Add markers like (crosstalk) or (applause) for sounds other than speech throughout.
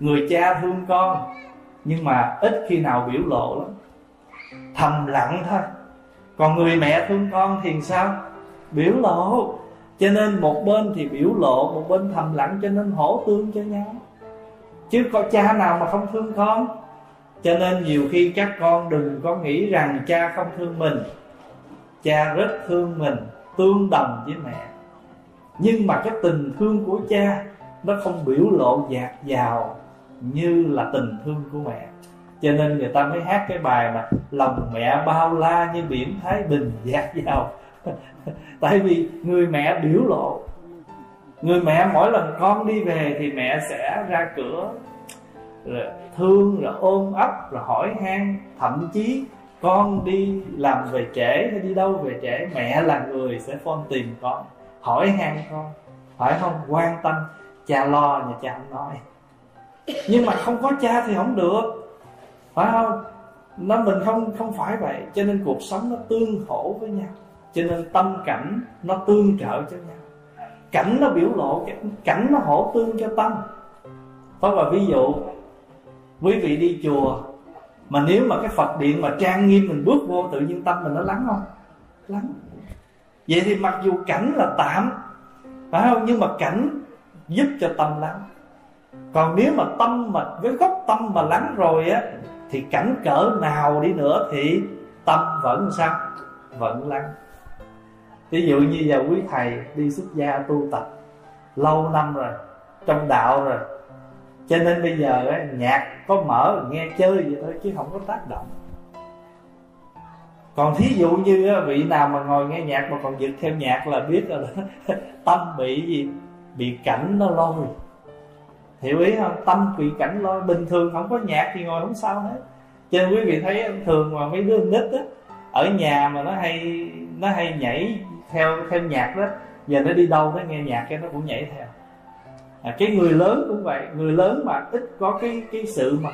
người cha thương con, nhưng mà ít khi nào biểu lộ lắm. Thầm lặng thôi. Còn người mẹ thương con thì sao? Biểu lộ. Cho nên một bên thì biểu lộ, một bên thầm lặng, cho nên hỗ tương cho nhau. Chứ có cha nào mà không thương con? Cho nên nhiều khi các con đừng có nghĩ rằng cha không thương mình. Cha rất thương mình, tương đồng với mẹ. Nhưng mà cái tình thương của cha nó không biểu lộ dạt dào như là tình thương của mẹ. Cho nên người ta mới hát cái bài mà lòng mẹ bao la như biển thái bình dạt dào (laughs) tại vì người mẹ biểu lộ. Người mẹ mỗi lần con đi về thì mẹ sẽ ra cửa, rồi thương, rồi ôm ấp, rồi hỏi han. Thậm chí con đi làm về trễ, hay đi đâu về trễ, mẹ là người sẽ phone tìm con, hỏi han con. Phải không? Quan tâm, cha lo nhà cha không nói nhưng mà không có cha thì không được. Phải không? Nó mình không không phải vậy. Cho nên cuộc sống nó tương hỗ với nhau. Cho nên tâm cảnh nó tương trợ cho nhau. Cảnh nó biểu lộ cảnh nó hỗ tương cho tâm. Có và ví dụ, quý vị đi chùa, mà nếu mà cái phật điện mà trang nghiêm mình bước vô, tự nhiên tâm mình nó lắng không? Lắng. Vậy thì mặc dù cảnh là tạm, phải không? Nhưng mà cảnh giúp cho tâm lắng còn nếu mà tâm mà với gốc tâm mà lắng rồi á thì cảnh cỡ nào đi nữa thì tâm vẫn sao? Vẫn lắng. Ví dụ như giờ quý thầy đi xuất gia tu tập lâu năm rồi trong đạo rồi. Cho nên bây giờ ấy, nhạc có mở nghe chơi vậy thôi chứ không có tác động. Còn thí dụ như vị nào mà ngồi nghe nhạc mà còn giật theo nhạc là biết là (laughs) tâm bị gì? Bị cảnh nó lôi hiểu ý không? Tâm quỷ cảnh lo bình thường không có nhạc thì ngồi không sao hết. Cho nên quý vị thấy thường mà mấy đứa nít á ở nhà mà nó hay nó hay nhảy theo theo nhạc đó giờ nó đi đâu nó nghe nhạc cái nó cũng nhảy theo. À, cái người lớn cũng vậy người lớn mà ít có cái cái sự mà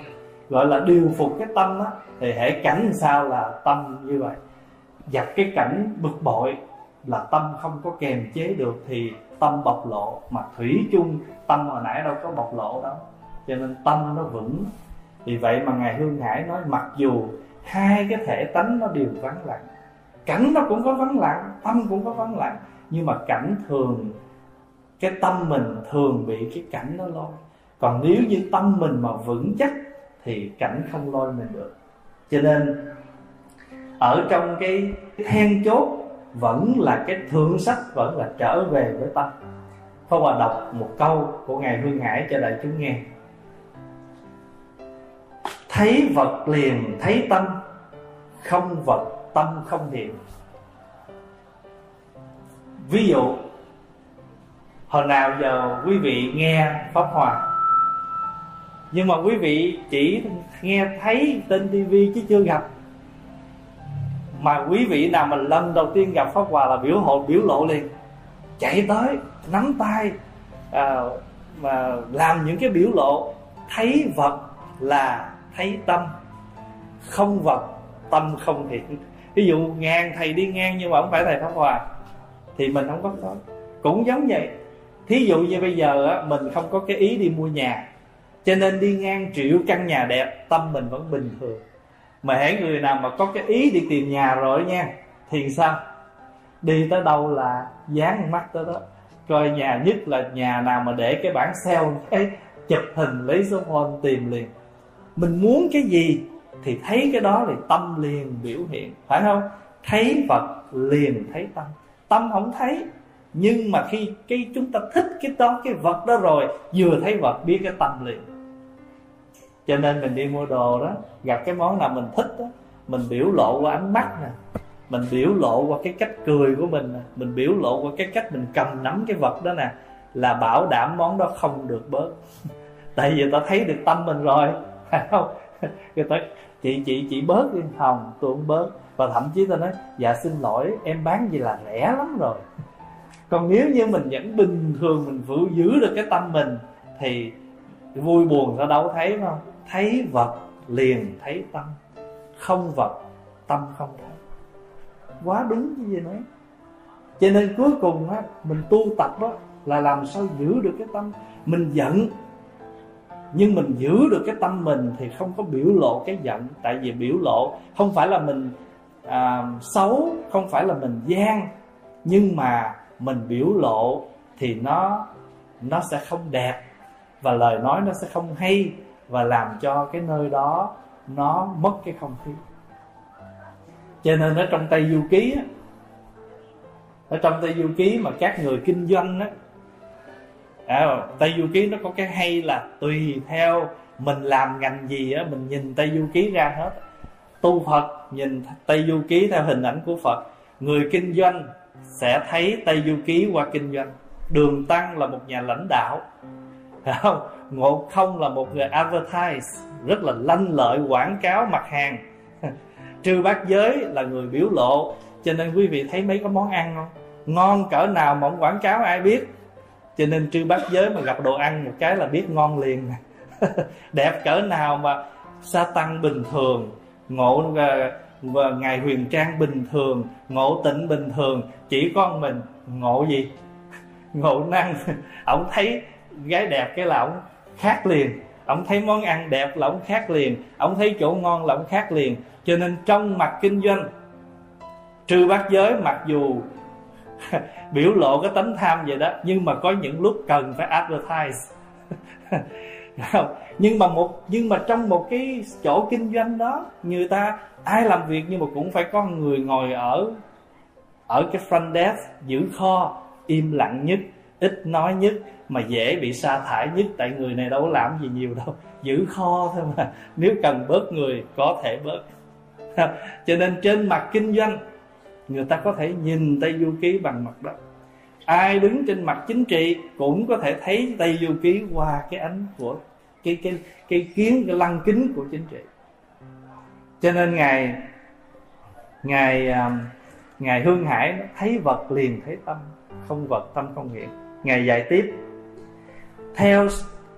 gọi là điều phục cái tâm á thì hệ cảnh sao là tâm như vậy. Gặp cái cảnh bực bội là tâm không có kềm chế được thì tâm bộc lộ mà thủy chung, tâm hồi nãy đâu có bộc lộ đâu. Cho nên tâm nó vững. Vì vậy mà ngài hương hải nói, mặc dù hai cái thể tánh nó đều vắng lặng, cảnh nó cũng có vắng lặng, tâm cũng có vắng lặng, nhưng mà cảnh thường, cái tâm mình thường bị cái cảnh nó lôi. Còn nếu như tâm mình mà vững chắc, thì cảnh không lôi mình được. Cho nên, ở trong cái then chốt vẫn là cái thượng sách, vẫn là trở về với tâm. Phong Hòa đọc một câu của Ngài Hương Hải cho đại chúng nghe. Thấy vật liền, thấy tâm, Không vật tâm không niệm. Ví dụ, Hồi nào giờ quý vị nghe Pháp Hòa, Nhưng mà quý vị chỉ nghe thấy trên tivi chứ chưa gặp mà quý vị nào mà lần đầu tiên gặp Pháp Hòa là biểu hộ biểu lộ liền Chạy tới nắm tay à, mà làm những cái biểu lộ thấy vật là thấy tâm không vật tâm không hiện. Ví dụ ngang thầy đi ngang nhưng mà không phải thầy pháp hòa thì mình không có nói cũng giống vậy. Thí dụ như bây giờ á, mình không có cái ý đi mua nhà cho nên đi ngang triệu căn nhà đẹp tâm mình vẫn bình thường mà hãy người nào mà có cái ý đi tìm nhà rồi nha, thì sao? Đi tới đâu là dán mắt tới đó. Coi nhà nhất là nhà nào mà để cái bản sale cái chụp hình lấy số phone tìm liền. Mình muốn cái gì thì thấy cái đó thì tâm liền biểu hiện, phải không? Thấy vật liền thấy tâm. Tâm không thấy, nhưng mà khi cái chúng ta thích cái đó, cái vật đó rồi, vừa thấy vật biết cái tâm liền cho nên mình đi mua đồ đó, gặp cái món nào mình thích đó mình biểu lộ qua ánh mắt nè, mình biểu lộ qua cái cách cười của mình nè, mình biểu lộ qua cái cách mình cầm nắm cái vật đó nè, là bảo đảm món đó không được bớt. (laughs) Tại vì ta thấy được tâm mình rồi, (laughs) phải không? (laughs) Người ta, chị chị chị bớt đi. Hồng tôi không bớt. Và thậm chí ta nói dạ xin lỗi, em bán gì là rẻ lắm rồi. Còn nếu như mình vẫn bình thường, mình giữ giữ được cái tâm mình, thì vui buồn ta đâu thấy không? Thấy vật liền thấy tâm. Không vật tâm không thấy. Quá đúng như vậy nói. Cho nên cuối cùng á mình tu tập đó là làm sao giữ được cái tâm. Mình giận. Nhưng mình giữ được cái tâm mình thì không có biểu lộ cái giận. Tại vì biểu lộ không phải là mình à, xấu không phải là mình gian. Nhưng mà mình biểu lộ thì nó nó sẽ không đẹp và lời nói nó sẽ không hay và làm cho cái nơi đó nó mất cái không khí. Cho nên ở trong tây du ký á, ở trong tây du ký mà các người kinh doanh á à, tây du ký nó có cái hay là tùy theo mình làm ngành gì á mình nhìn tây du ký ra hết. Tu phật nhìn tây du ký theo hình ảnh của phật. Người kinh doanh sẽ thấy tây du ký qua kinh doanh. Đường tăng là một nhà lãnh đạo không? Ngộ không là một người advertise rất là lanh lợi quảng cáo mặt hàng. (laughs) Trừ bát giới là người biểu lộ. Cho nên quý vị thấy mấy cái món ăn không? Ngon cỡ nào mà ông quảng cáo ai biết. Cho nên trừ bát giới mà gặp đồ ăn một cái là biết ngon liền. (laughs) Đẹp cỡ nào mà sa tăng bình thường. Ngộ và, và ngài huyền trang bình thường ngộ tịnh bình thường. Chỉ con mình. Ngộ gì? (laughs) Ngộ năng. Ông thấy gái đẹp cái là ông khác liền. Ông thấy món ăn đẹp là ông khác liền ông thấy chỗ ngon là ông khác liền. Cho nên trong mặt kinh doanh, trừ bát giới, mặc dù (laughs) biểu lộ cái tánh tham vậy đó, nhưng mà có những lúc cần phải advertise. (laughs) Nhưng mà một, nhưng mà trong một cái chỗ kinh doanh đó, người ta ai làm việc nhưng mà cũng phải có người ngồi ở ở cái front desk giữ kho, im lặng nhất, ít nói nhất mà dễ bị sa thải nhất, tại người này đâu có làm gì nhiều đâu, giữ kho thôi mà. Nếu cần bớt người, có thể bớt. (laughs) Cho nên trên mặt kinh doanh, người ta có thể nhìn tây du ký bằng mặt đó ai đứng trên mặt chính trị cũng có thể thấy tây du ký qua cái ánh của cái cái cái kiến, cái lăng kính của chính trị. Cho nên ngài ngài à, ngài hương hải thấy vật liền thấy tâm, không vật tâm không hiện ngài dạy tiếp theo,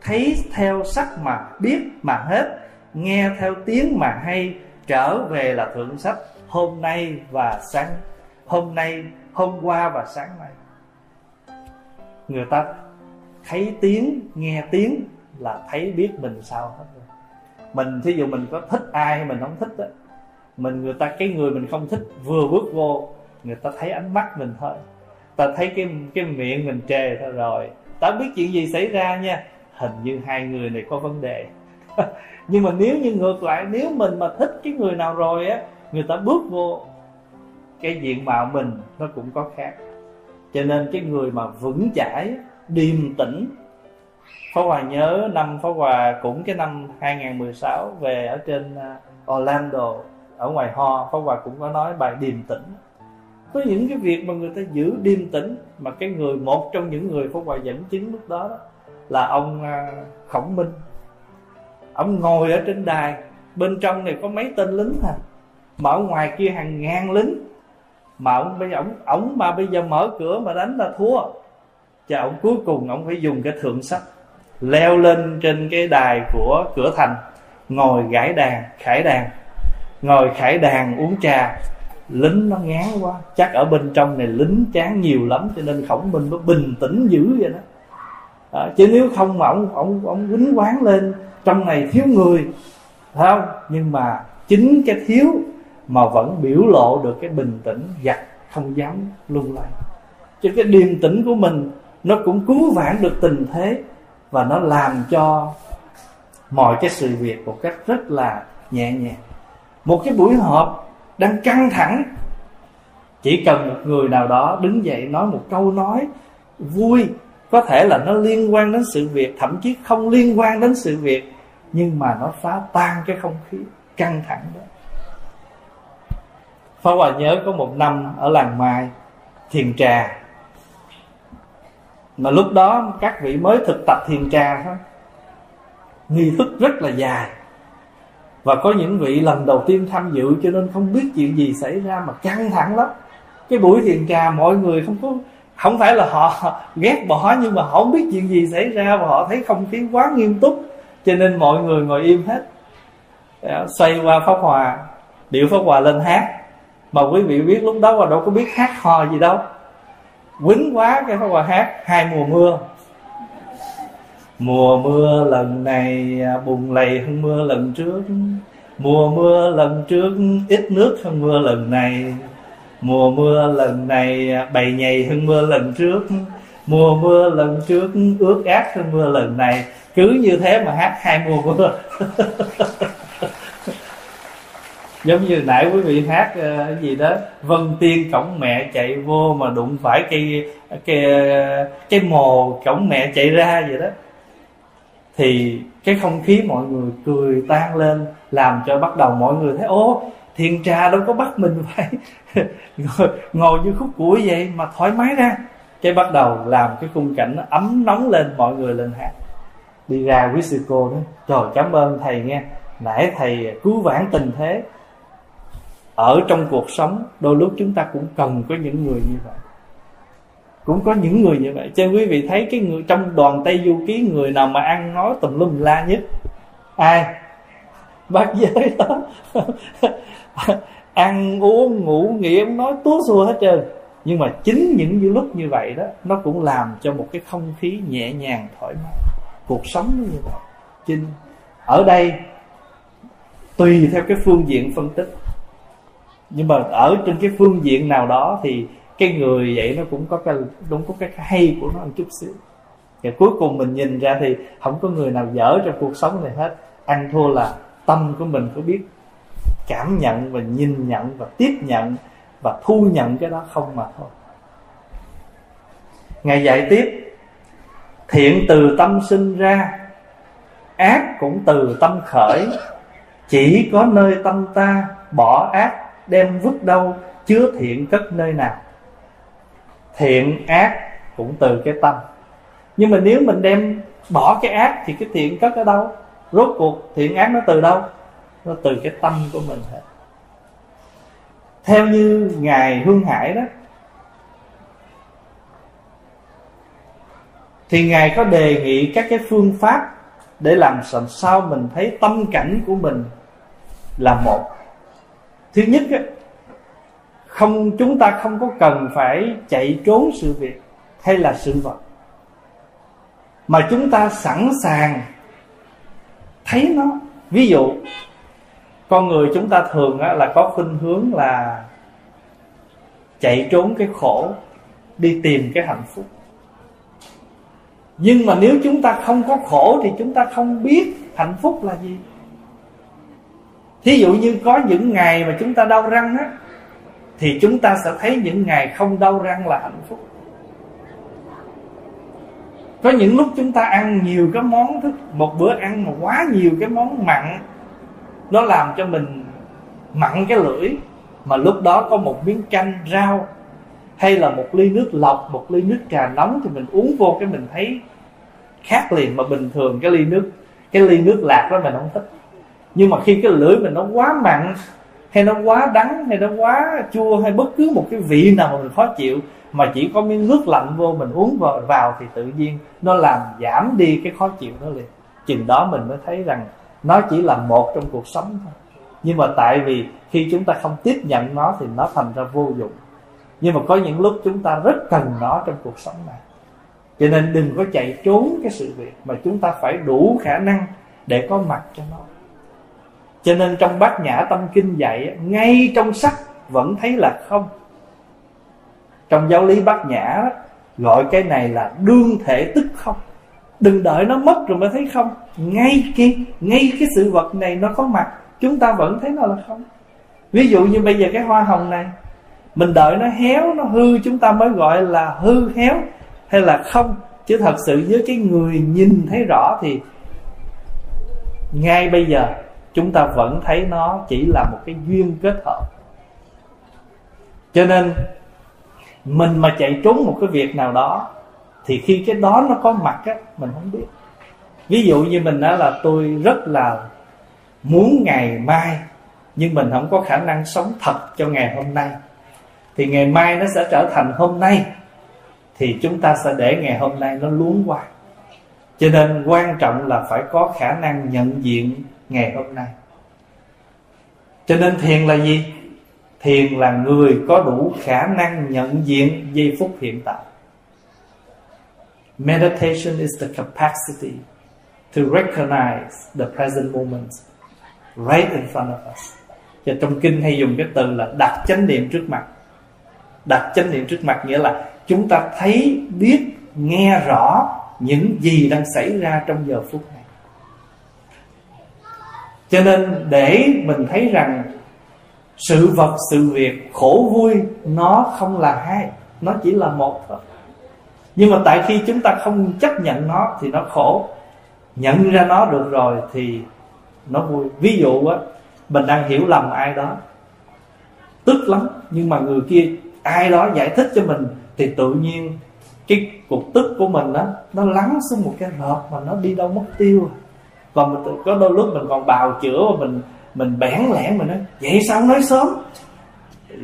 thấy theo sắc mà biết mà hết, nghe theo tiếng mà hay, trở về là thượng sách hôm nay và sáng, hôm nay, hôm qua và sáng nay. Người ta thấy tiếng, nghe tiếng là thấy biết mình sao hết rồi. Mình thí dụ mình có thích ai hay mình không thích á, mình người ta, cái người mình không thích vừa bước vô, người ta thấy ánh mắt mình thôi. Ta thấy cái cái miệng mình trề thôi rồi ta biết chuyện gì xảy ra nha. Hình như hai người này có vấn đề. (laughs) Nhưng mà nếu như ngược lại, nếu mình mà thích cái người nào rồi á, người ta bước vô, cái diện mạo mình nó cũng có khác. Cho nên cái người mà vững chãi, điềm tĩnh, Phó Hòa nhớ năm Phó Hòa cũng cái năm 2016 về ở trên à, Orlando, ở ngoài Ho Phó Hòa cũng có nói bài điềm tĩnh có những cái việc mà người ta giữ điềm tĩnh mà cái người một trong những người Pháp Hòa dẫn chứng lúc đó, đó là ông à, Khổng Minh. Ông ngồi ở trên đài bên trong này có mấy tên lính à mà ở ngoài kia hàng ngàn lính. Mà ông bây giờ ông, ông mà bây giờ mở cửa mà đánh là thua. Cho ông cuối cùng ông phải dùng cái thượng sách leo lên trên cái đài của cửa thành ngồi gãi đàn khải đàn. Ngồi khải đàn uống trà lính nó ngán quá. Chắc ở bên trong này lính chán nhiều lắm cho nên khổng minh nó bình tĩnh dữ vậy đó. À, chứ nếu không mà ông ông ông quýnh quán lên trong này thiếu người phải không? Nhưng mà chính cái thiếu mà vẫn biểu lộ được cái bình tĩnh giặt không dám lung lay. Chứ cái điềm tĩnh của mình nó cũng cứu vãn được tình thế và nó làm cho mọi cái sự việc một cách rất là nhẹ nhàng. Một cái buổi họp đang căng thẳng. Chỉ cần một người nào đó đứng dậy nói một câu nói vui, có thể là nó liên quan đến sự việc, thậm chí không liên quan đến sự việc, nhưng mà nó phá tan cái không khí căng thẳng đó. Pháp Hòa nhớ có một năm ở làng Mai, Thiền trà. Mà lúc đó các vị mới thực tập thiền trà thôi. Nghi thức rất là dài. Và có những vị lần đầu tiên tham dự Cho nên không biết chuyện gì xảy ra Mà căng thẳng lắm. Cái buổi thiền trà mọi người không có, Không phải là họ (laughs) ghét bỏ Nhưng mà họ không biết chuyện gì xảy ra Và họ thấy không khí quá nghiêm túc. Cho nên mọi người ngồi im hết. Dạ, xoay qua Pháp Hòa Điệu Pháp Hòa lên hát. Mà quý vị biết lúc đó mà đâu có biết hát hò gì đâu. Quýnh quá cái pháp hòa hát, hai mùa mưa mùa mưa lần này à, bùng lầy hơn mưa lần trước. Mùa mưa lần trước, ít nước hơn mưa lần này. Mùa mưa lần này à, bầy nhầy hơn mưa lần trước. Mùa mưa lần trước, ướt át hơn mưa lần này. Cứ như thế mà hát hai mùa mưa. (laughs) Giống như nãy quý vị hát à, cái gì đó, vân tiên cổng mẹ chạy vô mà đụng phải cây cây cái mồ cổng mẹ chạy ra vậy đó thì cái không khí mọi người cười tan lên làm cho bắt đầu mọi người thấy ô thiền trà đâu có bắt mình phải (laughs) ngồi, ngồi như khúc củi vậy mà thoải mái ra. Cái bắt đầu làm cái khung cảnh nó ấm nóng lên mọi người lên hát. Đi ra quý sư cô đó. Trời cảm ơn thầy nghe. Nãy thầy cứu vãn tình thế. Ở trong cuộc sống đôi lúc chúng ta cũng cần có những người như vậy cũng có những người như vậy. Cho quý vị thấy cái người, trong đoàn tây du ký, người nào mà ăn nói tùm lum la nhất? Ai? Bác giới đó. (laughs) Ăn, uống, ngủ, nghỉ ông nói túa xua hết trơn. Nhưng mà chính những lúc như vậy đó, nó cũng làm cho một cái không khí nhẹ nhàng, thoải mái. Cuộc sống nó như vậy. Chính ở đây, tùy theo cái phương diện phân tích. Nhưng mà ở trên cái phương diện nào đó thì cái người vậy nó cũng có cái, đúng có cái hay của nó một chút xíu. Và cuối cùng mình nhìn ra thì không có người nào dở trong cuộc sống này hết. Ăn thua là tâm của mình có biết cảm nhận và nhìn nhận và tiếp nhận và thu nhận cái đó không mà thôi. Ngài dạy tiếp, thiện từ tâm sinh ra, ác cũng từ tâm khởi. Chỉ có nơi tâm ta bỏ ác, đem vứt đâu, chứa thiện cất nơi nào thiện ác cũng từ cái tâm. Nhưng mà nếu mình đem bỏ cái ác thì cái thiện cất ở đâu? Rốt cuộc thiện ác nó từ đâu? Nó từ cái tâm của mình hết. Theo như ngài hương hải đó, thì ngài có đề nghị các cái phương pháp để làm sao mình thấy tâm cảnh của mình là một. Thứ nhất ấy không, chúng ta không có cần phải chạy trốn sự việc hay là sự vật. Mà chúng ta sẵn sàng thấy nó. Ví dụ, con người chúng ta thường là có khuynh hướng là chạy trốn cái khổ, đi tìm cái hạnh phúc. Nhưng mà nếu chúng ta không có khổ thì chúng ta không biết hạnh phúc là gì. Thí dụ như có những ngày mà chúng ta đau răng á thì chúng ta sẽ thấy những ngày không đau răng là hạnh phúc. Có những lúc chúng ta ăn nhiều cái món thức, một bữa ăn mà quá nhiều cái món mặn, nó làm cho mình mặn cái lưỡi. Mà lúc đó có một miếng canh rau, hay là một ly nước lọc, một ly nước trà nóng, thì mình uống vô cái mình thấy khác liền. Mà bình thường cái ly nước, cái ly nước lạc đó mình không thích. Nhưng mà khi cái lưỡi mình nó quá mặn hay nó quá đắng hay nó quá chua hay bất cứ một cái vị nào mà mình khó chịu mà chỉ có miếng nước lạnh vô mình uống vào, vào thì tự nhiên nó làm giảm đi cái khó chịu đó liền. Chừng đó mình mới thấy rằng nó chỉ là một trong cuộc sống thôi. Nhưng mà tại vì khi chúng ta không tiếp nhận nó thì nó thành ra vô dụng. Nhưng mà có những lúc chúng ta rất cần nó trong cuộc sống này. Cho nên đừng có chạy trốn cái sự việc mà chúng ta phải đủ khả năng để có mặt cho nó cho nên trong bát nhã tâm kinh dạy, ngay trong sắc vẫn thấy là không. Trong giáo lý bát nhã, gọi cái này là đương thể tức không. Đừng đợi nó mất rồi mới thấy không. Ngay cái ngay cái sự vật này nó có mặt, chúng ta vẫn thấy nó là không. Ví dụ như bây giờ cái hoa hồng này, mình đợi nó héo, nó hư, chúng ta mới gọi là hư héo hay là không. Chứ thật sự với cái người nhìn thấy rõ thì ngay bây giờ chúng ta vẫn thấy nó chỉ là một cái duyên kết hợp. Cho nên, mình mà chạy trốn một cái việc nào đó, thì khi cái đó nó có mặt á, mình không biết. Ví dụ như mình đó là tôi rất là muốn ngày mai, nhưng mình không có khả năng sống thật cho ngày hôm nay. Thì ngày mai nó sẽ trở thành hôm nay, thì chúng ta sẽ để ngày hôm nay nó luống qua. Cho nên quan trọng là phải có khả năng nhận diện ngày hôm nay. Cho nên thiền là gì? Thiền là người có đủ khả năng nhận diện giây phút hiện tại. Meditation is the capacity to recognize the present moment right in front of us. Và trong kinh hay dùng cái từ là đặt chánh niệm trước mặt. Đặt chánh niệm trước mặt nghĩa là chúng ta thấy, biết, nghe rõ những gì đang xảy ra trong giờ phút này cho nên để mình thấy rằng sự vật, sự việc khổ vui, nó không là hai, nó chỉ là một thôi. Nhưng mà tại khi chúng ta không chấp nhận nó thì nó khổ. Nhận ra nó được rồi thì nó vui. Ví dụ á, mình đang hiểu lầm ai đó. Tức lắm, nhưng mà người kia ai đó giải thích cho mình thì tự nhiên cái cục tức của mình đó nó lắng xuống một cái rợp mà nó đi đâu mất tiêu à và mình có đôi lúc mình còn bào chữa và mình mình bẽn lẽn, mình nói, vậy sao không nói sớm?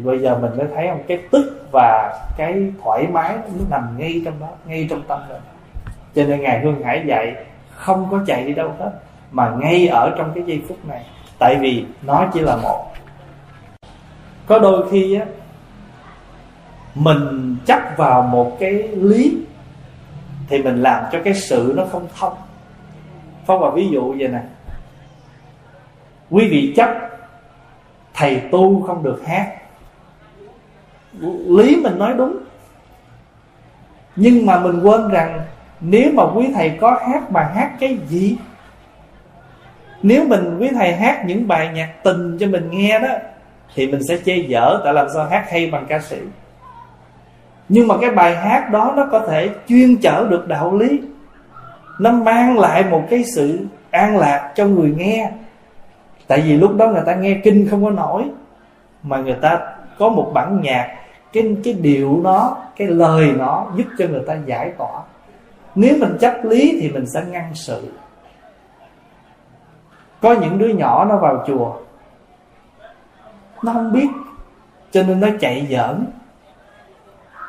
Bây giờ mình mới thấy không cái tức và cái thoải mái nó nằm ngay trong đó, ngay trong tâm rồi cho nên ngài hương hải dạy, không có chạy đi đâu hết, mà ngay ở trong cái giây phút này. Tại vì nó chỉ là một. Có đôi khi á, mình chấp vào một cái lý thì mình làm cho cái sự nó không thông. Pháp vào ví dụ vậy nè. Quý vị chấp, Thầy tu không được hát. Lý mình nói đúng. Nhưng mà mình quên rằng, Nếu mà quý thầy có hát mà hát cái gì, Nếu mình, quý thầy hát những bài nhạc tình cho mình nghe đó, Thì mình sẽ chê dở Tại làm sao hát hay bằng ca sĩ. Nhưng mà cái bài hát đó Nó có thể chuyên chở được đạo lý nó mang lại một cái sự an lạc cho người nghe. Tại vì lúc đó người ta nghe kinh không có nổi, mà người ta có một bản nhạc, cái cái điệu nó, cái lời nó giúp cho người ta giải tỏa. Nếu mình chấp lý thì mình sẽ ngăn sự. Có những đứa nhỏ nó vào chùa, nó không biết, cho nên nó chạy giỡn.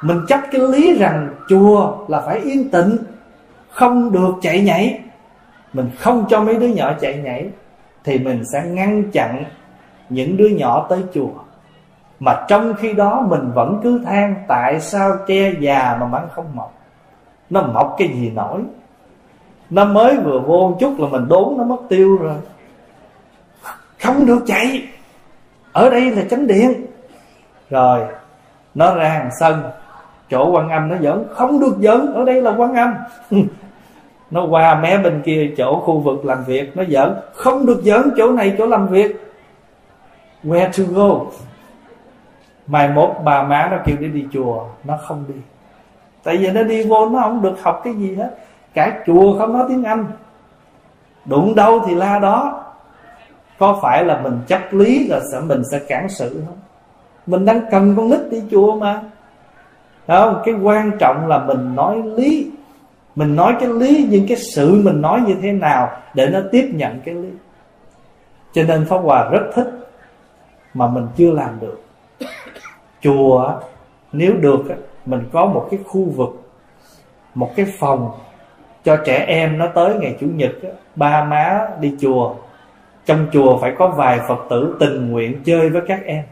Mình chấp cái lý rằng chùa là phải yên tĩnh không được chạy nhảy. Mình không cho mấy đứa nhỏ chạy nhảy, thì mình sẽ ngăn chặn những đứa nhỏ tới chùa. Mà trong khi đó, mình vẫn cứ than tại sao tre già mà măng không mọc. Nó mọc cái gì nổi? Nó mới vừa vô chút là mình đốn nó mất tiêu rồi. Không được chạy. Ở đây là chánh điện. Rồi, nó ra hàng sân. Chỗ quan âm nó giỡn, không được giỡn, ở đây là quan âm. (laughs) nó qua mé bên kia chỗ khu vực làm việc. Nó giỡn, không được giỡn chỗ này, chỗ làm việc. Where to go? Mai mốt bà má nó kêu đi đi chùa, nó không đi. Tại vì nó đi vô, nó không được học cái gì hết. Cả chùa không nói tiếng anh. Đụng đâu thì la đó. Có phải là mình chấp lý là sẽ mình sẽ cản sự không? Mình đang cần con nít đi chùa mà. Không? Cái quan trọng là mình nói lý mình nói cái lý nhưng cái sự mình nói như thế nào để nó tiếp nhận cái lý. Cho nên pháp hòa rất thích mà mình chưa làm được. Chùa nếu được mình có một cái khu vực, một cái phòng cho trẻ em nó tới ngày chủ nhật ba má đi chùa. Trong chùa phải có vài phật tử tình nguyện chơi với các em,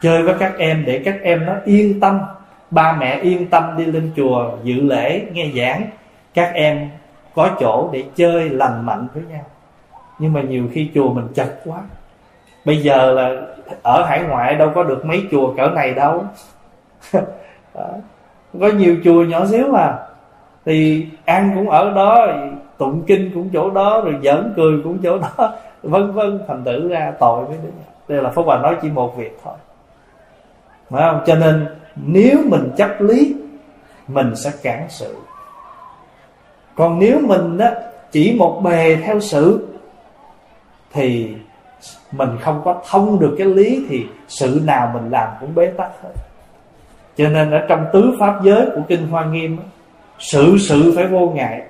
chơi với các em để các em nó yên tâm ba mẹ yên tâm đi lên chùa dự lễ, nghe giảng. Các em có chỗ để chơi lành mạnh với nhau. Nhưng mà nhiều khi chùa mình chật quá. Bây giờ là ở hải ngoại đâu có được mấy chùa cỡ này đâu. (laughs) Có nhiều chùa nhỏ xíu mà. Thì ăn cũng ở đó tụng kinh cũng chỗ đó, rồi giỡn cười cũng chỗ đó. (laughs) Vân vân, thành tử ra tội với đứa đây là phật hòa nói chỉ một việc thôi. Phải không? Cho nên nếu mình chấp lý mình sẽ cản sự còn nếu mình á, chỉ một bề theo sự thì mình không có thông được cái lý thì sự nào mình làm cũng bế tắc hết. Cho nên ở trong tứ pháp giới của kinh hoa nghiêm sự sự phải vô ngại.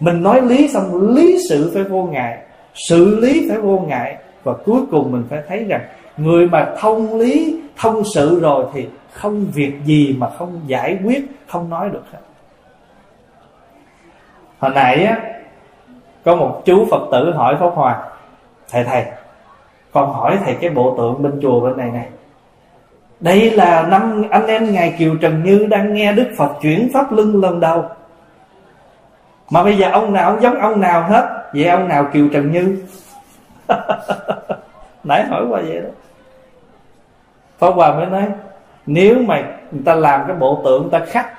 Mình nói lý xong lý sự phải vô ngại sự lý phải vô ngại và cuối cùng mình phải thấy rằng người mà thông lý thông sự rồi thì không việc gì mà không giải quyết, không nói được hết. Hồi nãy á, có một chú phật tử hỏi pháp hòa, thầy thầy, con hỏi thầy cái bộ tượng bên chùa bên này này. Đây là năm anh em ngài kiều trần như đang nghe đức phật chuyển pháp luân lần đầu. Mà bây giờ ông nào ông giống ông nào hết, vậy ông nào kiều trần như? (laughs) Nãy hỏi qua vậy đó. Pháp Hòa mới nói nếu mà người ta làm cái bộ tượng, người ta khắc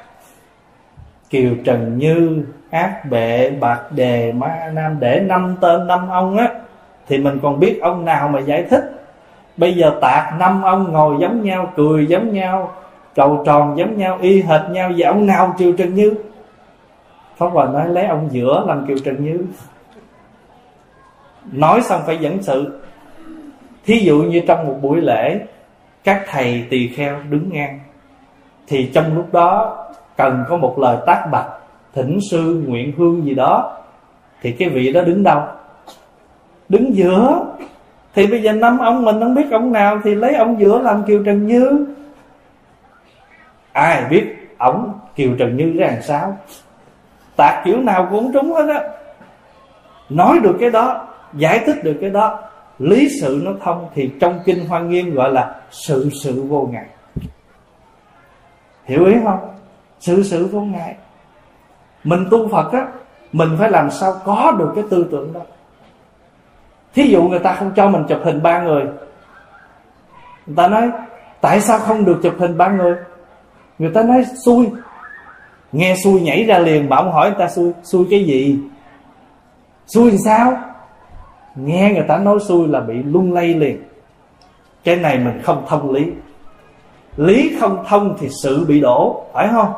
Kiều Trần Như, Ác Bệ, Bạc Đề, Ma Nam Để năm tên, năm ông á, Thì mình còn biết ông nào mà giải thích. Bây giờ tạc năm ông ngồi giống nhau, Cười giống nhau, Trầu tròn giống nhau, Y hệt nhau Và ông nào Kiều Trần Như? Pháp Hòa nói, lấy ông giữa làm Kiều Trần Như. Nói xong phải dẫn sự. Thí dụ như trong một buổi lễ các thầy tỳ kheo đứng ngang. Thì trong lúc đó, Cần có một lời tác bạch, Thỉnh sư nguyện hương gì đó, Thì cái vị đó đứng đâu? Đứng giữa. Thì bây giờ năm ông mình không biết ông nào, Thì lấy ông giữa làm Kiều Trần Như. Ai biết ổng Kiều Trần Như ra làm sao? Tạc kiểu nào cũng trúng hết á. Nói được cái đó, Giải thích được cái đó lý sự nó thông thì trong kinh hoa nghiêm gọi là sự sự vô ngại. Hiểu ý không? Sự sự vô ngại. Mình tu phật á, mình phải làm sao có được cái tư tưởng đó. Thí dụ người ta không cho mình chụp hình ba người. Người ta nói, tại sao không được chụp hình ba người? Người ta nói, xui. Nghe xui nhảy ra liền, bảo hỏi người ta, xui xui cái gì? Xui làm sao? Nghe người ta nói xui là bị lung lay liền. Cái này mình không thông lý. Lý không thông thì sự bị đổ, phải không?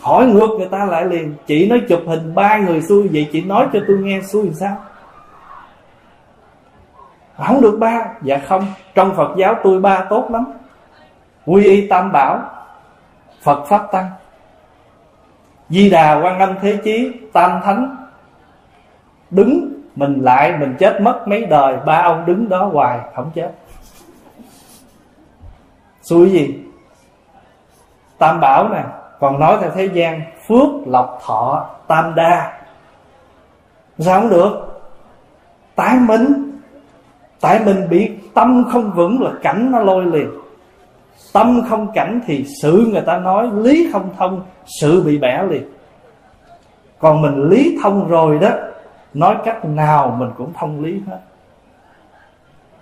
Hỏi ngược người ta lại liền, chị nói chụp hình ba người xui, vậy chị nói cho tôi nghe xui làm sao? Không được ba dạ không. Trong phật giáo tôi ba tốt lắm. Quy y tam bảo, phật pháp tăng. Di đà quan âm thế chí, tam thánh, đứng mình lại, mình chết mất mấy đời, ba ông đứng đó hoài, không chết. Xui gì? Tam bảo nè, còn nói theo thế gian, phước lộc thọ tam đa. Sao không được? Tái mình, tại mình bị tâm không vững là cảnh nó lôi liền. Tâm không cảnh thì sự người ta nói, lý không thông, sự bị bẻ liền. Còn mình lý thông rồi đó nói cách nào mình cũng thông lý hết.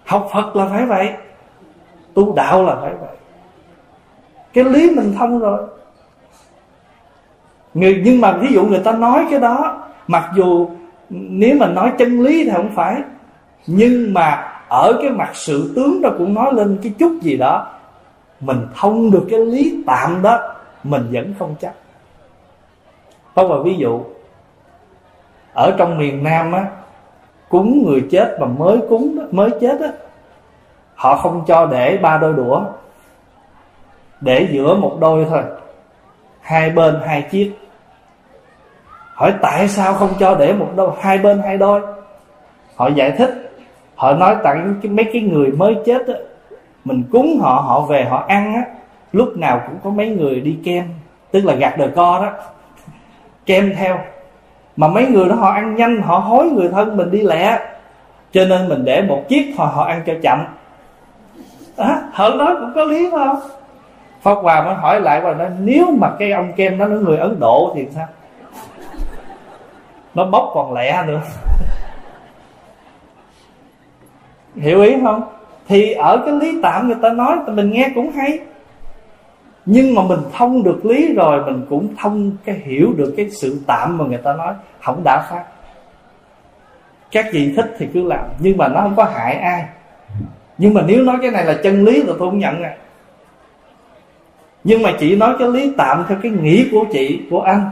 Học phật là phải vậy. Tu đạo là phải vậy. Cái lý mình thông rồi. Người, nhưng mà ví dụ người ta nói cái đó, mặc dù nếu mà nói chân lý thì không phải, nhưng mà ở cái mặt sự tướng đó cũng nói lên cái chút gì đó, mình thông được cái lý tạm đó, mình vẫn không chắc. Có một ví dụ ở trong miền Nam á cúng người chết mà mới cúng đó, mới chết á họ không cho để ba đôi đũa để giữa một đôi thôi hai bên hai chiếc. Hỏi tại sao không cho để một đôi hai bên hai đôi? Họ giải thích họ nói tặng mấy cái người mới chết á mình cúng họ họ về họ ăn á lúc nào cũng có mấy người đi kem tức là gạt đời co đó (laughs) kem theo mà mấy người đó họ ăn nhanh họ hối người thân mình đi lẹ. Cho nên mình để một chiếc họ họ ăn cho chậm. À, họ nói cũng có lý không? Pháp Hòa mới hỏi lại và nói nếu mà cái ông kem đó nó người Ấn Độ thì sao? Nó bốc còn lẹ nữa. Hiểu ý không? Thì ở cái lý tạm người ta nói mình nghe cũng hay nhưng mà mình thông được lý rồi, mình cũng thông cái hiểu được cái sự tạm mà người ta nói, không đã phát. Các vị thích thì cứ làm, nhưng mà nó không có hại ai. Nhưng mà nếu nói cái này là chân lý thì tôi không nhận à. Nhưng mà chị nói cái lý tạm theo cái nghĩ của chị, của anh,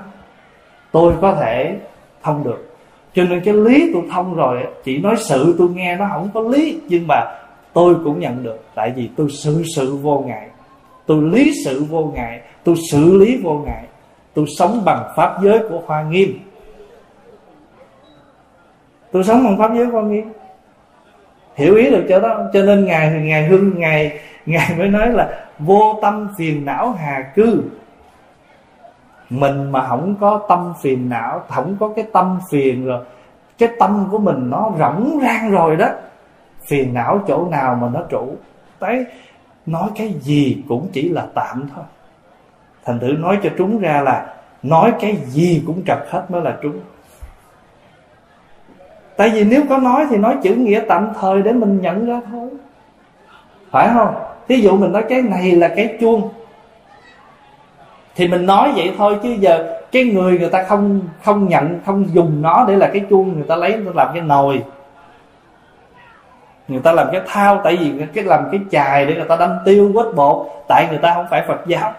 tôi có thể thông được. Cho nên cái lý tôi thông rồi, chị nói sự tôi nghe nó không có lý, nhưng mà tôi cũng nhận được. Tại vì tôi sự sự vô ngại tôi lý sự vô ngại, tôi xử lý vô ngại, tôi sống bằng pháp giới của hoa nghiêm. Tôi sống bằng pháp giới hoa nghiêm. Hiểu ý được chỗ đó, cho nên ngài ngài hưng, ngài ngài mới nói là vô tâm phiền não hà cư. Mình mà không có tâm phiền não, không có cái tâm phiền rồi, cái tâm của mình nó rỗng rang rồi đó. Phiền não chỗ nào mà nó trụ. Đấy nói cái gì cũng chỉ là tạm thôi. Thành thử nói cho trúng ra là nói cái gì cũng trật hết mới là trúng. Tại vì nếu có nói thì nói chữ nghĩa tạm thời để mình nhận ra thôi. Phải không? Thí dụ mình nói cái này là cái chuông. Thì mình nói vậy thôi chứ giờ cái người người ta không không nhận, không dùng nó để là cái chuông người ta lấy, người ta làm cái nồi người ta làm cái thao, tại vì cái làm cái chài để người ta đánh tiêu quết bột. Tại người ta không phải phật giáo.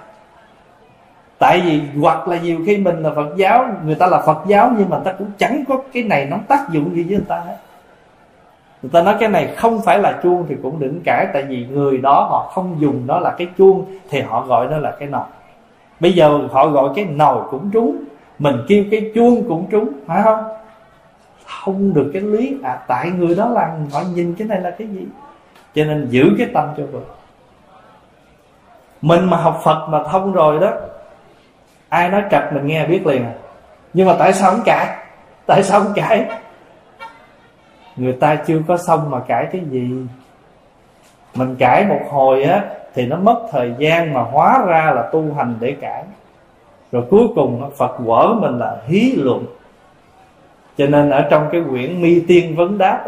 Tại vì hoặc là nhiều khi mình là phật giáo, người ta là phật giáo nhưng mà ta cũng chẳng có cái này nó tác dụng gì với người ta. Hết người ta nói cái này không phải là chuông thì cũng đừng cãi, tại vì người đó họ không dùng nó là cái chuông thì họ gọi nó là cái nồi. Bây giờ họ gọi cái nồi cũng trúng, mình kêu cái chuông cũng trúng, phải không? Không được cái lý. À tại người đó là họ nhìn cái này là cái gì? Cho nên giữ cái tâm cho vững mình mà học phật mà thông rồi đó, ai nói trật mình nghe biết liền à. Nhưng mà tại sao không cãi? Tại sao không cãi? Người ta chưa có xong mà cãi cái gì? Mình cãi một hồi á, thì nó mất thời gian mà hóa ra là tu hành để cãi. Rồi cuối cùng phật quở mình là hí luận cho nên ở trong cái quyển mi tiên vấn đáp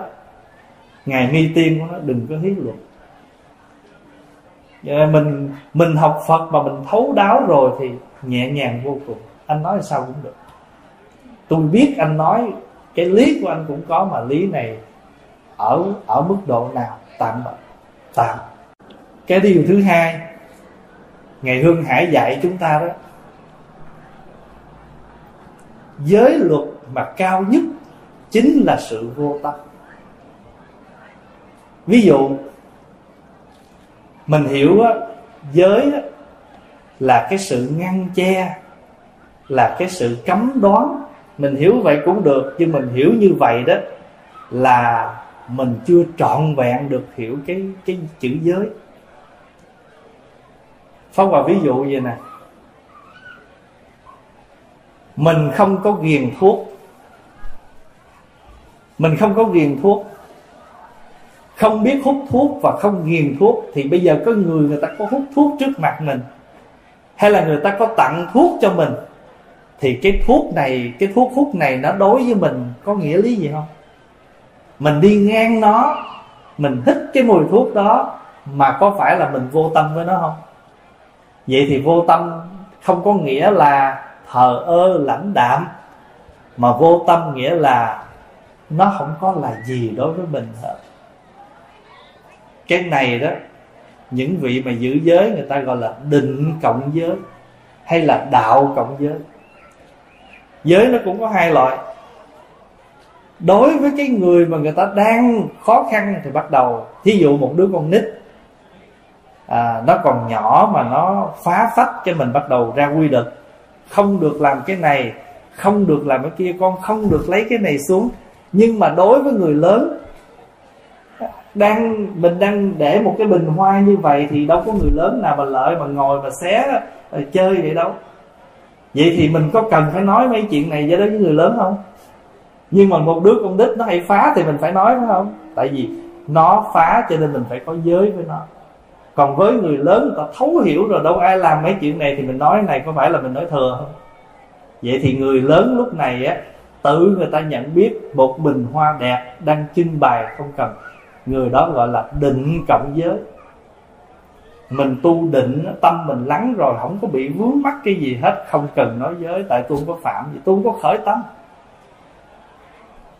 ngài mi tiên của nó đừng có hí luận mình mình học phật mà mình thấu đáo rồi thì nhẹ nhàng vô cùng. Anh nói sao cũng được. Tôi biết anh nói, cái lý của anh cũng có mà lý này ở ở mức độ nào, tạm tạm. Cái điều thứ hai ngày hương hải dạy chúng ta đó, giới luật mà cao nhất chính là sự vô tâm. Ví dụ mình hiểu á, giới á, là cái sự ngăn che là cái sự cấm đoán. Mình hiểu vậy cũng được nhưng mình hiểu như vậy đó là mình chưa trọn vẹn được hiểu cái cái chữ giới. Phóng vào ví dụ vậy nè. Mình không có ghiền thuốc. Mình không có nghiền thuốc. Không biết hút thuốc và không nghiền thuốc Thì bây giờ có người người ta có hút thuốc trước mặt mình. Hay là người ta có tặng thuốc cho mình. Thì cái thuốc này, Cái thuốc hút này nó đối với mình Có nghĩa lý gì không? Mình đi ngang nó, Mình hít cái mùi thuốc đó Mà có phải là mình vô tâm với nó không? Vậy thì vô tâm không có nghĩa là thờ ơ, lãnh đạm, mà vô tâm nghĩa là nó không có là gì đối với mình hết. Cái này đó những vị mà giữ giới người ta gọi là định cộng giới hay là đạo cộng giới. Giới nó cũng có hai loại. Đối với cái người mà người ta đang khó khăn thì bắt đầu thí dụ một đứa con nít à, nó còn nhỏ mà nó phá phách cho mình bắt đầu ra quy định không được làm cái này không được làm cái kia con không được lấy cái này xuống nhưng mà đối với người lớn đang mình đang để một cái bình hoa như vậy thì đâu có người lớn nào mà lợi mà ngồi mà xé ờ, chơi vậy đâu. Vậy thì mình có cần phải nói mấy chuyện này với đối với người lớn không? Nhưng mà một đứa con đít nó hay phá thì mình phải nói phải không? Tại vì nó phá cho nên mình phải có giới với nó. Còn với người lớn người ta thấu hiểu rồi đâu ai làm mấy chuyện này thì mình nói này có phải là mình nói thừa không? Vậy thì người lớn lúc này á tự người ta nhận biết một bình hoa đẹp đang trưng bày không cần. Người đó gọi là định cộng giới. Mình tu định, tâm mình lắng rồi không có bị vướng mắc cái gì hết, không cần nói giới, tại tôi không có phạm gì, tôi không có khởi tâm.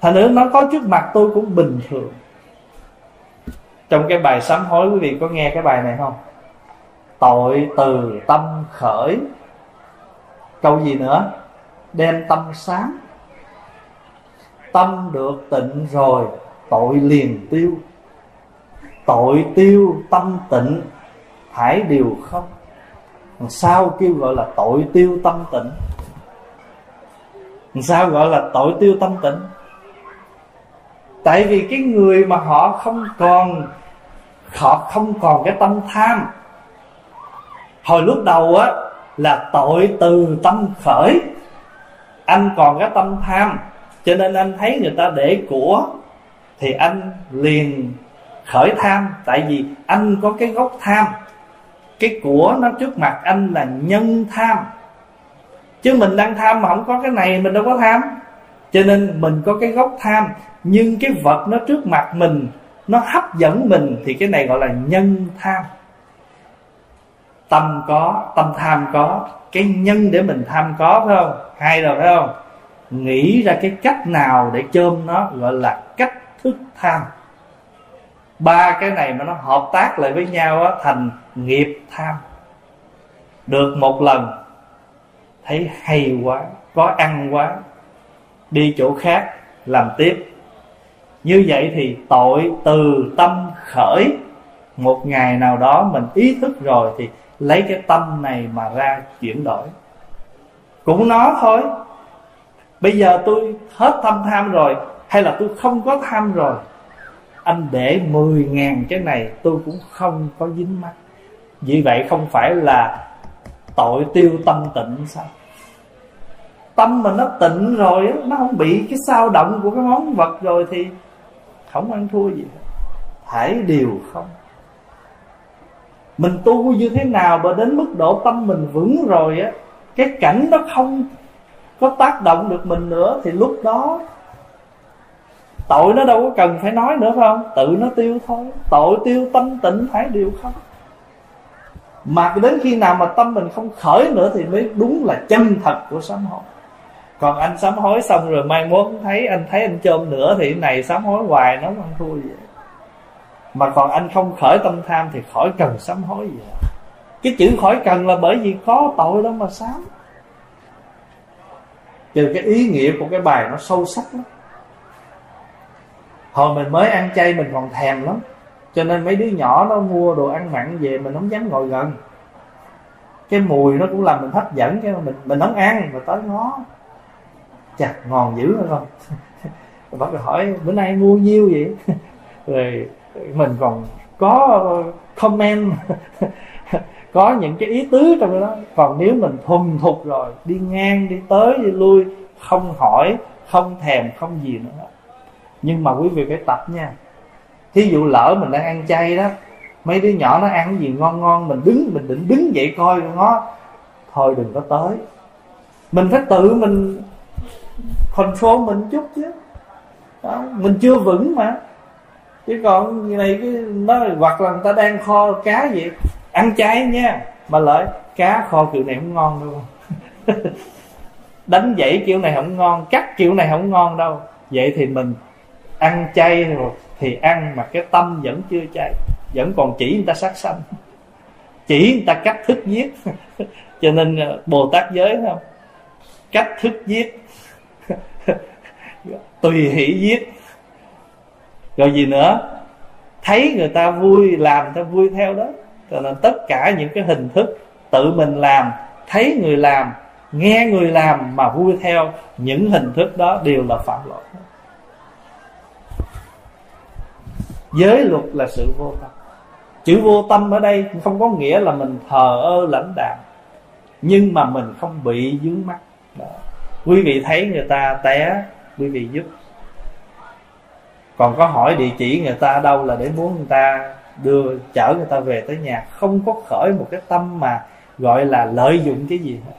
Thành nữa nó có trước mặt tôi cũng bình thường. Trong cái bài sám hối, quý vị có nghe cái bài này không? Tội từ tâm khởi. Câu gì nữa? Đem tâm sáng tâm được tịnh rồi, tội liền tiêu. Tội tiêu tâm tịnh hãy điều không. Sao kêu gọi là tội tiêu tâm tịnh? Sao gọi là tội tiêu tâm tịnh? Tại vì cái người mà họ không còn, họ không còn cái tâm tham. Hồi lúc đầu á, là tội từ tâm khởi. Anh còn cái tâm tham cho nên anh thấy người ta để của thì anh liền khởi tham. Tại vì anh có cái gốc tham. Cái của nó trước mặt anh là nhân tham. Chứ mình đang tham mà không có cái này, mình đâu có tham. Cho nên mình có cái gốc tham. Nhưng cái vật nó trước mặt mình, nó hấp dẫn mình, thì cái này gọi là nhân tham. Tâm có, tâm tham có, cái nhân để mình tham có, phải không? Hay rồi, phải không? Nghĩ ra cái cách nào để chôm nó gọi là cách thức tham. Ba cái này mà nó hợp tác lại với nhau á, thành nghiệp tham. Được một lần thấy hay quá có ăn quá đi chỗ khác làm tiếp. Như vậy thì tội từ tâm khởi. Một ngày nào đó mình ý thức rồi thì lấy cái tâm này mà ra chuyển đổi. Cũng nó thôi bây giờ tôi hết tâm tham rồi, hay là tôi không có tham rồi? Anh để 10 ngàn cái này tôi cũng không có dính mắt. Vì vậy không phải là tội tiêu tâm tịnh sao? Tâm mà nó tịnh rồi nó không bị cái sao động của cái món vật rồi thì không ăn thua gì. Hết điều không. Mình tu như thế nào mà đến mức độ tâm mình vững rồi á, cái cảnh nó không có tác động được mình nữa, thì lúc đó tội nó đâu có cần phải nói nữa, phải không? Tự nó tiêu thôi. Tội tiêu tâm tịnh phải đều không? Mà đến khi nào mà tâm mình không khởi nữa thì mới đúng là chân thật của sám hối. Còn anh sám hối xong rồi mai mốt thấy, anh thấy anh chôm nữa thì này sám hối hoài, nó không thua gì. Mà còn anh không khởi tâm tham thì khỏi cần sám hối gì. Cái chữ khỏi cần là bởi vì có tội đó mà sám từ cái ý nghĩa của cái bài nó sâu sắc lắm. Hồi mình mới ăn chay mình còn thèm lắm. Cho nên mấy đứa nhỏ nó mua đồ ăn mặn về mình không dám ngồi gần. Cái mùi nó cũng làm mình hấp dẫn, cái mình mình không ăn mà tới ngó. Chặt ngon dữ hay không? (laughs) Bắt đầu hỏi, bữa nay mua nhiêu vậy? (laughs) Rồi mình còn có comment. (laughs) có những cái ý tứ trong đó. Còn nếu mình thuần thục rồi đi ngang đi tới đi lui không hỏi không thèm không gì nữa. Nhưng mà quý vị phải tập nha. Thí dụ lỡ mình đang ăn chay đó mấy đứa nhỏ nó ăn cái gì ngon ngon mình đứng mình định đứng dậy coi nó thôi đừng có tới. Mình phải tự mình control mình chút chứ. Đó, mình chưa vững mà. Chứ còn như này cái nó hoặc là người ta đang kho cá vậy ăn chay nha. Mà lợi, cá kho kiểu này không ngon đâu. (laughs) Đánh dãy kiểu này không ngon, cắt kiểu này không ngon đâu. Vậy thì mình ăn chay rồi thì ăn mà cái tâm vẫn chưa chay, vẫn còn chỉ người ta sát sanh. (laughs) Chỉ người ta cách thức giết. (laughs) Cho nên ờ, bồ tát giới không? Cách thức giết. Tùy hỷ giết. Rồi gì nữa? Thấy người ta vui, làm ta vui theo đó cho nên tất cả những cái hình thức tự mình làm, thấy người làm, nghe người làm mà vui theo, những hình thức đó đều là phạm lỗi. Giới luật là sự vô tâm. Chữ vô tâm ở đây không có nghĩa là mình thờ ơ lãnh đạm, nhưng mà mình không bị dướng mắt đó. quý vị thấy người ta té, quý vị giúp. Còn có hỏi địa chỉ người ta đâu là để muốn người ta đưa, chở người ta về tới nhà, không có khởi một cái tâm mà gọi là lợi dụng cái gì hết.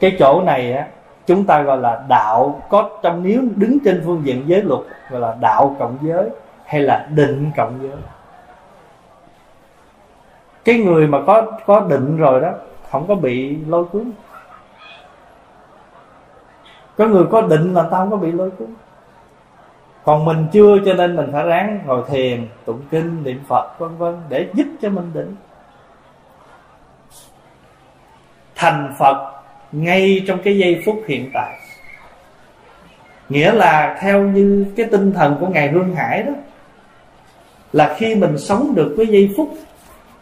Cái chỗ này á, chúng ta gọi là đạo có trong, nếu đứng trên phương diện giới luật, gọi là đạo cộng giới hay là định cộng giới. Cái người mà có có định rồi đó, không có bị lôi cuốn. Có người có định là tao không có bị lôi cuốn còn mình chưa cho nên mình phải ráng ngồi thiền, tụng kinh, niệm phật, vân vân, để giúp cho mình định. Thành phật ngay trong cái giây phút hiện tại. Nghĩa là theo như cái tinh thần của ngài hương hải đó, là khi mình sống được với giây phút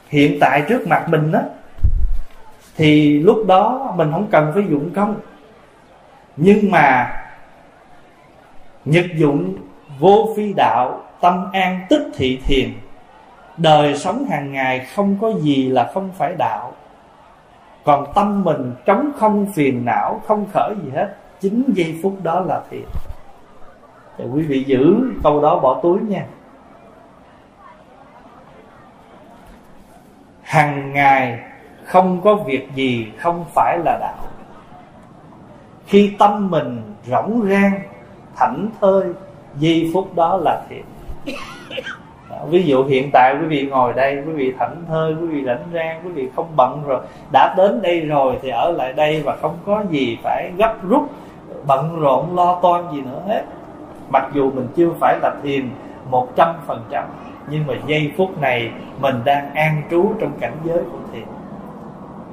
hiện tại trước mặt mình đó, thì lúc đó mình không cần phải dụng công. Nhưng mà nhật dụng vô phi đạo, tâm an tích thị thiền. Đời sống hàng ngày không có gì là không phải đạo. Còn tâm mình trống không, phiền não, không khởi gì hết. Chính giây phút đó là thiền. Thì quý vị giữ câu đó bỏ túi nha. Hằng ngày không có việc gì không phải là đạo. Khi tâm mình rỗng rang, thảnh thơi giây phút đó là thiện ví dụ hiện tại quý vị ngồi đây, quý vị thảnh thơi, quý vị rảnh rang, quý vị không bận rồi, đã đến đây rồi thì ở lại đây và không có gì phải gấp rút, bận rộn, lo toan gì nữa hết. Mặc dù mình chưa phải là thiền một trăm phần trăm, nhưng mà giây phút này mình đang an trú trong cảnh giới của thiền.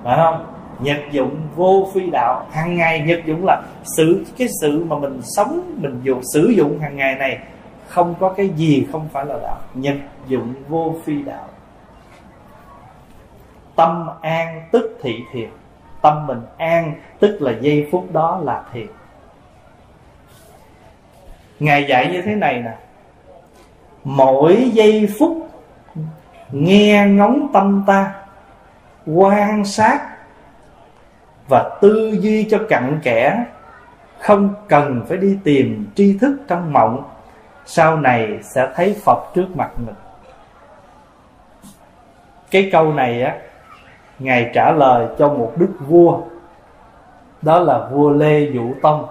Phải không? Nhật dụng vô phi đạo. Hàng ngày nhật dụng là sự cái sự mà mình sống, mình dùng, sử dụng hàng ngày này không có cái gì không phải là đạo. Nhật dụng vô phi đạo. Tâm an tức thị thiền tâm mình an tức là giây phút đó là thiền ngài dạy như thế này nè. Mỗi giây phút nghe ngóng tâm ta, quan sát và tư duy cho cặn kẽ. Không cần phải đi tìm tri thức trong mộng, sau này sẽ thấy phật trước mặt mình. Cái câu này á, ngài trả lời cho một đức vua, đó là vua lê Vũ tông.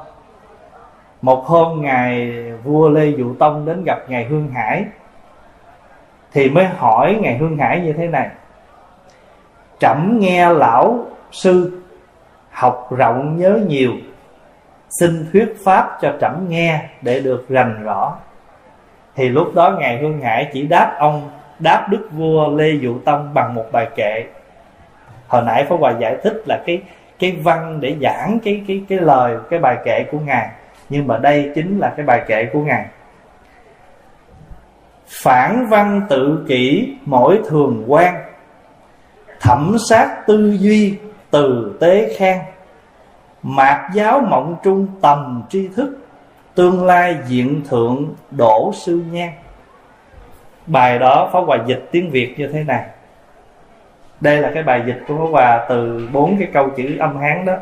Một hôm ngài, vua lê Vũ tông đến gặp ngài hương hải, thì mới hỏi ngài hương hải như thế này. Trẫm nghe lão sư học rộng nhớ nhiều, xin thuyết pháp cho trẫm nghe để được rành rõ. Thì lúc đó ngài hương hải chỉ đáp ông, đáp đức vua lê dụ tông bằng một bài kệ. Hồi nãy phó hòa giải thích là cái cái văn để giảng cái cái cái lời, cái bài kệ của ngài. Nhưng mà đây chính là cái bài kệ của ngài. Phản văn tự kỷ mỗi thường quan, thẩm sát tư duy từ tế khang mạc giáo mộng trung tầm tri thức, tương lai diện thượng đổ sư nhan. Bài đó phó hòa dịch tiếng việt như thế này. Đây là cái bài dịch của phó hòa từ bốn cái câu chữ âm hán đó.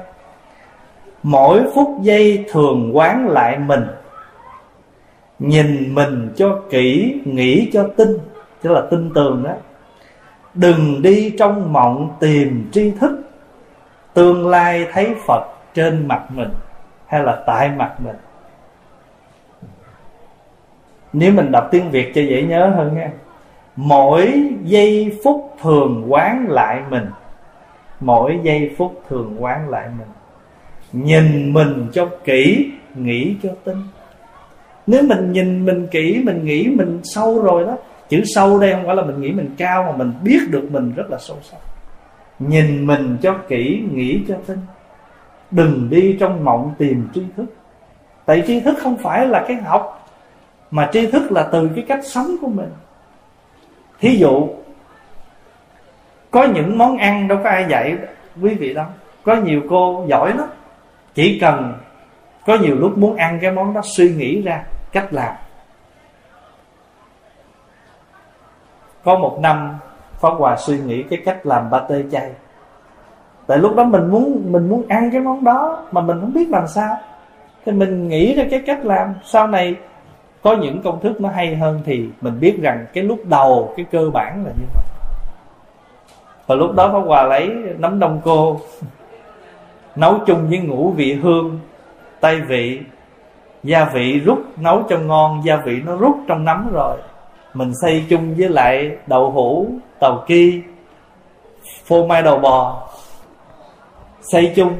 Mỗi phút giây thường quán lại mình, nhìn mình cho kỹ, nghĩ cho tin tức là tin tường đó. Đừng đi trong mộng tìm tri thức tương lai thấy phật trên mặt mình hay là tại mặt mình? Nếu mình đọc tiếng việt cho dễ nhớ hơn nha. Mỗi giây phút thường quán lại mình. Mỗi giây phút thường quán lại mình. Nhìn mình cho kỹ, nghĩ cho tinh. Nếu mình nhìn mình kỹ, mình nghĩ mình sâu rồi đó, chữ sâu đây không phải là mình nghĩ mình cao mà mình biết được mình rất là sâu sắc nhìn mình cho kỹ, nghĩ cho tinh đừng đi trong mộng tìm tri thức. Tại tri thức không phải là cái học, mà tri thức là từ cái cách sống của mình. Thí dụ, có những món ăn đâu có ai dạy quý vị đâu. Có nhiều cô giỏi lắm. Chỉ cần có nhiều lúc muốn ăn cái món đó, suy nghĩ ra cách làm. Có một năm Pháp Hòa suy nghĩ cái cách làm pate chay. Tại lúc đó mình muốn mình muốn ăn cái món đó mà mình không biết làm sao. Thì mình nghĩ ra cái cách làm. Sau này có những công thức nó hay hơn thì mình biết rằng cái lúc đầu, cái cơ bản là như vậy. Và lúc đó Pháp Hòa lấy nấm đông cô, (laughs) nấu chung với ngũ vị hương tay vị. Gia vị rút, nấu cho ngon, gia vị nó rút trong nấm rồi. Mình xây chung với lại đậu hũ tàu ki, phô mai đầu bò, xây chung,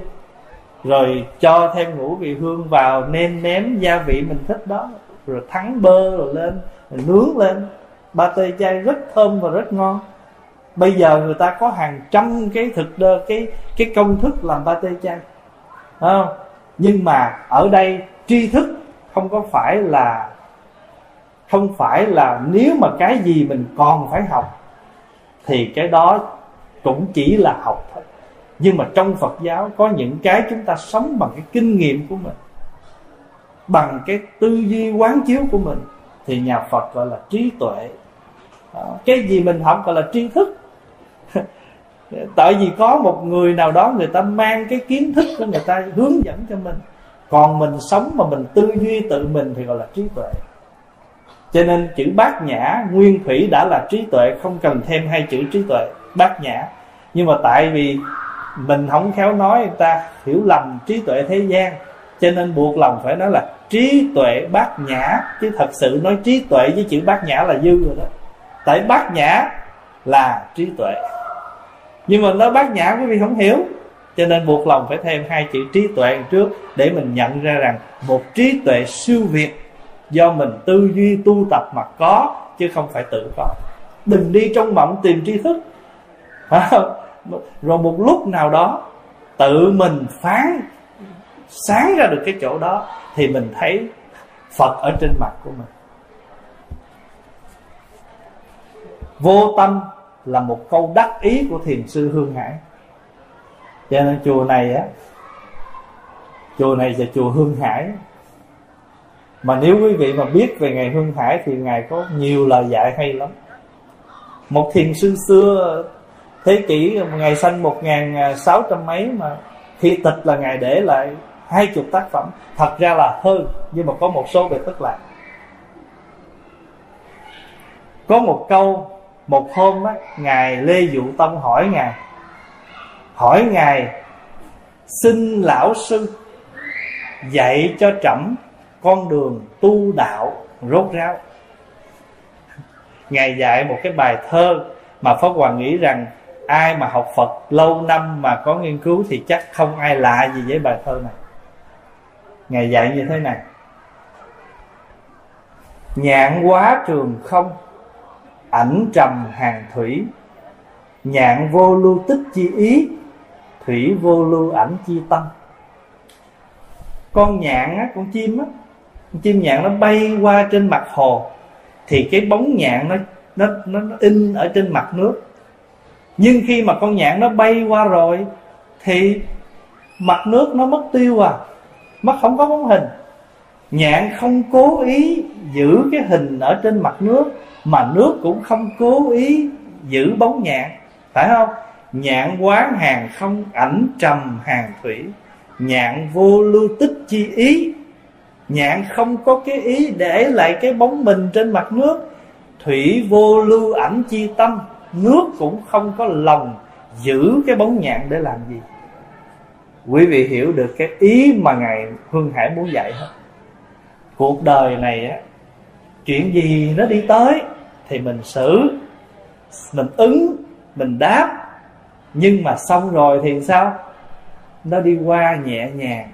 rồi cho thêm ngũ vị hương vào nêm nếm gia vị mình thích đó, rồi thắng bơ rồi lên, rồi nướng lên. Ba tê chay rất thơm và rất ngon. Bây giờ người ta có hàng trăm cái thực đơn cái cái công thức làm ba tê chay không? Nhưng mà ở đây tri thức không có phải là, không phải là nếu mà cái gì mình còn phải học thì cái đó cũng chỉ là học thôi. Nhưng mà trong phật giáo có những cái chúng ta sống bằng cái kinh nghiệm của mình, bằng cái tư duy quán chiếu của mình, thì nhà phật gọi là trí tuệ. Cái gì mình học gọi là tri thức. (laughs) Tại vì có một người nào đó người ta mang cái kiến thức của người ta hướng dẫn cho mình. Còn mình sống mà mình tư duy tự mình thì gọi là trí tuệ cho nên chữ bát nhã nguyên thủy đã là trí tuệ, không cần thêm hai chữ trí tuệ, bát nhã. Nhưng mà tại vì mình không khéo nói, người ta hiểu lầm trí tuệ thế gian, cho nên buộc lòng phải nói là trí tuệ bát nhã. Chứ thật sự nói trí tuệ với chữ bát nhã là dư rồi đó. Tại bát nhã là trí tuệ. Nhưng mà nói bát nhã quý vị không hiểu, cho nên buộc lòng phải thêm hai chữ trí tuệ trước để mình nhận ra rằng một trí tuệ siêu việt do mình tư duy, tu tập mà có, chứ không phải tự có. Đừng đi trong mộng tìm tri thức. (laughs) Rồi một lúc nào đó, tự mình phán, sáng ra được cái chỗ đó, thì mình thấy phật ở trên mặt của mình. Vô tâm là một câu đắc ý của thiền sư hương hải. Cho nên chùa này á, chùa này là chùa hương hải mà nếu quý vị mà biết về ngày hương hải thì ngài có nhiều lời dạy hay lắm. Một thiền sư xưa, thế kỷ ngày sanh một ngàn à, sáu trăm mấy mà khi tịch là ngài để lại hai chục tác phẩm. Thật ra là hơn, nhưng mà có một số về tức lạc. Có một câu, một hôm á, ngài lê dụ tông hỏi ngài hỏi ngài, xin lão sư dạy cho trẫm con đường tu đạo rốt ráo. Ngài dạy một cái bài thơ mà pháp hoàng nghĩ rằng ai mà học phật lâu năm mà có nghiên cứu thì chắc không ai lạ gì với bài thơ này. Ngài dạy như thế này. Nhạn quá trường không, ảnh trầm hàng thủy. Nhạn vô lưu tích chi ý, thủy vô lưu ảnh chi tâm. Con nhạn á, con chim á chim nhạn nó bay qua trên mặt hồ thì cái bóng nhạn nó nó nó, nó in ở trên mặt nước. Nhưng khi mà con nhạn nó bay qua rồi thì mặt nước nó mất tiêu à mất không có bóng hình. Nhạn không cố ý giữ cái hình ở trên mặt nước mà nước cũng không cố ý giữ bóng nhạn phải không? Nhạn quán hàng không ảnh trầm hàng thủy. Nhạn vô lưu tích chi ý nhạn không có cái ý để lại cái bóng mình trên mặt nước. Thủy vô lưu ảnh chi tâm, nước cũng không có lòng giữ cái bóng nhạn để làm gì. Quý vị hiểu được cái ý mà ngài hương hải muốn dạy hết. Cuộc đời này á, chuyện gì nó đi tới thì mình xử, mình ứng, mình đáp. Nhưng mà xong rồi thì sao? Nó đi qua nhẹ nhàng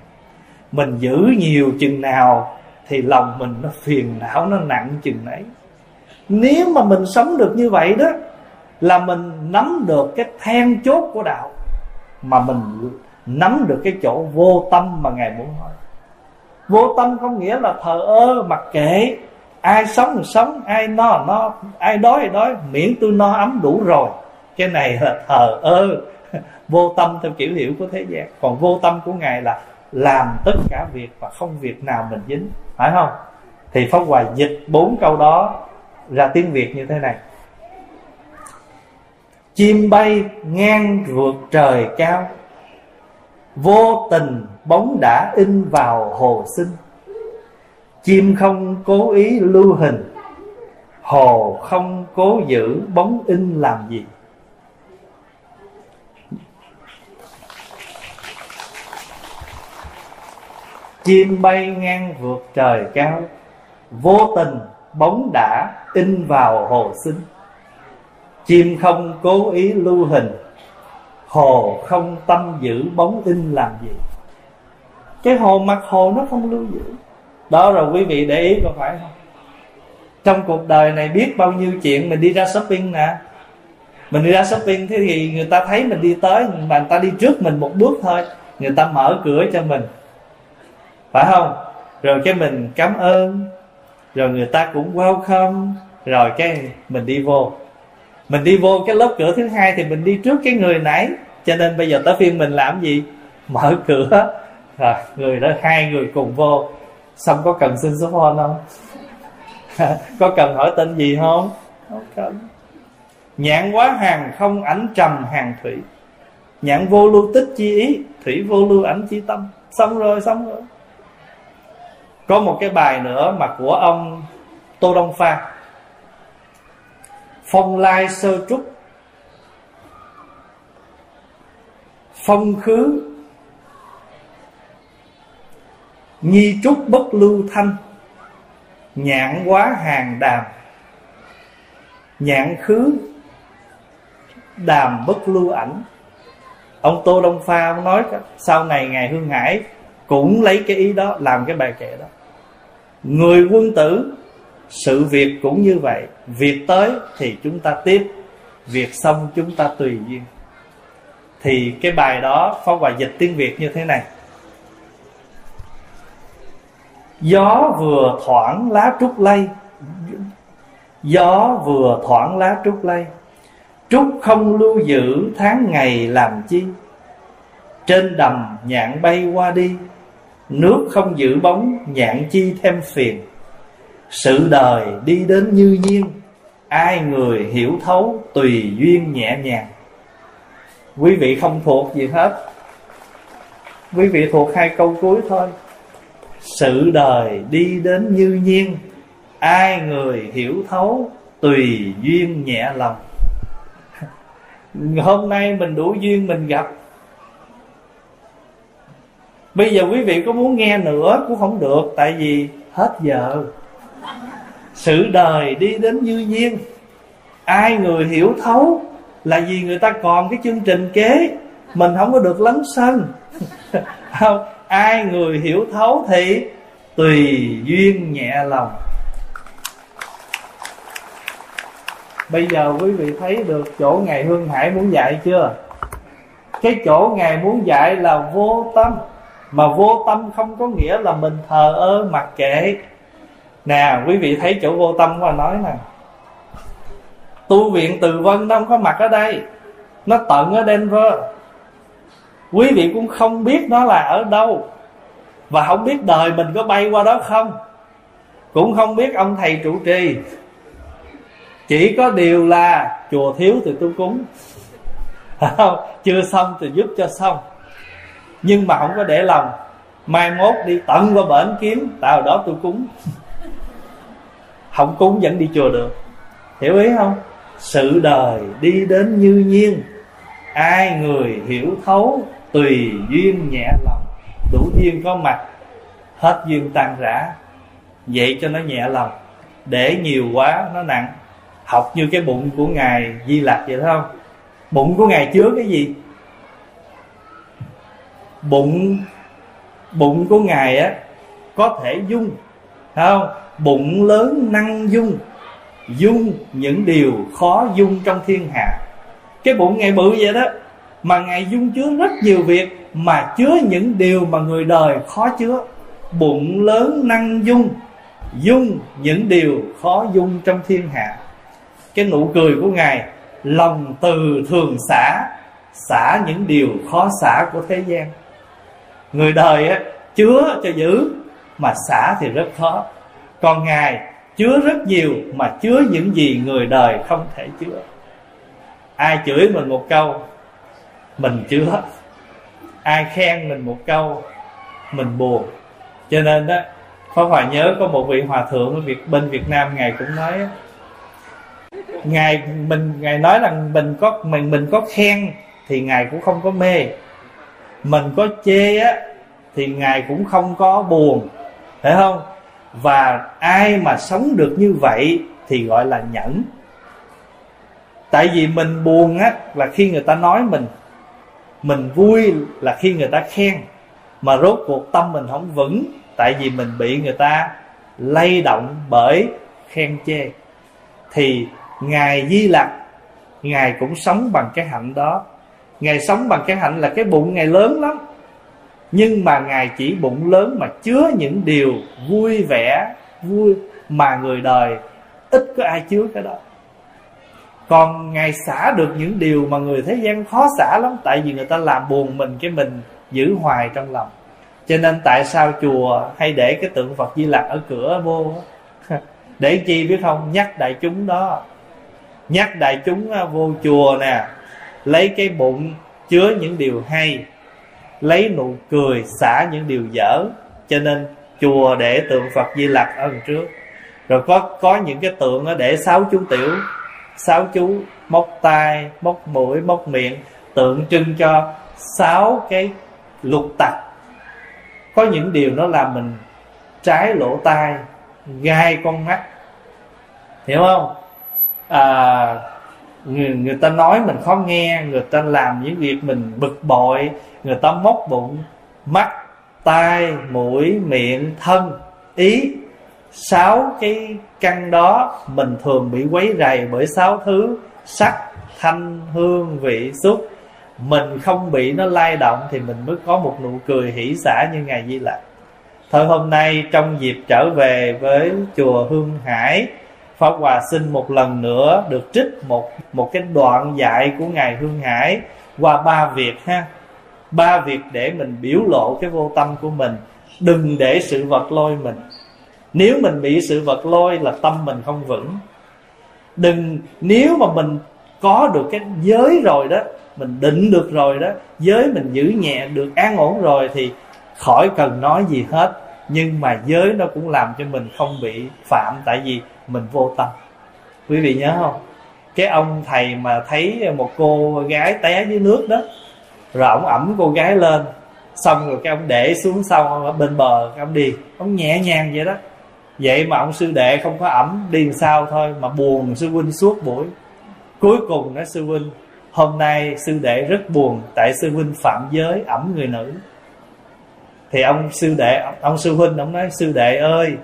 mình giữ nhiều chừng nào thì lòng mình nó phiền não, nó nặng chừng nấy. Nếu mà mình sống được như vậy đó, là mình nắm được cái then chốt của đạo, mà mình nắm được cái chỗ vô tâm mà ngài muốn nói. Vô tâm không nghĩa là thờ ơ mặc kệ ai sống thì sống, ai no no, ai đói thì đói, miễn tôi no ấm đủ rồi. Cái này là thờ ơ. (laughs) Vô tâm theo kiểu hiểu của thế gian. Còn vô tâm của ngài là làm tất cả việc và không việc nào mình dính, phải không? Thì pháp hòa dịch bốn câu đó ra tiếng việt như thế này. Chim bay ngang vượt trời cao, vô tình bóng đã in vào hồ sinh chim không cố ý lưu hình, hồ không cố giữ bóng in làm gì. Chim bay ngang vượt trời cao. Vô tình bóng đã in vào hồ sinh chim không cố ý lưu hình. Hồ không tâm giữ bóng in làm gì. Cái hồ mặt hồ nó không lưu giữ. Đó rồi quý vị để ý có phải không? Trong cuộc đời này biết bao nhiêu chuyện mình đi ra shopping nè. Mình đi ra shopping thế thì người ta thấy mình đi tới, mà người ta đi trước mình một bước thôi. Người ta mở cửa cho mình phải không? Rồi cái mình cảm ơn, rồi người ta cũng welcome, rồi cái mình đi vô. Mình đi vô cái lớp cửa thứ hai thì mình đi trước cái người nãy. Cho nên bây giờ tới phiên mình làm gì? Mở cửa. Rồi, người đó, hai người cùng vô. Xong có cần xin số phone không? (laughs) Có cần hỏi tên gì không? Không cần. Nhãn quá hàng không ảnh trầm hàng thủy. Nhãn vô lưu tích chi ý, thủy vô lưu ảnh chi tâm. Xong rồi xong rồi có một cái bài nữa mà của ông tô đông pha. Phong lai sơ trúc. Phong khứ. Nhi trúc bất lưu thanh. Nhạn quá hàng đàm. Nhạn khứ. Đàm bất lưu ảnh. Ông tô đông pha ông nói sau này ngài hương hải cũng lấy cái ý đó làm cái bài kệ đó người quân tử, sự việc cũng như vậy. Việc tới thì chúng ta tiếp, việc xong chúng ta tùy duyên. Thì cái bài đó phó Hòa dịch tiếng Việt như thế này. Gió vừa thoảng lá trúc lay. Gió vừa thoảng lá trúc lay. Trúc không lưu giữ tháng ngày làm chi. Trên đầm nhạn bay qua đi. Nước không giữ bóng nhạn chi thêm phiền. Sự đời đi đến như nhiên, Ai người hiểu thấu tùy duyên nhẹ nhàng. Quý vị không thuộc gì hết. Quý vị thuộc hai câu cuối thôi. Sự đời đi đến như nhiên, Ai người hiểu thấu Tùy duyên nhẹ lòng. (laughs) Hôm nay mình đủ duyên mình gặp. Bây giờ quý vị có muốn nghe nữa cũng không được, Tại vì hết giờ. Sự đời đi đến như nhiên. Ai người hiểu thấu Là vì người ta còn cái chương trình kế. Mình không có được lấn sân. (laughs) Không, Ai người hiểu thấu thì Tùy duyên nhẹ lòng. Bây giờ quý vị thấy được chỗ Ngài Hương Hải muốn dạy chưa? Cái chỗ Ngài muốn dạy là vô tâm. Mà vô tâm không có nghĩa là mình thờ ơ mặc kệ. Nè, quý vị thấy chỗ vô tâm qua nói nè. Tu viện Từ Vân nó không có mặt ở đây. Nó tận ở Denver. Quý vị cũng không biết nó là ở đâu. Và không biết đời mình có bay qua đó không. Cũng không biết ông thầy trụ trì. Chỉ có điều là chùa thiếu thì tôi cúng. (laughs) Chưa xong thì giúp cho xong nhưng mà không có để lòng. Mai mốt đi tận qua bển kiếm, tao đó tôi cúng. (laughs) Không cúng vẫn đi chùa được. Hiểu ý không? Sự đời đi đến như nhiên. Ai người hiểu thấu, tùy duyên nhẹ lòng. Đủ duyên có mặt, hết duyên tan rã. Vậy cho nó nhẹ lòng. Để nhiều quá nó nặng. Học như cái bụng của ngài di lặc vậy không? Bụng của ngài chứa cái gì? Bụng bụng của ngài á, có thể dung không? Bụng lớn năng dung dung những điều khó dung trong thiên hạ. Cái bụng ngài bự vậy đó, mà ngài dung chứa rất nhiều việc mà chứa những điều mà người đời khó chứa. Bụng lớn năng dung dung những điều khó dung trong thiên hạ. Cái nụ cười của ngài, lòng từ thường xả xả những điều khó xả của thế gian người đời á, chứa cho giữ mà xả thì rất khó. Còn ngài chứa rất nhiều mà chứa những gì người đời không thể chứa. Ai chửi mình một câu mình chứa. Ai khen mình một câu mình buồn. Cho nên đó Pháp Hòa nhớ có một vị hòa thượng ở Việt bên Việt Nam ngài cũng nói ngài mình ngài nói rằng mình có mình mình có khen thì ngài cũng không có mê mình có chê á, thì ngài cũng không có buồn, phải không? Và ai mà sống được như vậy thì gọi là nhẫn. Tại vì mình buồn á, là khi người ta nói mình mình vui là khi người ta khen, mà rốt cuộc tâm mình không vững, tại vì mình bị người ta lay động bởi khen chê. Thì ngài di lặc, ngài cũng sống bằng cái hạnh đó ngài sống bằng cái hạnh là cái bụng ngài lớn lắm. Nhưng mà ngài chỉ bụng lớn mà chứa những điều vui vẻ, vui mà người đời ít có ai chứa cái đó. Còn ngài xả được những điều mà người thế gian khó xả lắm, tại vì người ta làm buồn mình cái mình giữ hoài trong lòng. Cho nên tại sao chùa hay để cái tượng phật di lặc ở cửa vô (laughs) để chi biết không? Nhắc đại chúng đó. Nhắc đại chúng vô chùa nè lấy cái bụng chứa những điều hay. Lấy nụ cười xả những điều dở. Cho nên chùa để tượng phật di lặc ở đằng trước. Rồi có có những cái tượng để sáu chú tiểu. Sáu chú móc tai móc mũi móc miệng. Tượng trưng cho sáu cái lục tặc. Có những điều nó làm mình trái lỗ tai gai con mắt. Hiểu không? À, người, người ta nói mình khó nghe người ta làm những việc mình bực bội người ta móc bụng mắt tai mũi miệng thân ý. Sáu cái căn đó mình thường bị quấy rầy bởi sáu thứ sắc thanh hương vị xúc. Mình không bị nó lay động thì mình mới có một nụ cười hỷ xả như ngày di lặc. Thôi hôm nay trong dịp trở về với chùa hương hải pháp hòa xin một lần nữa được trích một một cái đoạn dạy của ngài hương hải qua ba việc ha. Ba việc để mình biểu lộ cái vô tâm của mình. Đừng để sự vật lôi mình. Nếu mình bị sự vật lôi là tâm mình không vững. Đừng, nếu mà mình có được cái giới rồi đó, mình định được rồi đó, giới mình giữ nhẹ được an ổn rồi thì khỏi cần nói gì hết. Nhưng mà giới nó cũng làm cho mình không bị phạm. Tại vì mình vô tâm. Quý vị nhớ không? Cái ông thầy mà thấy một cô gái té dưới nước đó, rồi ông ẩm cô gái lên, xong rồi cái ông để xuống sau ở bên bờ, cái ông đi. Ông nhẹ nhàng vậy đó. Vậy mà ông sư đệ không có ẩm, đi sao thôi, mà buồn sư huynh suốt buổi. Cuối cùng nói sư huynh, hôm nay sư đệ rất buồn, tại sư huynh phạm giới ẩm người nữ. Thì ông sư đệ, ông sư huynh ông nói, sư đệ ơi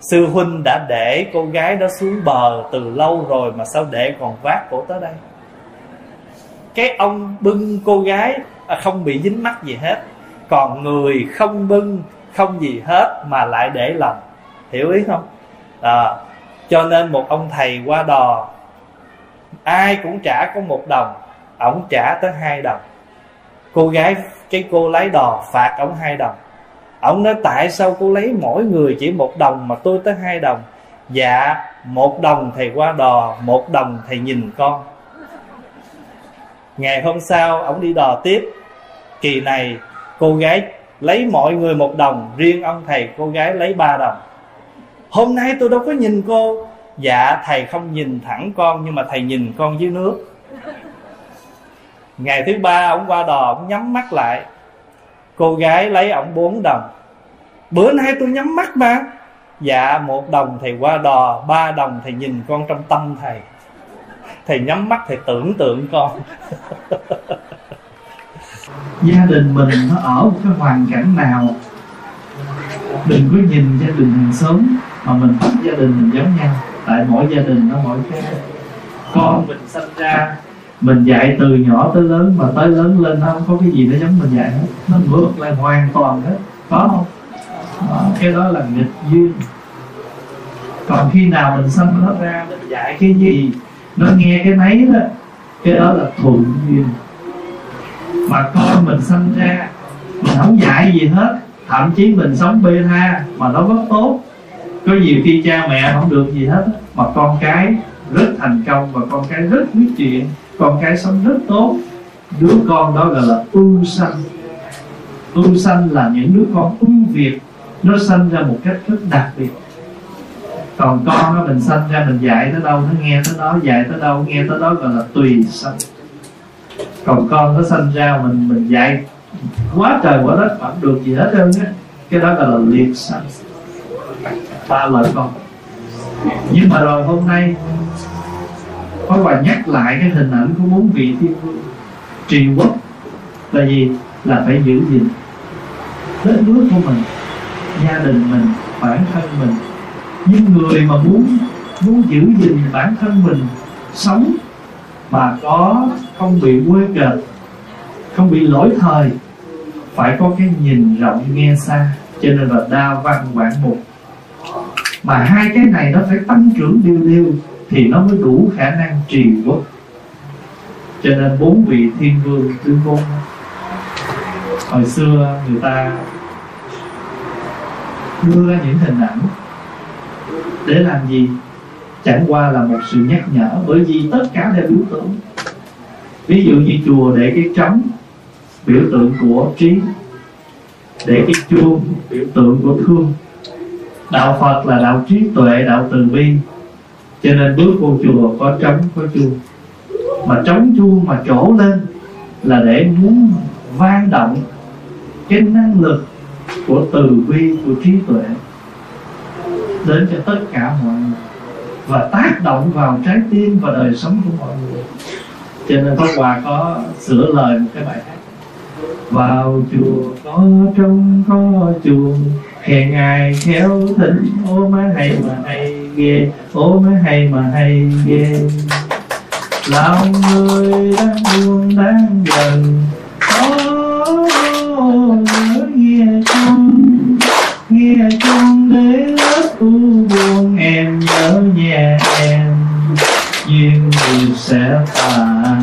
sư huynh đã để cô gái đó xuống bờ từ lâu rồi mà sao đệ còn vác cổ tới đây? Cái ông bưng cô gái à, không bị dính mắt gì hết. Còn người không bưng không gì hết mà lại để lòng. Hiểu ý không? À, cho nên một ông thầy qua đò ai cũng trả có một đồng ổng trả tới hai đồng. Cô gái cái cô lấy đò phạt ổng hai đồng ông nói, tại sao cô lấy mỗi người chỉ một đồng mà tôi tới hai đồng? Dạ một đồng thầy qua đò, một đồng thầy nhìn con. Ngày hôm sau, ông đi đò tiếp. Kỳ này, cô gái lấy mọi người một đồng, riêng ông thầy cô gái lấy ba đồng. Hôm nay tôi đâu có nhìn cô. Dạ thầy không nhìn thẳng con, nhưng mà thầy nhìn con dưới nước. Ngày thứ ba, ông qua đò, ông nhắm mắt lại cô gái lấy ổng bốn đồng. Bữa nay tôi nhắm mắt mà. Dạ một đồng thầy qua đò, ba đồng thầy nhìn con trong tâm thầy. Thầy nhắm mắt, thầy tưởng tượng con. (laughs) Gia đình mình nó ở một cái hoàn cảnh nào? Đừng có nhìn gia đình hàng xóm mà mình thích gia đình mình giống nhau. Tại mỗi gia đình nó mỗi cái. Con mình sinh ra mình dạy từ nhỏ tới lớn mà tới lớn lên nó không có cái gì nó giống mình dạy hết. Nó ngược lại hoàn toàn hết. Có không? Đó, cái đó là nghịch duyên. Còn khi nào mình sinh nó ra mình dạy cái gì nó nghe cái nấy đó cái đó là thuận duyên. Mà con mình sinh ra mình không dạy gì hết. Thậm chí mình sống bê tha mà nó rất tốt. Có nhiều khi cha mẹ không được gì hết mà con cái rất thành công và con cái rất biết chuyện con cái sống rất tốt, đứa con đó gọi là ưu sanh. Ưu sanh là những đứa con ưu việt, nó sanh ra một cách rất đặc biệt. Còn con nó mình sanh ra mình dạy tới đâu, nó nghe tới đó, dạy tới đâu, nghe tới đó gọi là tùy sanh. Còn con nó sanh ra mình mình dạy quá trời quá đất vẫn được gì hết trơn á. Cái đó gọi là liệt sanh. Ba lợi con. Nhưng mà rồi hôm nay có Hòa nhắc lại cái hình ảnh của bốn vị thiên vương. Trì quốc, là gì? Là phải giữ gìn. Đất nước của mình, gia đình mình, bản thân mình. Những người mà muốn muốn giữ gìn bản thân mình sống mà có, không bị quê cợt không bị lỗi thời, phải có cái nhìn rộng nghe xa. Cho nên là đa văn bản mục. Mà hai cái này nó phải tăng trưởng đều đều thì nó mới đủ khả năng trì quốc cho nên bốn vị thiên vương tuyên ngôn, hồi xưa người ta đưa ra những hình ảnh để làm gì? Chẳng qua là một sự nhắc nhở, bởi vì tất cả đều biểu tượng. Ví dụ như chùa để cái trống, biểu tượng của trí, để cái chuông, biểu tượng của thương. Đạo phật là đạo trí tuệ, đạo từ bi cho nên bước vô chùa có trống, có chuông. Mà trống chuông mà trổ lên là để muốn vang động cái năng lực của từ bi của trí tuệ đến cho tất cả mọi người và tác động vào trái tim và đời sống của mọi người. Cho nên Pháp Hòa có sửa lời một cái bài hát. Vào chùa có trông có chuồng khen ngài khéo thỉnh ô má hay mà hay ghê ô má hay mà hay ghê. Lòng người đang buồn đang gần có nghe chung. Nghe chung để lớp u buồn em nhớ nhà em. Duyên nghiệp sẽ phản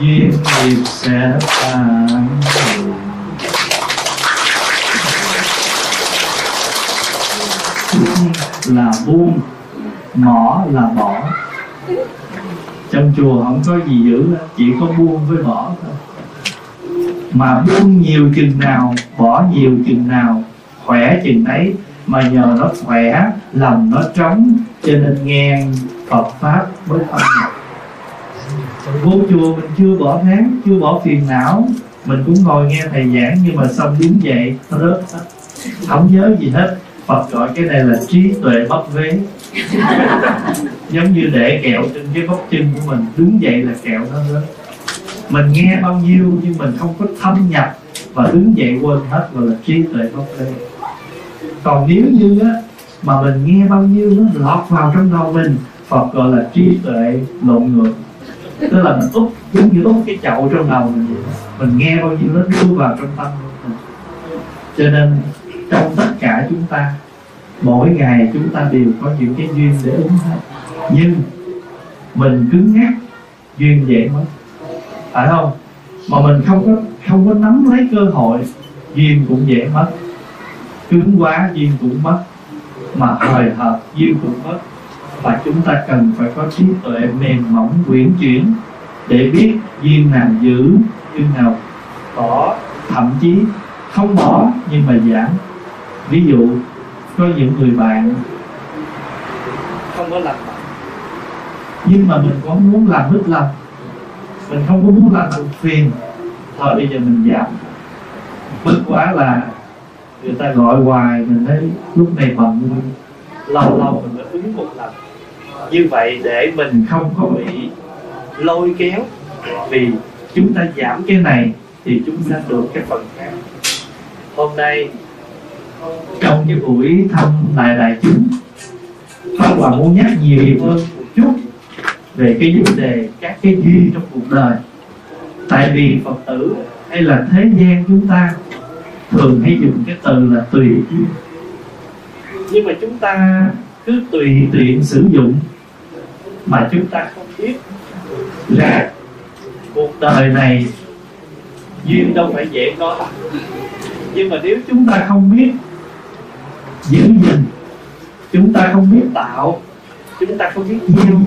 duyên nghiệp sẽ phản là buông, mỏ là bỏ. Trong chùa không có gì giữ chỉ có buông với bỏ thôi. Mà buông nhiều chừng nào, bỏ nhiều chừng nào, khỏe chừng ấy, mà nhờ nó khỏe, lòng nó trống, cho nên nghe Phật pháp mới thành. vô chùa mình chưa bỏ tháng chưa bỏ phiền não. Mình cũng ngồi nghe thầy giảng nhưng mà xong đứng dậy nó rớt hết. Không nhớ gì hết. Phật gọi cái này là trí tuệ mất vế. (laughs) Giống như để kẹo trên cái bắp chân của mình đứng dậy là kẹo nó rớt mình nghe bao nhiêu nhưng mình không có thâm nhập và đứng dậy quên hết gọi là trí tuệ mất vế. Còn nếu như á mà mình nghe bao nhiêu nó lọt vào trong đầu mình Phật gọi là trí tuệ lộn ngược. Tức là mình úp giống như úp cái chậu trong đầu mình mình nghe bao nhiêu nó đưa vào trong tâm của mình. Cho nên trong tất cả chúng ta. Mỗi ngày chúng ta đều có những cái duyên để ứng hết. Nhưng mình cứng nhắc duyên dễ mất. Phải không? Mà mình không có không có nắm lấy cơ hội, duyên cũng dễ mất. Cứng quá, duyên cũng mất. Mà hời hợt duyên cũng mất. Và chúng ta cần phải có trí tuệ, mềm mỏng quyển chuyển để biết duyên nào giữ, duyên nào bỏ thậm chí không bỏ, nhưng mà giảm ví dụ có những người bạn không có làm nhưng mà mình có muốn làm hết lòng mình không có muốn làm được phiền. Thôi bây giờ mình giảm. Bất quá là người ta gọi hoài mình thấy lúc này bận lâu lâu mình mới ứng một lần. Như vậy để mình không có bị lôi kéo. vì chúng ta giảm cái này thì chúng ta được cái phần khác. Hôm nay trong cái buổi thăm lại đại chúng, Pháp Hòa muốn nhắc nhiều hơn một chút về cái vấn đề các cái duyên trong cuộc đời. Tại vì Phật tử hay là thế gian chúng ta thường hay dùng cái từ là tùy duyên. Nhưng mà chúng ta cứ tùy tiện sử dụng mà chúng ta không biết là cuộc đời này duyên đâu phải dễ có. Nhưng mà nếu chúng ta không biết giữ gìn. Chúng ta không biết tạo chúng ta không biết gieo.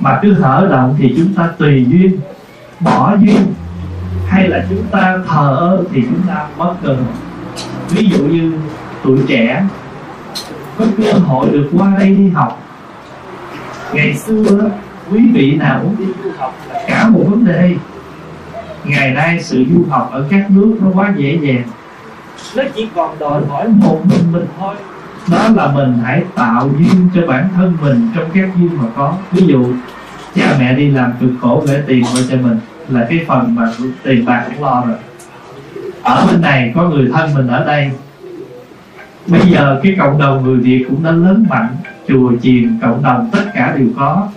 Mà cứ hở động thì chúng ta tùy duyên. Bỏ duyên, hay là chúng ta thờ ơ thì chúng ta mất cơ ví dụ như tuổi trẻ, có cơ hội được qua đây đi học. Ngày xưa, quý vị nào muốn đi du học là cả một vấn đề. Ngày nay sự du học ở các nước nó quá dễ dàng nó chỉ còn đòi hỏi một mình mình thôi. Đó là mình hãy tạo duyên cho bản thân mình trong các duyên mà có. Ví dụ, cha mẹ đi làm cực khổ gửi tiền qua cho mình là cái phần mà tiền bạc cũng lo rồi. Ở bên này có người thân mình ở đây. Bây giờ cái cộng đồng người việt cũng đã lớn mạnh, chùa chiền, cộng đồng, tất cả đều có.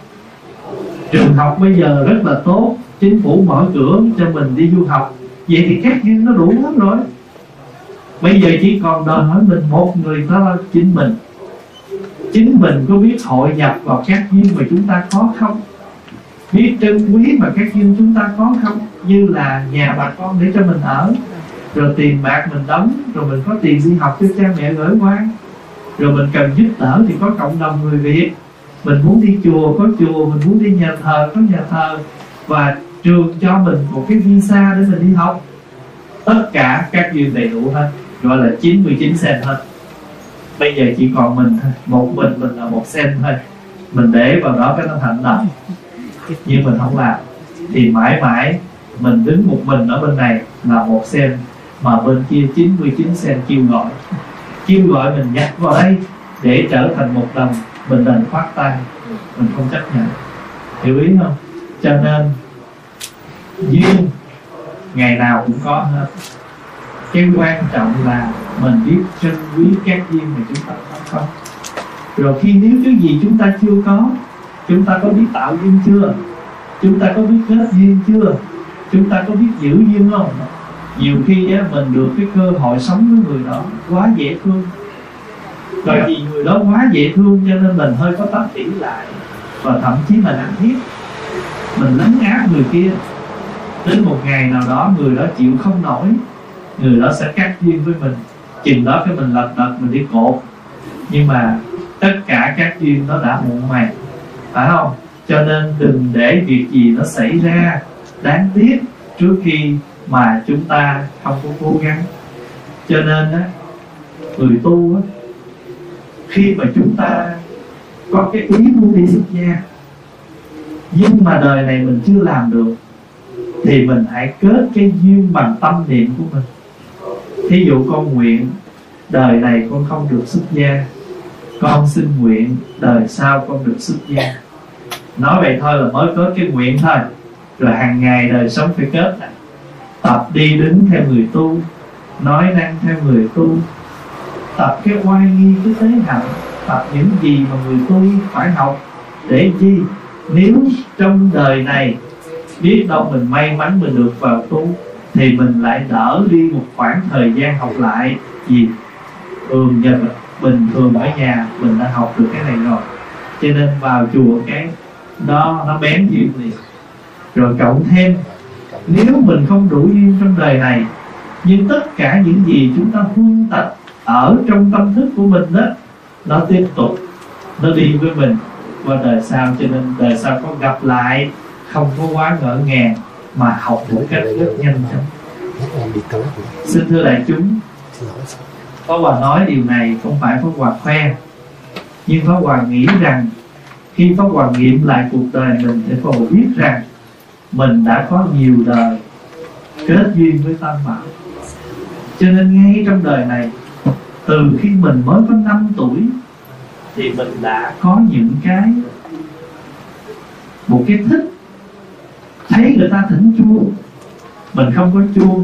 Trường học bây giờ rất là tốt, chính phủ mở cửa cho mình đi du học. Vậy thì các duyên nó đủ lắm rồi bây giờ chỉ còn đòi hỏi mình một người đó là chính mình. Chính mình có biết hội nhập vào các duyên mà chúng ta có không? Biết trân quý mà các duyên chúng ta có không? Như là nhà bà con để cho mình ở, rồi tiền bạc mình đóng, rồi mình có tiền đi học cho cha mẹ gửi qua. Rồi mình cần giúp đỡ thì có cộng đồng người việt. Mình muốn đi chùa, có chùa. Mình muốn đi nhà thờ, có nhà thờ. Và trường cho mình một cái visa để mình đi học. Tất cả các duyên đầy đủ hết gọi là 99 sen hết bây giờ chỉ còn mình thôi. Một mình mình là một sen thôi. Mình để vào đó cái nó thành đồng nhưng mình không làm, thì mãi mãi mình đứng một mình ở bên này là một sen, mà bên kia 99 sen kêu gọi. Kêu gọi mình nhắc vào đây để trở thành một đồng mình đành khoát tay, mình không chấp nhận. Hiểu ý không? Cho nên, duyên ngày nào cũng có hết cái quan trọng là mình biết trân quý các duyên mà chúng ta có. Không rồi khi nếu cái gì chúng ta chưa có chúng ta có biết tạo duyên chưa? Chúng ta có biết kết duyên chưa? Chúng ta có biết giữ duyên không? Nhiều khi á, mình được cái cơ hội sống với người đó quá dễ thương. Bởi vì người đó quá dễ thương cho nên mình hơi có tâm tỉ lại và thậm chí mình ăn hiếp. Mình lấn áp người kia. Đến một ngày nào đó người đó chịu không nổi người đó sẽ cắt duyên với mình. Chừng đó cái mình lật đật, mình đi cột. Nhưng mà tất cả các duyên nó đã muộn màng. Phải không? Cho nên đừng để việc gì nó xảy ra đáng tiếc trước khi mà chúng ta không có cố gắng. Cho nên á, người tu á, khi mà chúng ta có cái ý muốn đi xuất gia, nhưng mà đời này mình chưa làm được, thì mình hãy kết cái duyên bằng tâm niệm của mình thí dụ con nguyện, đời này con không được xuất gia. Con xin nguyện, đời sau con được xuất gia. Nói vậy thôi là mới có cái nguyện thôi. Rồi hàng ngày đời sống phải kết này tập đi đứng theo người tu, nói năng theo người tu. Tập cái oai nghi cái tế hạnh, tập những gì mà người tu phải học. Để chi? Nếu trong đời này biết đâu mình may mắn mình được vào tu thì mình lại đỡ đi một khoảng thời gian học lại. Gì thường giờ bình thường ở nhà mình đã học được cái này rồi. Cho nên vào chùa cái đó nó bén duyên liền. Rồi cộng thêm, nếu mình không đủ duyên trong đời này nhưng tất cả những gì chúng ta huân tập ở trong tâm thức của mình đó, nó tiếp tục, nó đi với mình qua đời sau. Cho nên đời sau có gặp lại, không có quá ngỡ ngàng mà học một cách rất nhanh chóng xin thưa đại chúng Pháp Hòa nói điều này không phải Pháp Hòa khoe Nhưng Pháp Hòa nghĩ rằng Khi Pháp Hòa nghiệm lại cuộc đời mình Thì Pháp Hòa biết rằng Mình đã có nhiều đời Kết duyên với Tam Bảo. Cho nên ngay trong đời này Từ khi mình mới có 5 tuổi Thì mình đã có những cái Một cái thích Thấy người ta thỉnh chuông Mình không có chuông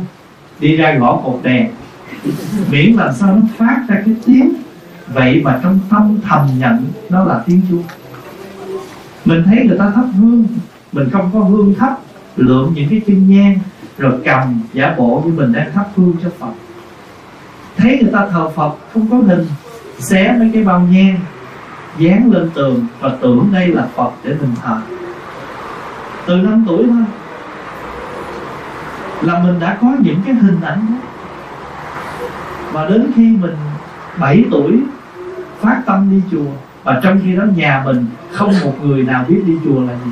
Đi ra gõ cột đèn. Miễn làm sao nó phát ra cái tiếng. Vậy mà trong tâm thầm nhận nó là tiếng chuông mình thấy người ta thắp hương. Mình không có hương thắp lượm những cái chân nhang. Rồi cầm giả bộ như mình đang thắp hương cho phật. Thấy người ta thờ phật, không có hình, xé mấy cái bao nhang, dán lên tường và tưởng đây là phật để mình thờ từ năm tuổi thôi. Là mình đã có những cái hình ảnh đó. Và đến khi mình 7 tuổi phát tâm đi chùa và trong khi đó nhà mình không một người nào biết đi chùa là gì.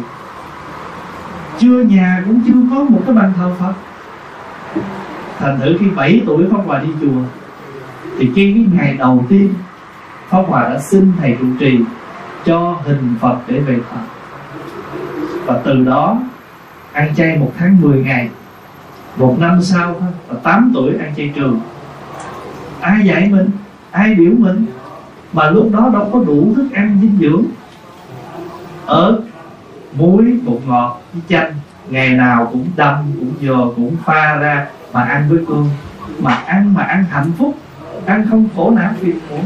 Chưa nhà cũng chưa có một cái bàn thờ Phật. Thành thử khi 7 tuổi Pháp Hòa đi chùa, thì khi cái ngày đầu tiên Pháp Hòa đã xin thầy trụ trì cho hình Phật để về Phật và từ đó, ăn chay một tháng 10 ngày. Một năm sau thôi, và 8 tuổi ăn chay trường. Ai dạy mình? Ai biểu mình? Mà lúc đó đâu có đủ thức ăn dinh dưỡng. Ớt, muối, bột ngọt với chanh. Ngày nào cũng đâm, cũng dừa cũng pha ra mà ăn với cơm. Mà ăn mà ăn hạnh phúc. Ăn không khổ não phiền muộn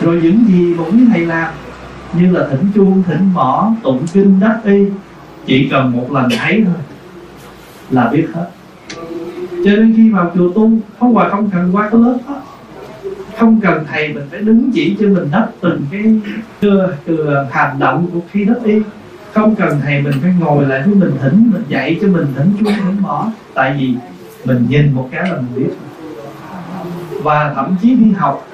rồi những gì một quý thầy làm như là thỉnh chuông thỉnh mỏ tụng kinh đắc y. Chỉ cần một lần thấy thôi là biết hết. Cho nên khi vào chùa tu không Hòa không cần qua cái lớp đó. Không cần thầy mình phải đứng chỉ cho mình đắp từng cái từ, từ hành động của khi đắp y. Không cần thầy mình phải ngồi lại với mình thỉnh mình dạy cho mình thỉnh chuông thỉnh mỏ tại vì mình nhìn một cái là mình biết. Và thậm chí đi học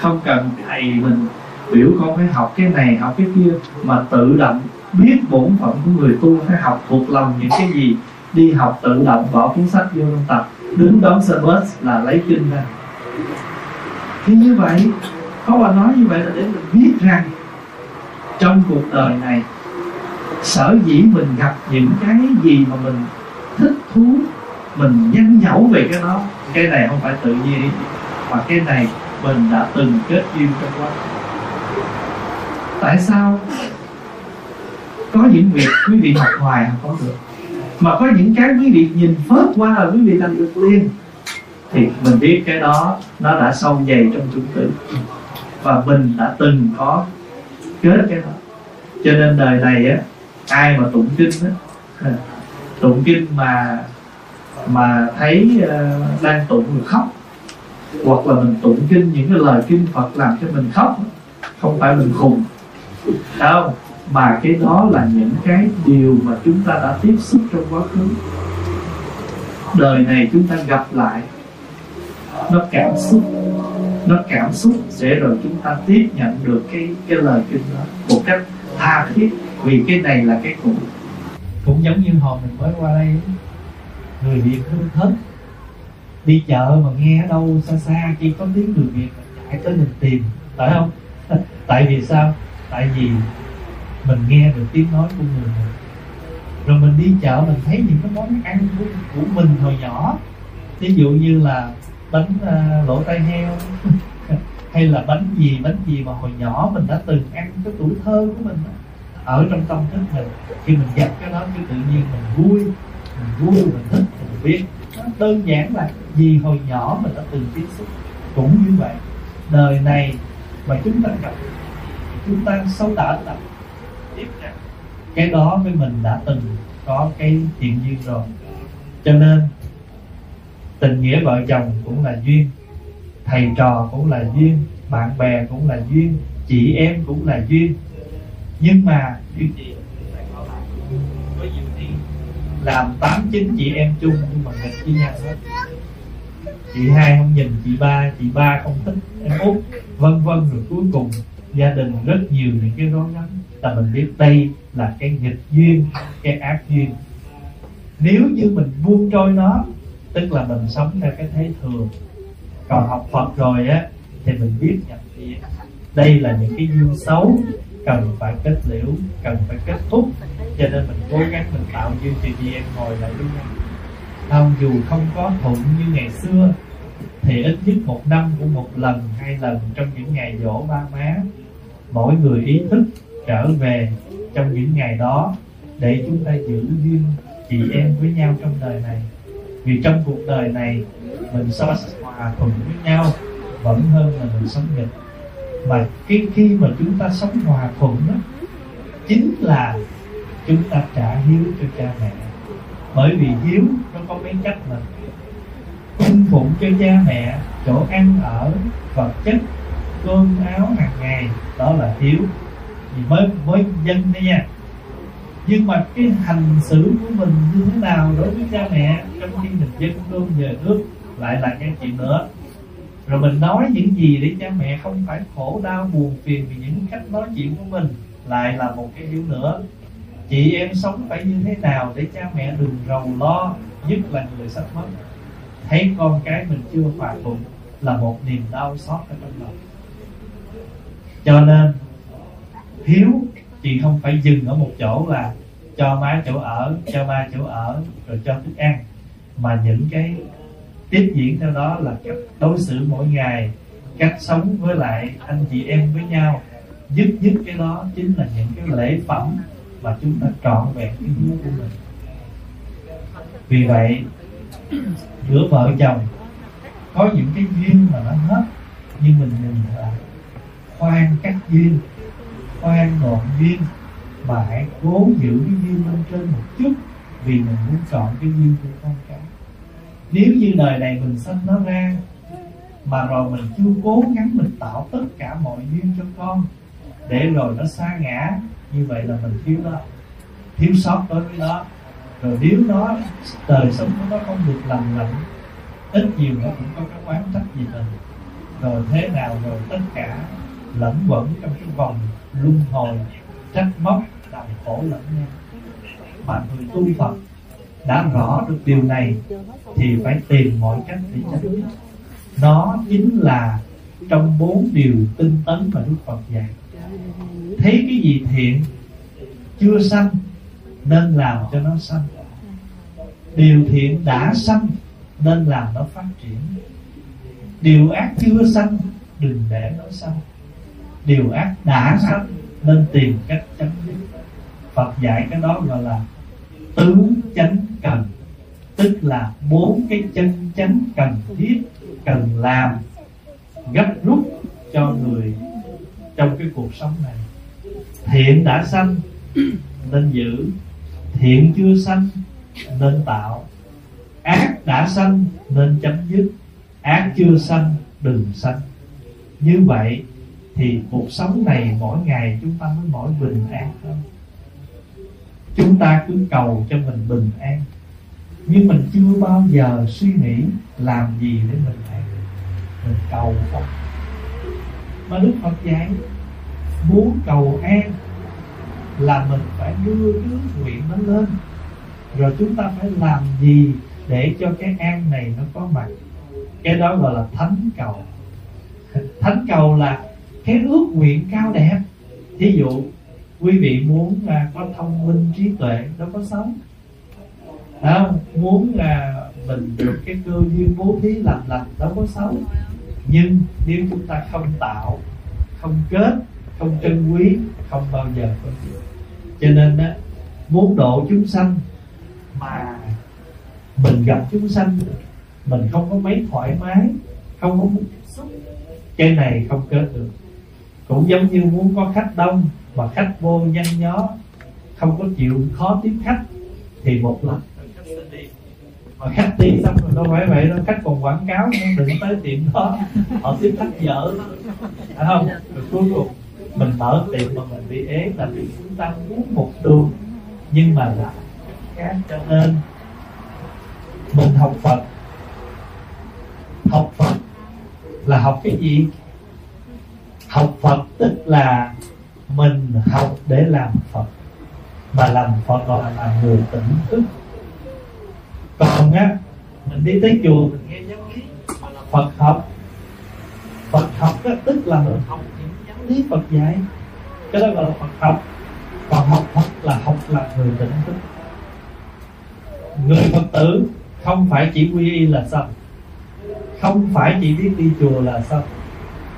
không cần thầy mình biểu con phải học cái này, học cái kia, mà tự động biết bổn phận của người tu phải học thuộc lòng những cái gì. Đi học tự động bỏ cuốn sách vô trong tập. Đứng đón xe bus là lấy kinh ra. Thì như vậy có bà nói như vậy là để mình biết rằng trong cuộc đời này, sở dĩ mình gặp những cái gì mà mình thích thú, mình nhanh nhẩu về cái đó, cái này không phải tự nhiên, mà cái này mình đã từng kết duyên trong quá tại sao? Có những việc quý vị học hoài không có được. Mà có những cái quý vị nhìn phớt qua là quý vị làm được liền. Thì mình biết cái đó nó đã sâu dày trong chúng tử. Và mình đã từng có kết cái đó. Cho nên đời này á ai mà tụng kinh á à, tụng kinh mà mà thấy uh, đang tụng người khóc hoặc là mình tụng kinh những cái lời kinh Phật làm cho mình khóc không phải mình khùng đâu mà cái đó là những cái điều mà chúng ta đã tiếp xúc trong quá khứ. Đời này chúng ta gặp lại, nó cảm xúc, nó cảm xúc để rồi chúng ta tiếp nhận được cái cái lời kinh đó một cách tha thiết, vì cái này là cái cũ. Cũng giống như hồi mình mới qua đây, người việt hưng hết đi chợ mà nghe ở đâu xa xa, chỉ có tiếng người việt chạy tới mình tìm, phải không? (laughs) Tại vì sao? Tại vì mình nghe được tiếng nói của người mình rồi mình đi chợ mình thấy những cái món ăn của, của mình hồi nhỏ. Ví dụ như là bánh uh, lỗ tai heo (laughs) hay là bánh gì bánh gì mà hồi nhỏ mình đã từng ăn cái tuổi thơ của mình ở trong tâm thức mình. Khi mình gặp cái đó thì tự nhiên mình vui mình vui mình thích mình biết. Nó đơn giản là vì hồi nhỏ mình đã từng tiếp xúc. Cũng như vậy đời này mà chúng ta gặp chúng ta sâu đỡ tập tiếp nhận cái đó với mình đã từng có cái thiện duyên rồi. Cho nên tình nghĩa vợ chồng cũng là duyên thầy trò cũng là duyên bạn bè cũng là duyên chị em cũng là duyên. Nhưng mà duyên gì? Có làm tám chín chị em chung nhưng mà nghịch với nhau hết. Chị hai không nhìn chị ba chị ba không thích em út vân vân rồi cuối cùng gia đình rất nhiều những cái rối rắm là mình biết đây là cái nghịch duyên, cái ác duyên. Nếu như mình buông trôi nó, tức là mình sống theo cái thế thường, còn học Phật rồi á, thì mình biết nhận diện đây là những cái duyên xấu, cần phải kết liễu, cần phải kết thúc. Cho nên mình cố gắng mình tạo duyên thì chị em ngồi lại với nhau. Không dù không có thuận như ngày xưa, thì ít nhất một năm cũng một lần, hai lần trong những ngày dỗ ba má mỗi người ý thức trở về trong những ngày đó để chúng ta giữ duyên chị em với nhau trong đời này. Vì trong cuộc đời này, mình sống hòa thuận với nhau vẫn hơn là mình sống nghịch. Mà cái khi mà chúng ta sống hòa thuận đó, chính là chúng ta trả hiếu cho cha mẹ. Bởi vì hiếu nó có mấy cách mà. Cung phụng cho cha mẹ, chỗ ăn ở, vật chất cơm áo hàng ngày, đó là hiếu thì mới với dân đây nha. Nhưng mà cái hành xử của mình như thế nào đối với cha mẹ trong khi mình dân cơm về nước lại là cái chuyện nữa. Rồi mình nói những gì để cha mẹ không phải khổ, đau, buồn phiền vì những cách nói chuyện của mình lại là một cái điều nữa. Chị em sống phải như thế nào để cha mẹ đừng rầu lo, nhất là người sắp mất? Thấy con cái mình chưa hòa thuận là một niềm đau xót ở trong lòng cho nên, hiếu thì không phải dừng ở một chỗ là cho má chỗ ở, cho ba chỗ ở, rồi cho thức ăn. Mà những cái tiếp diễn theo đó là cách đối xử mỗi ngày, cách sống với lại anh chị em với nhau. Giúp giúp cái đó chính là những cái lễ phẩm mà chúng ta trọn vẹn cái hiếu của mình. Vì vậy giữa vợ chồng, có những cái duyên mà nó hết, nhưng mình nhìn lại khoan các duyên khoan đoạn duyên mà hãy cố giữ cái duyên lên trên một chút vì mình muốn chọn cái duyên của con cái. Nếu như đời này mình sắp nó ra, mà rồi mình chưa cố gắng mình tạo tất cả mọi duyên cho con, để rồi nó xa ngã, như vậy là mình thiếu đó. Thiếu sót đối với nó. Rồi nếu nó, đời sống của nó không được lành lặn, ít nhiều nó cũng có cái quán trách gì mình. Rồi thế nào rồi tất cả lẫn quẩn trong cái vòng luân hồi trách móc làm khổ lẫn nhau. Mà người tu phật đã rõ được điều này thì phải tìm mọi cách để tránh. Nó chính là trong bốn điều tinh tấn mà đức phật dạy. Thấy cái gì thiện, chưa sanh, nên làm cho nó sanh. Điều thiện đã sanh, nên làm nó phát triển. Điều ác chưa sanh, đừng để nó sanh điều ác đã sanh nên tìm cách chấm dứt. Phật dạy cái đó gọi là tứ chánh cần, tức là bốn cái chân chánh cần thiết cần làm, gấp rút cho người trong cái cuộc sống này. Thiện đã sanh, nên giữ. Thiện chưa sanh, nên tạo. Ác đã sanh, nên chấm dứt. Ác chưa sanh, đừng sanh. Như vậy thì cuộc sống này mỗi ngày chúng ta mới mỗi bình an hơn. Chúng ta cứ cầu cho mình bình an, nhưng mình chưa bao giờ suy nghĩ làm gì để mình an mình cầu không mà đức phật dạy, muốn cầu an là mình phải đưa cái ước nguyện nó lên. Rồi chúng ta phải làm gì để cho cái an này nó có mặt? Cái đó gọi là thánh cầu. Thánh cầu là cái ước nguyện cao đẹp. Thí dụ quý vị muốn là có thông minh trí tuệ đâu có xấu. Đó, muốn là mình được cái cơ duyên bố thí làm lành đâu có xấu. Nhưng nếu chúng ta không tạo không kết không trân quý không bao giờ có được. cho nên đó muốn độ chúng sanh mà mình gặp chúng sanh mình không có mấy thoải mái không có muốn cái này không kết được cũng giống như muốn có khách đông mà khách vô nhăn nhó, không có chịu khó tiếp khách thì một lần. Mà khách đi xong rồi đâu phải vậy đâu, khách còn quảng cáo nữa đừng tới tiệm đó, họ tiếp khách dở. Phải không? Rồi cuối cùng, mình mở tiệm mà mình bị ế là vì chúng ta muốn một đường. Nhưng mà là khác cho nên mình học Phật. Học Phật là học cái gì? Học Phật tức là mình học để làm Phật. Mà làm Phật gọi là người tỉnh thức. Còn á mình đi tới chùa mình nghe giáo lý Phật học. Phật học á, tức là mình học những giáo lý Phật dạy. Cái đó gọi là Phật học. Còn học Phật là học là người tỉnh thức. Người Phật tử không phải chỉ quy y là xong không phải chỉ biết đi chùa là xong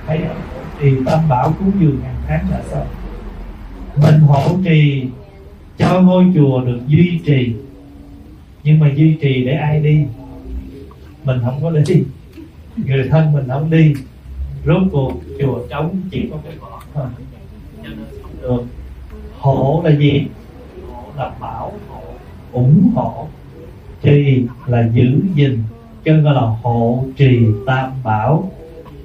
thấy không? Thì tam bảo cúng dường hàng tháng là xong. Mình hộ trì, cho ngôi chùa được duy trì. Nhưng mà duy trì để ai đi? Mình không có đi. Người thân mình không đi. Rốt cuộc chùa trống chỉ có cái bỏ thôi. Cho nên không được. Hộ là gì? Hộ là bảo hộ, ủng hộ. Trì là giữ gìn. Cho gọi là hộ trì tam bảo.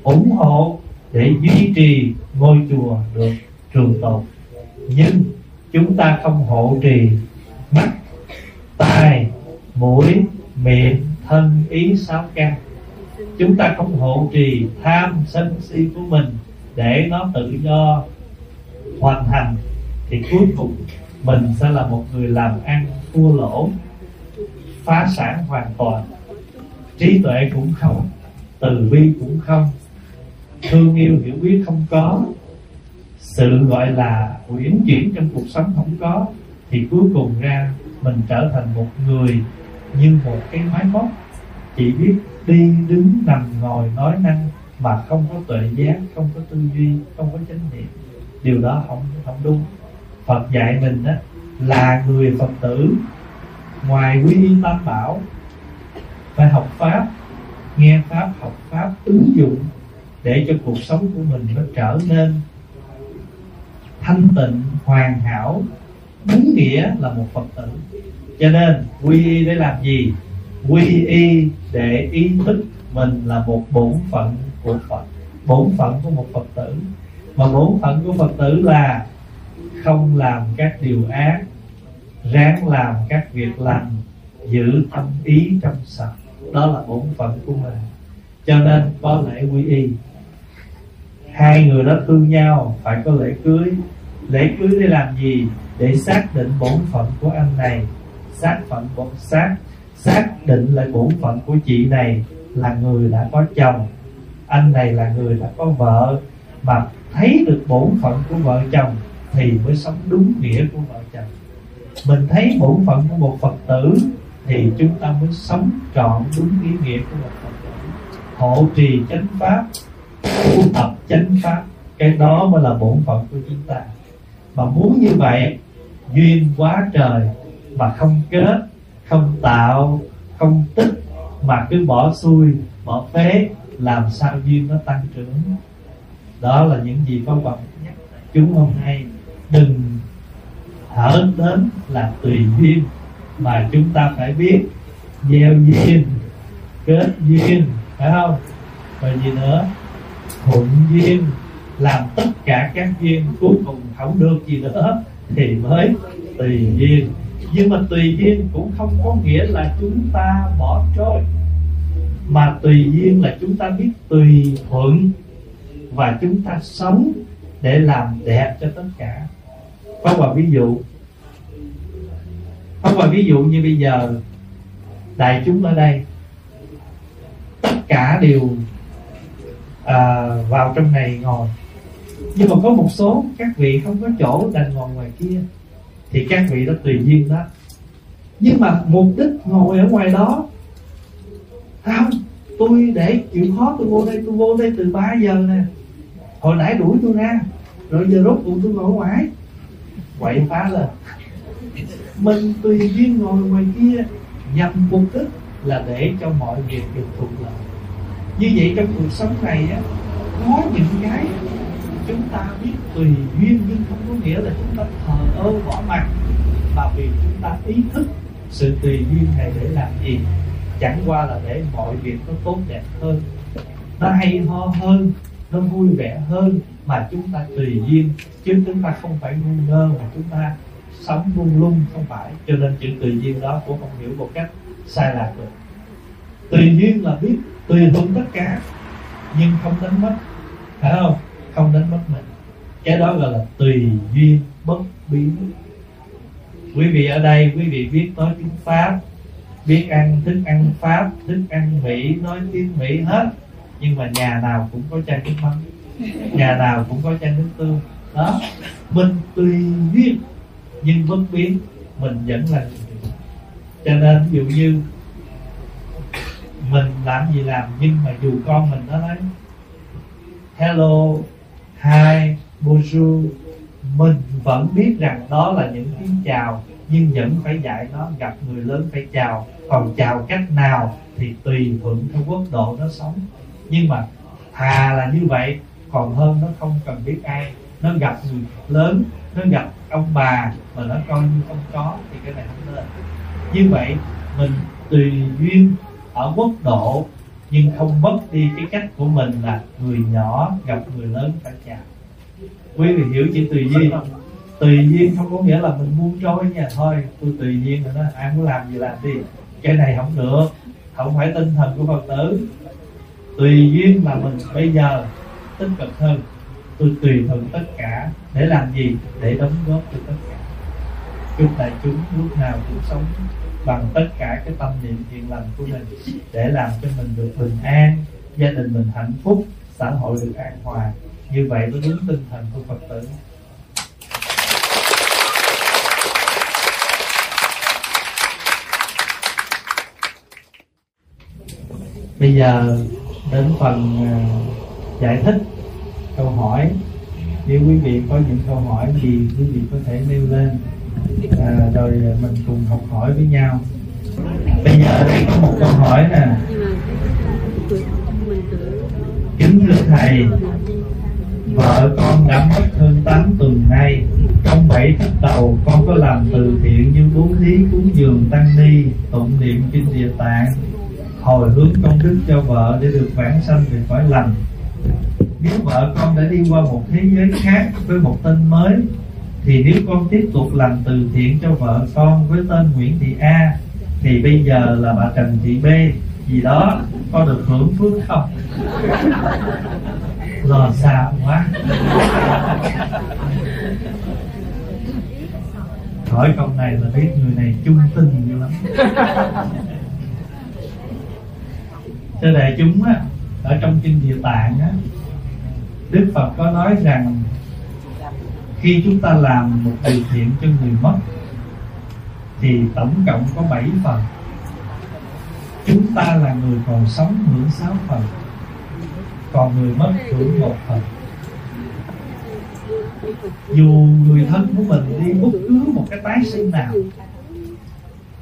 Ủng hộ để duy trì ngôi chùa được trường tồn. Nhưng chúng ta không hộ trì mắt, tai, mũi, miệng, thân, ý sáu căn chúng ta không hộ trì tham sân si của mình để nó tự do hoàn thành, thì cuối cùng mình sẽ là một người làm ăn thua lỗ, phá sản hoàn toàn. Trí tuệ cũng không, từ bi cũng không thương yêu, hiểu biết không có, sự gọi là uyển chuyển trong cuộc sống không có, thì cuối cùng ra mình trở thành một người như một cái máy móc. Chỉ biết đi đứng nằm ngồi nói năng mà không có tuệ giác, không có tư duy, không có chánh niệm. Điều đó không không đúng. Phật dạy mình đó là người phật tử, ngoài quy y tam bảo, phải học pháp, nghe pháp, học pháp, ứng dụng để cho cuộc sống của mình nó trở nên thanh tịnh, hoàn hảo. Đúng nghĩa là một phật tử. Cho nên, quy y để làm gì? Quy y để ý thức mình là một bổn phận của phật. Bổn phận của một phật tử. Mà bổn phận của phật tử là không làm các điều ác, ráng làm các việc lành, giữ tâm ý trong sạch. Đó là bổn phận của mình. Cho nên có lẽ quy y hai người đó thương nhau, phải có lễ cưới. Lễ cưới để làm gì? Để xác định bổn phận của anh này. Xác phận bổn xác xác định lại bổn phận của chị này là người đã có chồng. Anh này là người đã có vợ. Mà thấy được bổn phận của vợ chồng thì mới sống đúng nghĩa của vợ chồng. Mình thấy bổn phận của một phật tử thì chúng ta mới sống trọn đúng ý nghĩa của một phật tử. Hộ trì chánh pháp tu tập chánh pháp. Cái đó mới là bổn phận của chúng ta. Mà muốn như vậy, duyên quá trời mà không kết, không tạo, không tích mà cứ bỏ xuôi bỏ phế, làm sao duyên nó tăng trưởng? Đó là những gì có Phật nhắc chúng hôm nay. Đừng thở đến là tùy duyên, mà chúng ta phải biết gieo duyên, kết duyên, phải không? Và gì nữa? Thuận duyên, làm tất cả các duyên, cuối cùng không được gì nữa thì mới tùy duyên. Nhưng mà tùy duyên cũng không có nghĩa là chúng ta bỏ trôi, mà tùy duyên là chúng ta biết tùy thuận và chúng ta sống để làm đẹp cho tất cả. Có một ví dụ có một ví dụ như bây giờ, đại chúng ở đây, tất cả đều à, vào trong này ngồi. Nhưng mà có một số các vị không có chỗ đành ngồi ngoài kia thì các vị đó tùy duyên đó. Nhưng mà mục đích ngồi ở ngoài đó không tôi để chịu khó tôi vô đây tôi vô đây từ 3 giờ nè. Hồi nãy đuổi tôi ra rồi giờ rốt cuộc tôi ngồi ngoài. Quậy phá lên. Mình tùy duyên ngồi ngoài kia nhằm mục đích là để cho mọi việc được thuận lợi như vậy trong cuộc sống này á, có những cái chúng ta biết tùy duyên nhưng không có nghĩa là chúng ta thờ ơ bỏ mặt mà vì chúng ta ý thức sự tùy duyên này để làm gì? Chẳng qua là để mọi việc nó tốt đẹp hơn, nó hay ho hơn, nó vui vẻ hơn mà chúng ta tùy duyên. Chứ chúng ta không phải ngu ngơ mà chúng ta sống lung lung, không phải. Cho nên chữ tùy duyên đó cũng không hiểu một cách sai lạc được tùy duyên là biết, tùy thuận tất cả, nhưng không đánh mất. Phải không? Không đánh mất mình. Cái đó gọi là tùy duyên bất biến. Quý vị ở đây, quý vị biết nói tiếng pháp, biết ăn thức ăn pháp, thức ăn mỹ, nói tiếng mỹ hết. Nhưng mà nhà nào cũng có chai nước mắm. Nhà nào cũng có chai nước tương. Đó. Mình tùy duyên, nhưng bất biến, mình vẫn là cho nên, ví dụ như mình làm gì làm, nhưng mà dù con mình nó nói, hello, hi, bonjour. Mình vẫn biết rằng đó là những tiếng chào, nhưng vẫn phải dạy nó, gặp người lớn phải chào. Còn chào cách nào thì tùy thuận theo quốc độ nó sống. Nhưng mà thà là như vậy, còn hơn nó không cần biết ai. Nó gặp người lớn, nó gặp ông bà mà nó coi như không có thì cái này không nên. Như vậy, mình tùy duyên ở quốc độ, nhưng không mất đi cái cách của mình là người nhỏ gặp người lớn phải chào. Quý vị hiểu chữ tùy duyên. Không tùy duyên không có nghĩa là mình buông trôi nha. Thôi, tôi tùy duyên rồi đó. Ai muốn làm gì làm đi. Cái này không được. Không phải tinh thần của phật tử. Tùy duyên là mình bây giờ tích cực hơn. Tôi tùy thuận tất cả. Để làm gì? Để đóng góp cho tất cả. Chúc đại chúng lúc nào cũng sống bằng tất cả cái tâm niệm thiện lành của mình để làm cho mình được bình an, gia đình mình hạnh phúc, xã hội được an hòa. Như vậy mới đúng tinh thần của phật tử. Bây giờ đến phần à, giải thích câu hỏi. Nếu quý vị có những câu hỏi gì, quý vị có thể nêu lên à, rồi mình cùng học hỏi với nhau. Bây giờ đây có một câu hỏi nè. Kính thưa thầy vợ con đã mất hơn 8 tuần nay. Trong bảy tháng đầu con có làm từ thiện như bố thí cúng dường tăng ni tụng niệm kinh địa tạng hồi hướng công đức cho vợ để được vãng sanh về cõi lành. Nếu vợ con đã đi qua một thế giới khác với một tên mới thì nếu con tiếp tục làm từ thiện cho vợ con với tên Nguyễn Thị A, thì bây giờ là bà Trần Thị B. Gì đó, có được hưởng phước không? Lò xa quá. Hỏi câu này là biết người này trung tinh dữ lắm. Cho đại chúng á, ở trong kinh địa tạng á, đức phật có nói rằng khi chúng ta làm một điều thiện cho người mất, thì tổng cộng có 7 phần. Chúng ta là người còn sống hưởng 6 phần, còn người mất hưởng một phần. Dù người thân của mình đi bất cứ một cái tái sinh nào,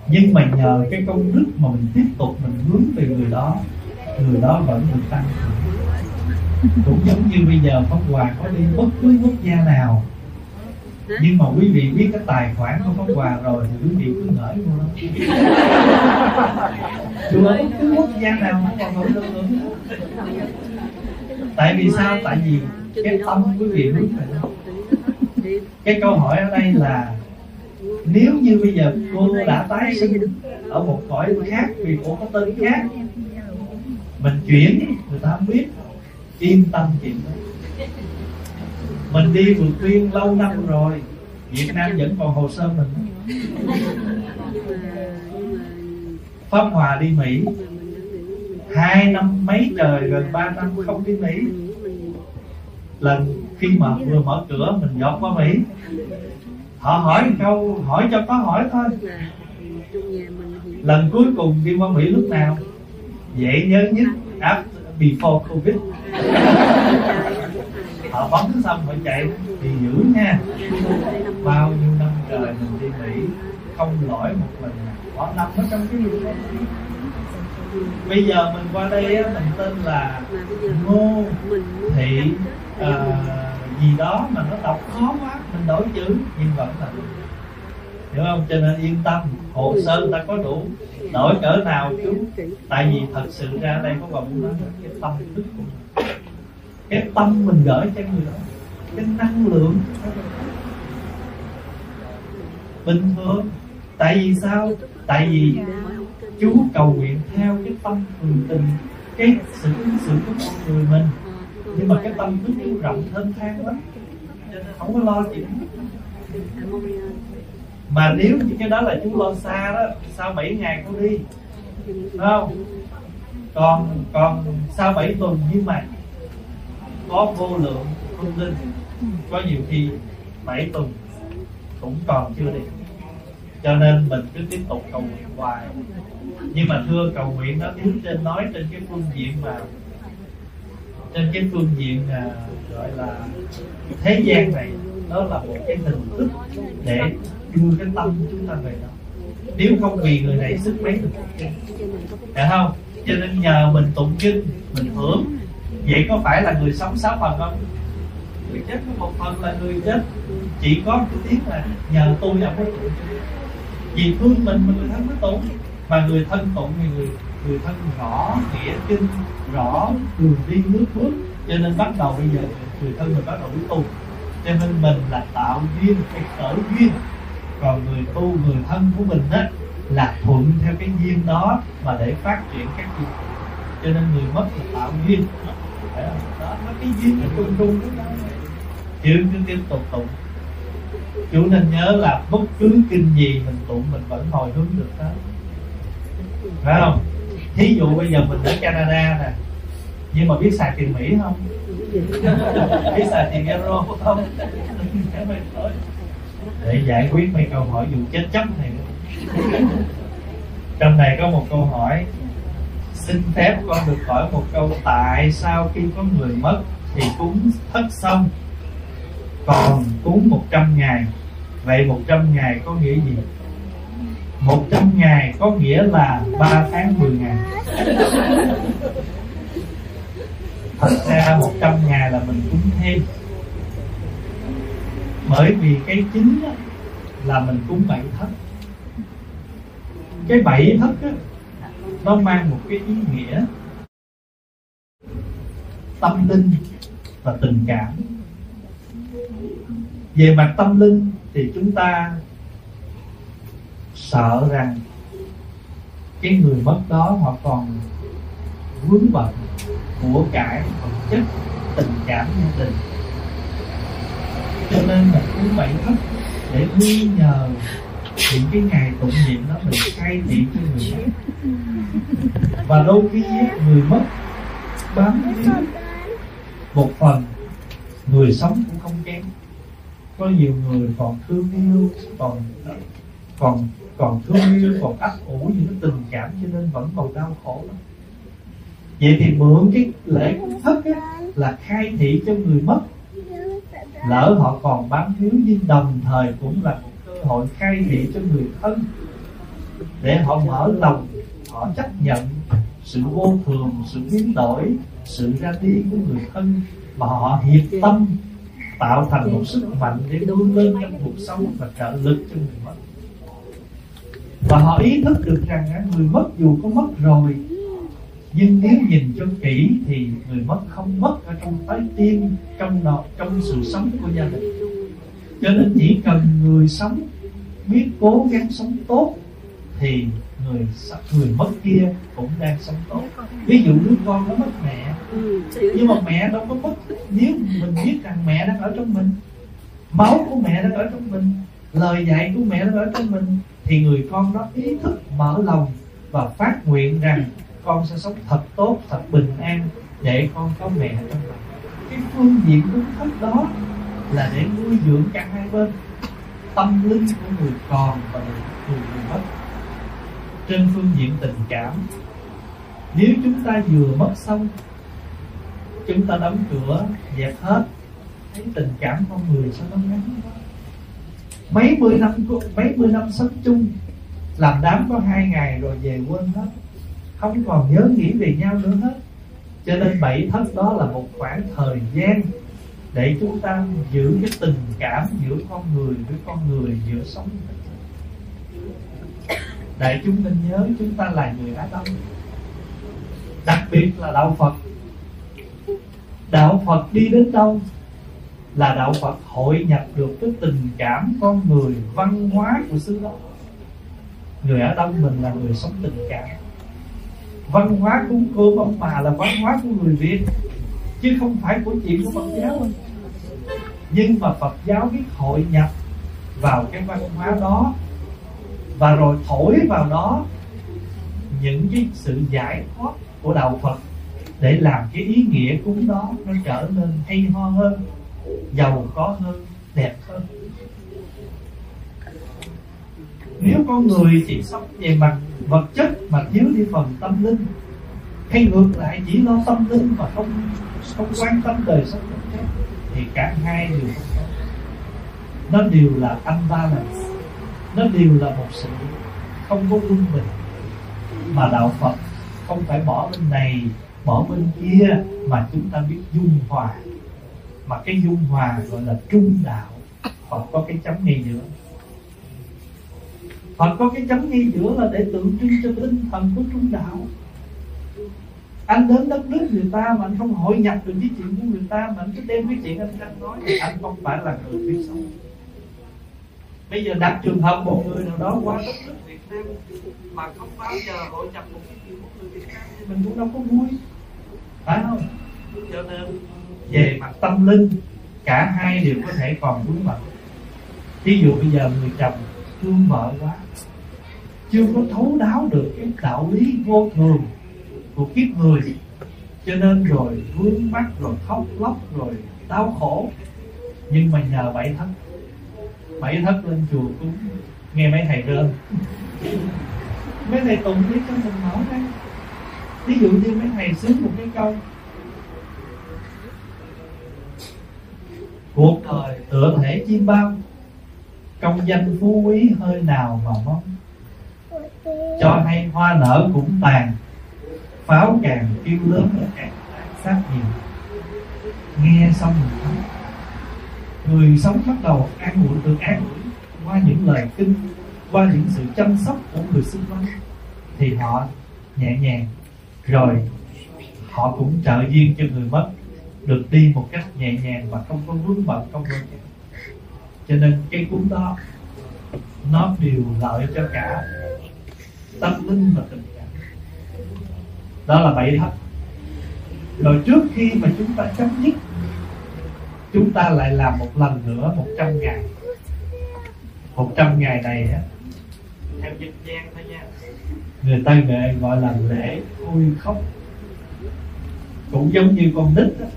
nhưng mà nhờ cái công đức mà mình tiếp tục mình hướng về người đó người đó vẫn được tăng cũng giống như bây giờ Pháp Hòa có đi bất cứ quốc gia nào nhưng mà quý vị biết cái tài khoản của Pháp Hòa rồi thì quý vị cứ ngỡ vô đó bất cứ quốc gia nào Pháp Hòa vẫn được hưởng tại vì sao? Tại vì cái tâm quý vị hướng về đó. cái câu hỏi ở đây là nếu như bây giờ cô đã tái sinh ở một cõi khác vì cô có tên khác mình chuyển người ta không biết. Yên tâm chuyện đó mình đi vượt biên lâu năm rồi Việt Nam vẫn còn hồ sơ mình. Pháp Hòa đi Mỹ. Hai năm mấy trời gần ba năm không đi Mỹ. Lần khi mà vừa mở cửa mình dọn qua Mỹ. Họ hỏi câu hỏi cho có hỏi thôi. Lần cuối cùng đi qua Mỹ lúc nào? Dễ nhớ nhất after before Covid Ờ, họ bấm xong phải chạy thì giữ nha. Bao nhiêu năm trời mình đi Mỹ không lỗi một mình. Họ nằm ở trong cái gì bây giờ mình qua đây á, mình tên là ngô thị à, gì đó mà nó đọc khó quá mình đổi chữ nhưng vẫn là hiểu không? Cho nên yên tâm hồ sơ ta có đủ. Đổi cỡ nào chú? Tại vì thật sự ra đây có vòng muốn nói cái tâm thức của mình cái tâm mình gửi cho người đó, cái năng lượng. Bình thường, tại vì sao? Tại vì chú cầu nguyện theo cái tâm thường tình, cái sự ứng xử của con người mình. Nhưng mà cái tâm cứ chú rộng thênh thang lắm cho nên không có lo chuyện mà nếu như cái đó là chú lo xa đó, sau 7 ngày con đi Đúng không? Còn còn sau 7 tuần nhưng mà có vô lượng hương linh có nhiều khi 7 tuần cũng còn chưa đi. Cho nên mình cứ tiếp tục cầu nguyện hoài. Nhưng mà thưa cầu nguyện nó đứng trên nói trên cái phương diện mà trên cái phương diện à, gọi là thế gian này đó là một cái hình thức để đưa cái tâm chúng ta về đó. Nếu không vì người này sức mấy được kinh phải không? Cho nên nhờ mình tụng kinh mình hưởng vậy có phải là người sống sáu phần không? Người chết có một phần là người chết. Chỉ có cái tiếng là nhờ tôi ông mới tụng vì thương mình mà người thân mới tụng mà người thân tụng thì người người thân rõ nghĩa kinh rõ đường đi nước bước. Cho nên bắt đầu bây giờ người thân mình bắt đầu biết tu. Cho nên mình là tạo duyên, cái khởi duyên. Còn người tu, người thân của mình á, là thuận theo cái duyên đó mà để phát triển các duyên cho nên người mất là tạo duyên đó, nó cái duyên nó chung chung với nhau chuyện cứ tiếp tục tụng chú nên nhớ là bất cứ kinh gì mình tụng, mình vẫn hồi hướng được đó phải không? Thí dụ bây giờ mình ở Canada nè, nhưng mà biết xài tiền Mỹ không? (laughs) Biết xài tiền euro không? Để giải quyết mấy câu hỏi, dù chết chóc này trong này có một câu hỏi xin phép con được hỏi một câu tại sao khi có người mất thì cúng thất xong còn cúng 100 ngày? Vậy 100 ngày có nghĩa gì? 100 ngày có nghĩa là 3 tháng 10 ngày. Thật ra 100 ngày là mình cúng thêm. Bởi vì cái chính là mình cúng bảy thất. Cái bảy thất đó, nó mang một cái ý nghĩa tâm linh và tình cảm. Về mặt tâm linh thì chúng ta sợ rằng cái người mất đó họ còn vướng bận của cải vật chất, tình cảm gia đình. Cho nên mình cũng vậy thấp để nghi nhờ những cái ngày tụng niệm đó mình khai thị cho người khác. Và đôi khi người mất bám một phần người sống cũng không kém. Có nhiều người còn thương yêu còn còn còn thương yêu còn ấp ủ những tình cảm cho nên vẫn còn đau khổ lắm. Vậy thì mượn cái lễ cúng thất ấy, là khai thị cho người mất. Lỡ họ còn bám thiếu nhưng đồng thời cũng là hội khai thị cho người thân. Để họ mở lòng, họ chấp nhận sự vô thường, sự biến đổi, sự ra đi của người thân mà họ hiệp tâm tạo thành một sức mạnh để đưa lên trong cuộc sống và trợ lực cho người mất. Và họ ý thức được rằng người mất dù có mất rồi, nhưng nếu nhìn cho kỹ thì người mất không mất ở trong trái tim, trong nọ, trong sự sống của gia đình cho nên chỉ cần người sống biết cố gắng sống tốt thì người người mất kia cũng đang sống tốt. Ví dụ đứa con nó mất mẹ nhưng mà mẹ đâu có mất. Nếu mình biết rằng mẹ đang ở trong mình máu của mẹ đang ở trong mình lời dạy của mẹ đang ở trong mình thì người con đó ý thức mở lòng và phát nguyện rằng con sẽ sống thật tốt thật bình an để con có mẹ trong lòng. Cái phương diện đúng thức đó là để nuôi dưỡng cả hai bên tâm linh của người còn và người, người mất. Trên phương diện tình cảm nếu chúng ta vừa mất xong chúng ta đóng cửa dẹp hết thấy tình cảm con người sao nó ngắn. Quá mấy mươi năm mấy mươi năm sống chung làm đám có hai ngày rồi về quên hết không còn nhớ nghĩ về nhau nữa hết. Cho nên bảy thất đó là một khoảng thời gian để chúng ta giữ cái tình cảm giữa con người với con người giữa sống để chúng mình nhớ chúng ta là người đã Đông đặc biệt là đạo Phật. Đạo Phật đi đến đâu là đạo Phật hội nhập được cái tình cảm con người văn hóa của xứ đó. Người ở đông mình là người sống tình cảm. Văn hóa cúng cơm ông bà là văn hóa của người Việt, chứ không phải của chuyện của Phật giáo nhưng mà Phật giáo biết hội nhập vào cái văn hóa đó và rồi thổi vào đó những cái sự giải thoát của đạo Phật để làm cái ý nghĩa cúng đó nó trở nên hay ho hơn, giàu có hơn, đẹp hơn. Nếu con người chỉ sống về mặt vật chất mà thiếu đi phần tâm linh, hay ngược lại chỉ lo tâm linh mà không không quan tâm đời sống thì cả hai đều không nó đều là unbalance nó đều là một sự không có quân bình mà đạo Phật không phải bỏ bên này, bỏ bên kia mà chúng ta biết dung hòa. Mà cái dung hòa gọi là trung đạo. Phật có cái chấm ngay giữa. Phật có cái chấm ngay giữa là để tượng trưng cho tinh thần của trung đạo anh đến đất nước người ta mà anh không hội nhập được với chuyện của người ta, mà anh cứ đem cái chuyện anh đang nói, thì anh không phải là người biết sống. Bây giờ đặt trường hợp một người nào đó qua đất nước Việt Nam mà không bao giờ hội nhập một cái chuyện của người Việt Nam, thì mình cũng đâu có vui. Phải không? Cho nên, về mặt tâm linh, cả hai đều có thể còn vướng mặt ví dụ bây giờ người chồng thương vợ quá, chưa có thấu đáo được cái đạo lý vô thường của kiếp người. Cho nên rồi vướng mắt rồi khóc lóc, rồi đau khổ. Nhưng mà nhờ bảy thất. Bảy thất lên chùa cũng nghe mấy thầy rơm. (laughs) mấy thầy tụng biết cho mình mở ra ví dụ như mấy thầy xứng một cái câu. Cuộc đời tựa thể chim bao, công danh phú quý hơi nào mà mong. Cho hay hoa nở cũng tàn pháo càng kêu lớn càng sát nhiều. Nghe xong mình người sống bắt đầu an ủi, được an ủi qua những lời kinh, qua những sự chăm sóc của người xung quanh. Thì họ nhẹ nhàng, rồi họ cũng trợ duyên cho người mất, được đi một cách nhẹ nhàng và không có vướng bận không có cho nên cái cuốn đó, nó đều lợi cho cả tâm linh và tình đó là bảy thấp rồi trước khi mà chúng ta chấm dứt chúng ta lại làm một lần nữa một trăm ngày. Một trăm ngày này á theo dân gian thôi nha. người ta gọi, gọi là lễ vui khóc. Cũng giống như con nít á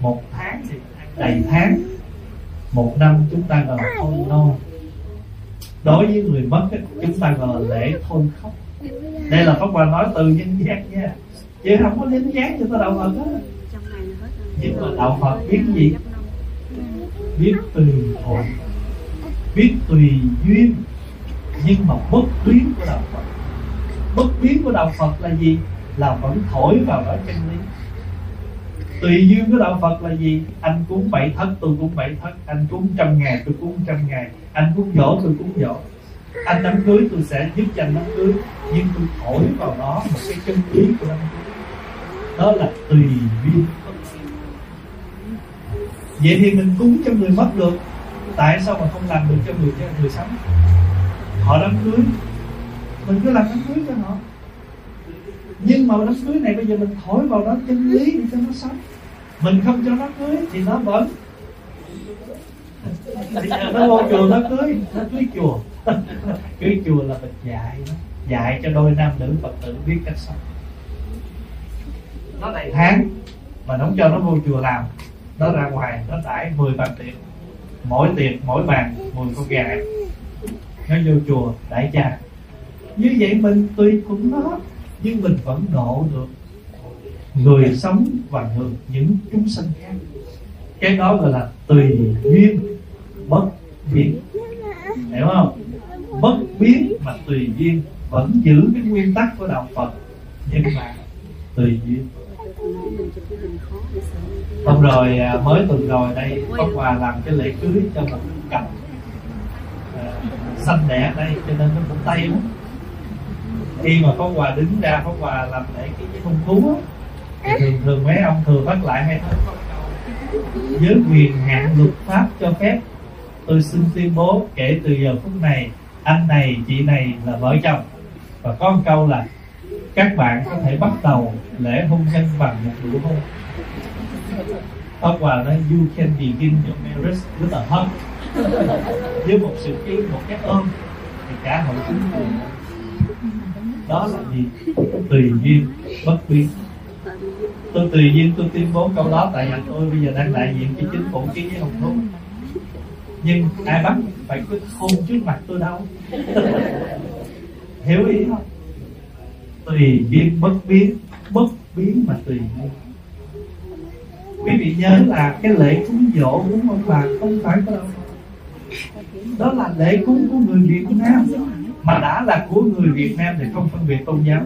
một tháng thì đầy tháng. Một năm chúng ta gọi là thôi non. Đối với người mất chúng ta gọi là lễ thôi khóc đây là pháp hòa nói từ nhân gian nha. Chứ không có dính dáng cho tới đạo phật đó nhưng mà đạo phật biết gì? Biết tùy thuận biết tùy duyên. Nhưng mà bất biến của đạo phật. Bất biến của đạo phật là gì? Là vẫn thổi vào đó chân lý. Tùy duyên của đạo phật là gì? Anh cúng bảy thất, tôi cúng bảy thất. Anh cúng trăm ngày tôi cúng trăm ngày anh cúng dỗ tôi cúng dỗ anh đám cưới tôi sẽ giúp cho anh đám cưới, nhưng tôi thổi vào đó một cái chân lý của đám cưới đó là tùy duyên vậy thì mình cúng cho người mất được. Tại sao mà không làm được cho người cho người sống? Họ đám cưới. Mình cứ làm đám cưới cho họ. Nhưng mà đám cưới này bây giờ mình thổi vào đó chân lý để cho nó sống. Mình không cho nó cưới thì nó vẫn. Nó vô chùa nó cưới nó cưới chùa. (laughs) cưới chùa là mình dạy nó dạy cho đôi nam nữ phật tử biết cách sống. Nó đầy tháng mà không cho nó vô chùa làm nó ra ngoài nó đãi 10 bàn tiệc. Mỗi tiệc mỗi bàn 10 con gà. Nó vô chùa đại cha. Như vậy mình tùy cũng nó nhưng mình vẫn độ được người sống và người những chúng sinh khác. Cái đó gọi là tùy duyên bất biến. Hiểu không bất biến mà tùy duyên vẫn giữ cái nguyên tắc của đạo phật. Nhưng mà tùy duyên. Hôm rồi à, mới tuần rồi đây có Hòa làm cái lễ cưới cho một cặp à, xanh đẻ đây cho nên nó cũng tay lắm. Khi mà Pháp Hòa đứng ra Pháp Hòa làm lễ cái phong thú á thường thường mấy ông thường bắt lại hay thôi. Với quyền hạn luật pháp cho phép. Tôi xin tuyên bố kể từ giờ phút này anh này, chị này là vợ chồng. Và có một câu là, các bạn có thể bắt đầu lễ hôn nhân bằng một nụ hôn. Ông Hòa nói, you can begin your marriage with a hug. Với một sự yêu, một cái ôm, thì cả hội chúng cùng đó là gì? Tùy duyên bất biến tôi tùy duyên tôi tuyên bố câu đó tại vì tôi. Bây giờ đang đại diện cho chính phủ ký với hồng thú nhưng ai bắt phải cứ hôn trước mặt tôi đâu. Hiểu ý không? Tùy biến, bất biến bất biến mà tùy biến. Quý vị nhớ là cái lễ cúng dỗ đúng ông bà không phải có đâu. Đó là lễ cúng của người Việt Nam. Mà đã là của người Việt Nam thì không phân biệt tôn giáo.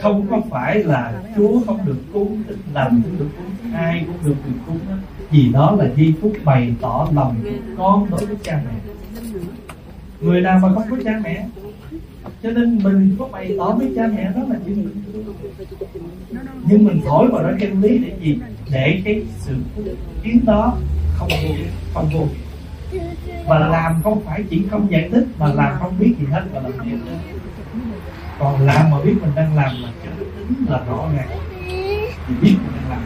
Không có phải là Chúa không được cúng, tức lành cũng được cúng, ai cũng được được cúng đó vì đó là di phúc bày tỏ lòng con đối với cha mẹ. Người nào mà không có cha mẹ, cho nên mình có bày tỏ với cha mẹ đó là chuyện nhưng mình thổi vào đó chân lý để gì? Để cái sự kiến đó không vô không vô. Và làm không phải chỉ không giải thích, mà làm không biết gì hết và làm việc còn làm mà biết mình đang làm là chữ tính là rõ ràng. Thì biết mình đang làm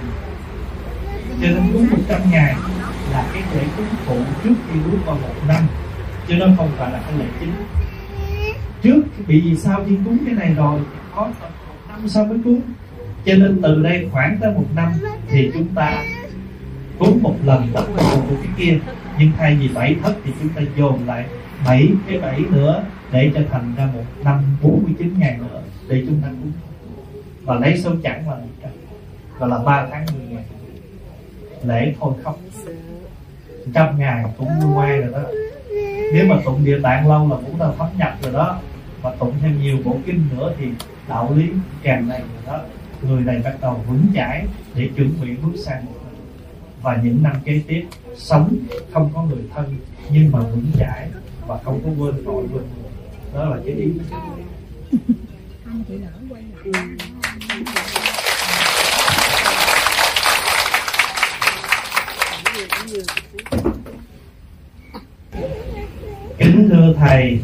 cho nên cúng một trăm ngày là cái lễ cúng phụ trước khi bước vào một năm. Chứ nó không phải là cái lễ chính. Trước bị sao khi cúng cái này rồi thì có một năm sau mới cúng cho nên từ đây khoảng tới một năm thì chúng ta cúng một lần tất cả một cái kia. Nhưng thay vì bảy thất thì chúng ta dồn lại bảy cái bảy nữa để cho thành ra một năm 49 ngày nữa để chúng ta cúng và lấy số chẵn là một trăm. Và là ba tháng 10 lễ thôi không trăm ngày cũng ngoan rồi đó. Nếu mà tụng địa tạng lâu là cũng là thấm nhập rồi đó. Và tụng thêm nhiều bộ kinh nữa thì đạo lý càng này rồi đó. Người này bắt đầu vững chãi để chuẩn bị bước sang một năm. Và những năm kế tiếp, sống không có người thân, nhưng mà vững chãi và không có quên tội quên đó là cái ý. Kính thưa thầy,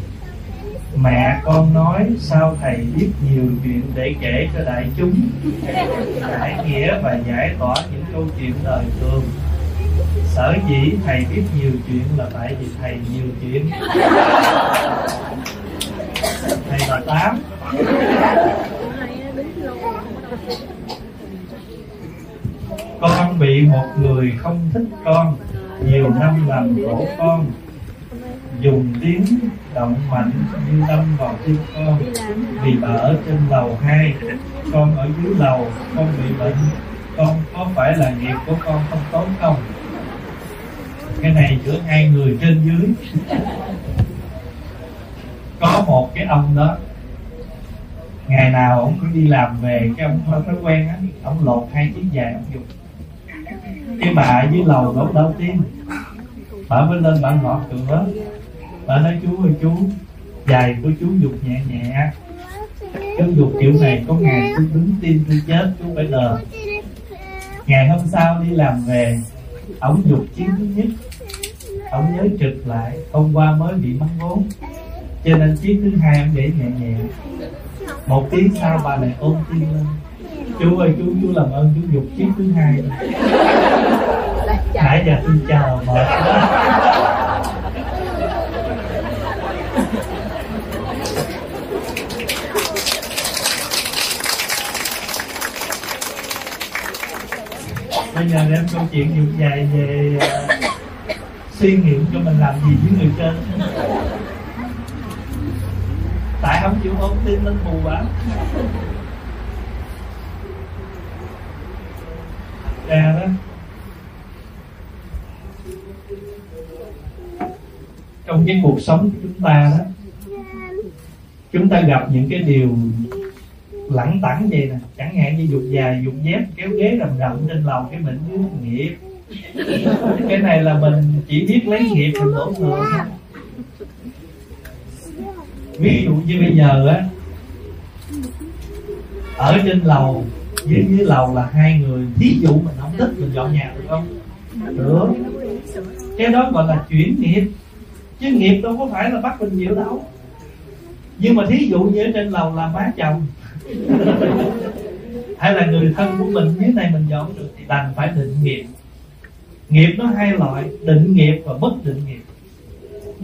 mẹ con nói sao thầy biết nhiều chuyện để kể cho đại chúng, giải nghĩa và giải tỏa những câu chuyện đời thường. Sở dĩ thầy biết nhiều chuyện là tại vì thầy nhiều chuyện. Thầy là tám con bị một người không thích con, nhiều năm làm khổ con. Dùng tiếng động mạnh như đâm vào tim con vì bà ở trên lầu hai. Con ở dưới lầu, con bị bệnh. Con có phải là nghiệp của con không tốt không? Cái này giữa hai người trên dưới. Có một cái ông đó, ngày nào ông cứ đi làm về, cái ông có thói quen á, ông lột hai chiếc giày ông dùng cái bà dưới lầu đó đầu tiên bà mới lên bà ngọt cửa, bà nói chú ơi chú. Giày của chú dục nhẹ nhẹ. Chú dục kiểu này có ngày chú đứng tim tôi chết chú phải đờ. Ngày hôm sau đi làm về ông dục chiến thứ nhất. Ông nhớ trực lại hôm qua mới bị mắng vốn. Cho nên chiếc thứ hai ông để nhẹ nhẹ. Một tiếng sau bà lại ôm tim lên chú ơi chú chú làm ơn chú dục chiếc thứ hai. Nãy giờ tôi chào mệt bây giờ đem câu chuyện dục dài về uh, suy nghiệm cho mình làm gì với người trên. Tại không chịu ôm tim lên mù quá. Ra đó. Trong cái cuộc sống của chúng ta đó, chúng ta gặp những cái điều lẳng tẳng vậy nè. Chẳng hạn như dục dài dục dép, kéo ghế rầm rầm trên lầu, cái mình cứ nghiệp. Cái này là mình chỉ biết lấy nghiệp mình đổ thừa ví dụ như bây giờ á, ở trên lầu dưới dưới lầu là hai người thí dụ mình không thích mình dọn nhà được không? Được. Cái đó gọi là chuyển nghiệp. Chứ nghiệp đâu có phải là bắt mình chịu đâu. Nhưng mà thí dụ như ở trên lầu là má chồng. (laughs) Hay là người thân của mình Nếu này mình dọn được thì đành phải định nghiệp. Nghiệp nó hai loại, định nghiệp và bất định nghiệp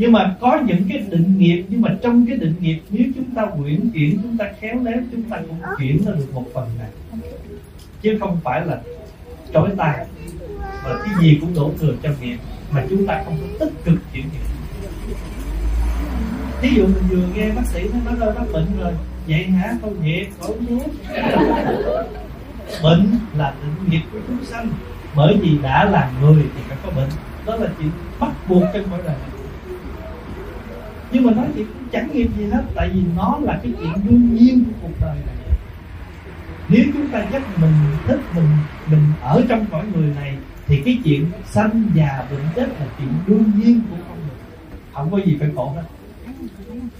nhưng mà có những cái định nghiệp, nhưng mà trong cái định nghiệp, nếu chúng ta quyển chuyển, chúng ta khéo léo, chúng ta cũng chuyển ra được một phần này. Chứ không phải là trói tay và cái gì cũng đổ thừa cho nghiệp mà chúng ta không có tích cực chuyển nghiệp ví dụ mình vừa nghe bác sĩ nó nói, bác ơi, bác bệnh rồi vậy hả? Không nghiệp không nhé. (laughs) Bệnh là định nghiệp của chúng sanh. Bởi vì đã là người thì phải có bệnh. Đó là chuyện bắt buộc trong mỗi đời nhưng mà nói thì cũng chẳng nghiệp gì hết, tại vì nó là cái chuyện đương nhiên của cuộc đời này. Nếu chúng ta dắt mình thích, mình mình ở trong cõi người này, thì cái chuyện sanh già bệnh chết là chuyện đương nhiên của con người. Không có gì phải khổ hết.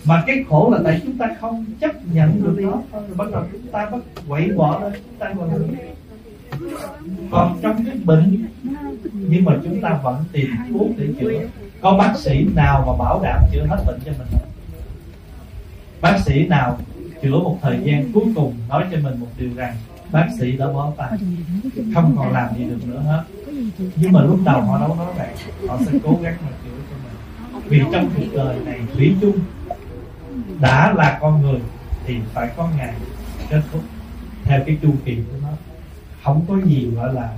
Mà cái khổ là tại chúng ta không chấp nhận được nó. Thôi bắt đầu chúng ta bắt quậy bỏ lên chúng ta còn còn trong cái bệnh, nhưng mà chúng ta vẫn tìm thuốc để chữa có bác sĩ nào mà bảo đảm chữa hết bệnh cho mình không? Bác sĩ nào chữa một thời gian cuối cùng nói cho mình một điều rằng bác sĩ đã bó tay. Không còn làm gì được nữa hết. Nhưng mà lúc đầu họ đâu nói vậy họ sẽ cố gắng mà chữa cho mình. Vì trong cuộc đời này, thủy chung đã là con người thì phải có ngày kết thúc theo cái chu kỳ của nó. Không có gì gọi là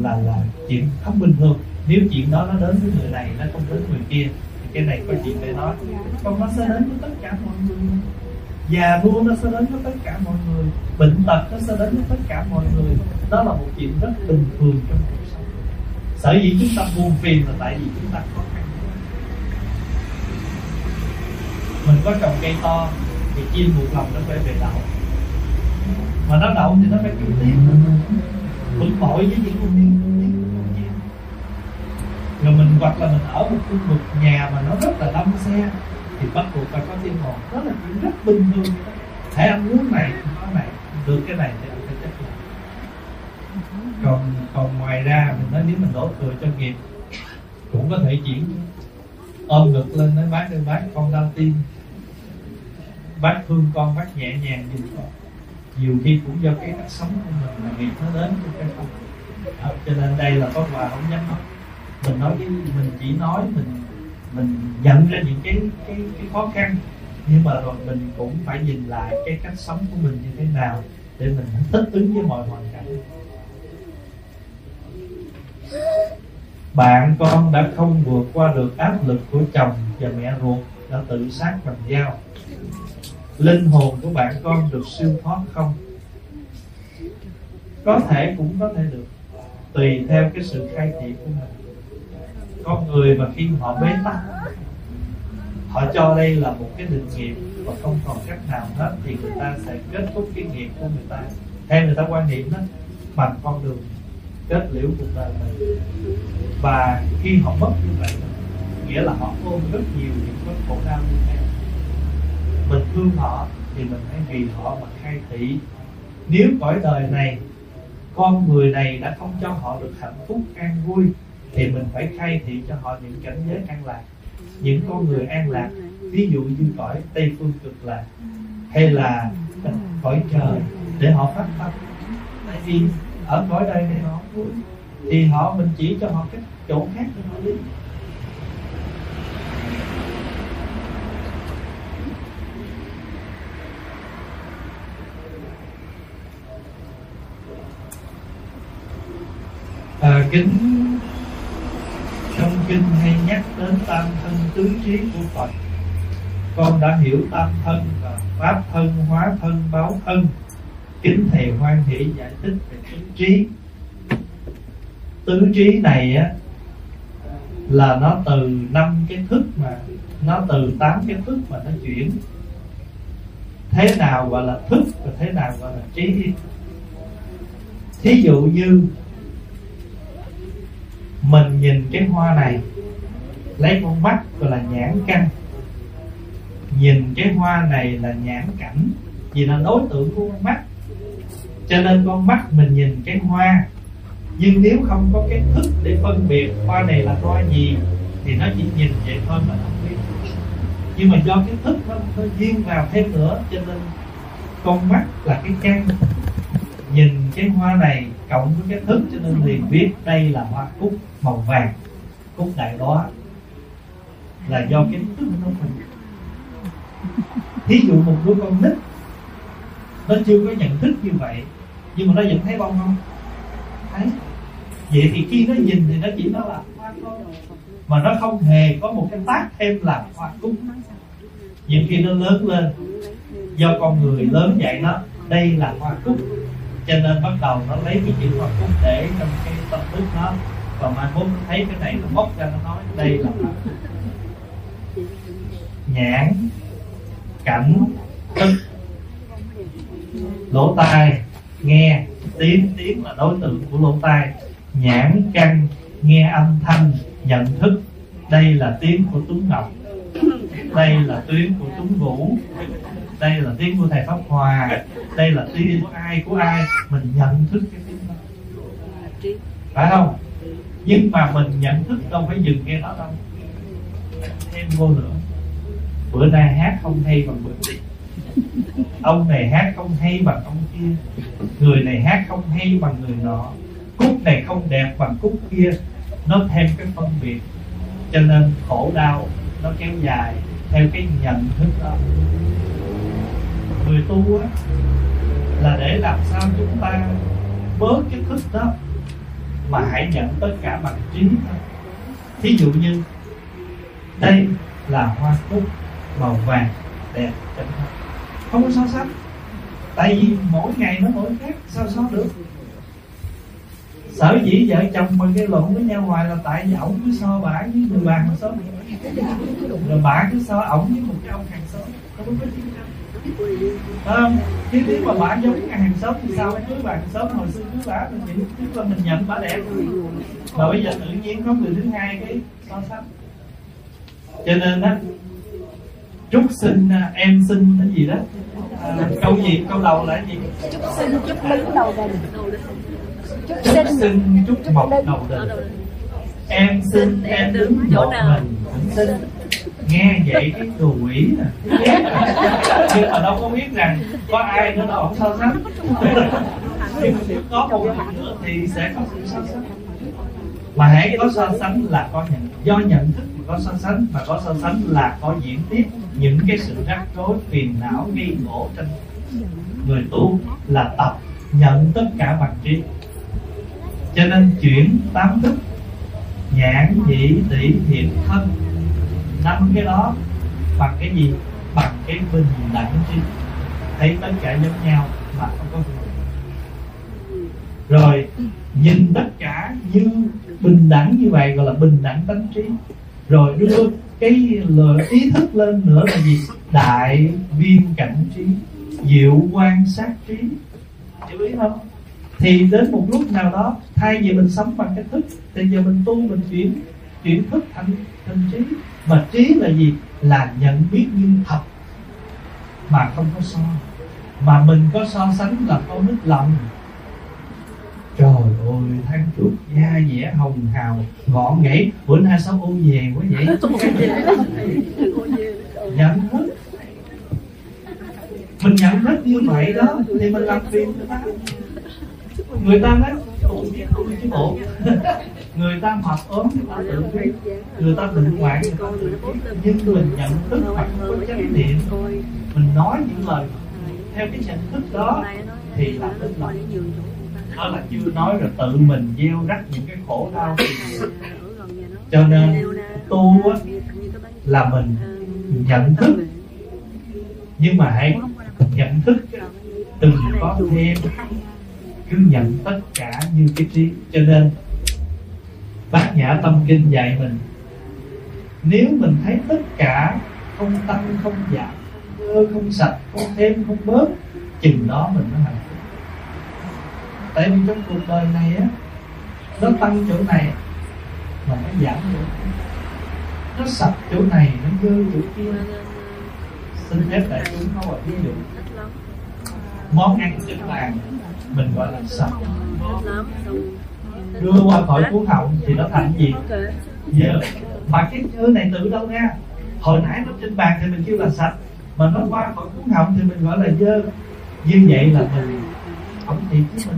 là là chuyện không bình thường nếu chuyện đó nó đến với người này, nó không đến người kia, thì cái này có chuyện để nói. Còn nó sẽ đến với tất cả mọi người. Già nua nó sẽ đến với tất cả mọi người. Bệnh tật nó sẽ đến với tất cả mọi người. Đó là một chuyện rất bình thường trong cuộc sống. Sở dĩ chúng ta buồn phiền là tại vì chúng ta khó khăn mình có trồng cây to, thì chim một lòng nó phải về đậu. Mà nó đậu thì nó phải kêu tiếp bực bội với những con niên rồi mình hoặc là mình ở một khu vực nhà mà nó rất là đông xe thì bắt buộc phải có tiếng ồn đó là chuyện rất bình thường. Hãy ăn uống này có này. Được cái này thì anh phải chấp nhận. còn còn ngoài ra mình nói nếu mình đổ thừa cho nghiệp cũng có thể chuyển ôm ngực lên nói bác ơi bác con đau tim. Bác thương con bác nhẹ nhàng giùm con. Nhiều khi cũng do cái cách sống của mình mà nghiệp nó đến cho cái không. À, cho nên đây là có quà không nhắm mắt mình nói với mình chỉ nói, mình mình nhận ra những cái cái cái khó khăn. Nhưng mà rồi mình cũng phải nhìn lại cái cách sống của mình như thế nào để mình thích ứng với mọi hoàn cảnh. Bạn con đã không vượt qua được áp lực của chồng và mẹ ruột, đã tự sát bằng dao. Linh hồn của bạn con được siêu thoát không? Có thể cũng có thể được, tùy theo cái sự khai thị của mình con người mà khi họ bế tắc, họ cho đây là một cái định nghiệp và không còn cách nào hết, thì người ta sẽ kết thúc cái nghiệp của người ta. Theo người ta quan niệm đó, bằng con đường kết liễu cuộc đời mình và khi họ mất như vậy, nghĩa là họ ôm rất nhiều những cái khổ đau như thế. Mình thương họ thì mình hãy vì họ mà khai thị nếu cõi đời này, con người này đã không cho họ được hạnh phúc an vui thì mình phải khai thị cho họ những cảnh giới an lạc những con người an lạc. Ví dụ như cõi tây phương cực lạc hay là cõi trời để họ phát tâm. Tại vì ở cõi đây này họ vui thì họ mình chỉ cho họ cái chỗ khác để họ đi. À, kính kinh hay nhắc đến tam thân tứ trí của phật, con đã hiểu tam thân và pháp thân, hóa thân, báo thân, kính thầy hoan hỷ, giải thích về tứ trí. Tứ trí này á, là nó từ năm cái thức mà, nó từ tám cái thức mà nó chuyển. Thế nào gọi là thức và thế nào gọi là trí? Thí dụ như mình nhìn cái hoa này lấy con mắt gọi là nhãn căn. Nhìn cái hoa này là nhãn cảnh vì là đối tượng của con mắt. Cho nên con mắt mình nhìn cái hoa. Nhưng nếu không có cái thức để phân biệt hoa này là hoa gì thì nó chỉ nhìn vậy thôi mà không biết. Nhưng mà do cái thức nó, nó duyên vào thêm nữa cho nên con mắt là cái căn. Nhìn cái hoa này cộng với cái thức cho nên liền biết đây là hoa cúc màu vàng. Cúc đại đó là do cái thức nó mình thí dụ một đứa con nít, nó chưa có nhận thức như vậy, nhưng mà nó vẫn thấy bông không? Thấy. Vậy thì khi nó nhìn thì nó chỉ nó là hoa thôi mà nó không hề có một cái tác thêm là hoa cúc. Những khi nó lớn lên, do con người lớn dạy nó, đây là hoa cúc cho nên bắt đầu nó lấy cái chữ Phật cúc để trong cái tâm thức nó. Và mai mốt nó thấy cái này nó móc ra, nó nói đây là nhãn, cảnh, thức. Lỗ tai, nghe, tiếng. Tiếng là đối tượng của lỗ tai. Nhãn, căn, nghe âm thanh, nhận thức. Đây là tiếng của tuấn ngọc. Đây là tiếng của tuấn vũ đây là tiếng của thầy pháp hòa đây là tiếng của ai của ai? Mình nhận thức cái tiếng đó. Phải không? Nhưng mà mình nhận thức đâu phải dừng nghe đó đâu. Thêm vô nữa. Bữa nay hát không hay bằng bữa kia. Ông này hát không hay bằng ông kia. Người này hát không hay bằng người nọ. Cúc này không đẹp bằng cúc kia. Nó thêm cái phân biệt. Cho nên khổ đau, nó kéo dài theo cái nhận thức đó. Người tu á là để làm sao chúng ta bớt cái thức đó mà hãy nhận tất cả bằng trí thôi thí dụ như, đây là hoa cúc màu vàng đẹp chẳng hạn không có so sánh. Tại vì mỗi ngày nó mỗi khác, sao so được? Sở dĩ vợ chồng mà gây lộn với nhau hoài là tại vì ổng cứ so bả với người bạn mà so. Rồi bả cứ so ổng với một cái ông hàng xóm. Không có chiến tranh không chứ nếu mà bả giống cái hàng xóm thì sao? Cưới hàng xóm hồi xưa cưới bả mình chỉ tức là mình nhận bả đẹp mà bây giờ tự nhiên có người thứ hai cái so sánh. Cho nên đó chúc xin à, em xin cái gì đó. À, câu gì câu đầu là gì? Chúc xin chúc đứng đầu đình chúc xin chúc mọc đầu đình em xin em đứng một mình. Xin nghe vậy cái đồ quỷ nè nhưng mà đâu có biết rằng có ai nữa đâu không so sánh. Nhưng mà có một người nữa thì sẽ có sự so sánh. Mà hãy có so sánh là có nhận, do nhận thức mà có so sánh, mà có so sánh là có diễn tiếp những cái sự rắc rối, phiền não nghi ngộ trên người tu là tập nhận tất cả bằng trí. Cho nên chuyển tám thức, nhãn, nhĩ tỷ thiện, thân nắm cái đó bằng cái gì? Bằng cái bình đẳng trí thấy tất cả giống nhau mà không có phân rồi, nhìn tất cả như bình đẳng như vậy gọi là bình đẳng tánh trí. Rồi đưa cái lời ý thức lên nữa là gì? Đại viên cảnh trí, diệu quan sát trí. Hiểu ý không? Thì đến một lúc nào đó, thay vì mình sống bằng cái thức, thì giờ mình tu mình chuyển chuyển thức thành thành trí mà trí là gì? Là nhận biết như thật. Mà không có so. Mà mình có so sánh là có nứt lòng. Trời ơi than chuột da dẻ hồng hào gọn gãy bữa nay sao ô về quá vậy? (laughs) Nhận thức. Mình nhận thức như vậy đó thì mình làm phiền người ta. Người ta nói ôi chứ (laughs) bộ người ta mập ốm người ta tự biết người ta bệnh hoạn người ta tự biết nhưng mình nhận thức hoặc có chánh niệm. Mình nói những lời theo cái nhận thức đó thì là tin lòng. Đó là chưa nói là tự mình gieo rắc những cái khổ đau cho nên tu á, là mình nhận thức. Nhưng mà hãy nhận thức từng có thêm. Cứ nhận tất cả như cái trí. Cho nên bát nhã tâm kinh dạy mình. Nếu mình thấy tất cả không tăng không dạ, giảm không sạch, không thêm, không bớt, chừng đó mình mới hạnh phúc. Tại vì trong cuộc đời này á, nó tăng chỗ này mà nó giảm chỗ này nó sạch chỗ này, nó dơ chỗ kia. Xin phép đại chúng có một ví dụ. Món ăn trên bàn mình gọi là sạch đưa qua khỏi cuốn họng thì nó thành gì? Dơ mà cái dơ này từ đâu ra hồi nãy nó trên bàn thì mình kêu là sạch mà nó qua khỏi cuốn họng thì mình gọi là dơ. Như vậy là mình không thiệt với mình.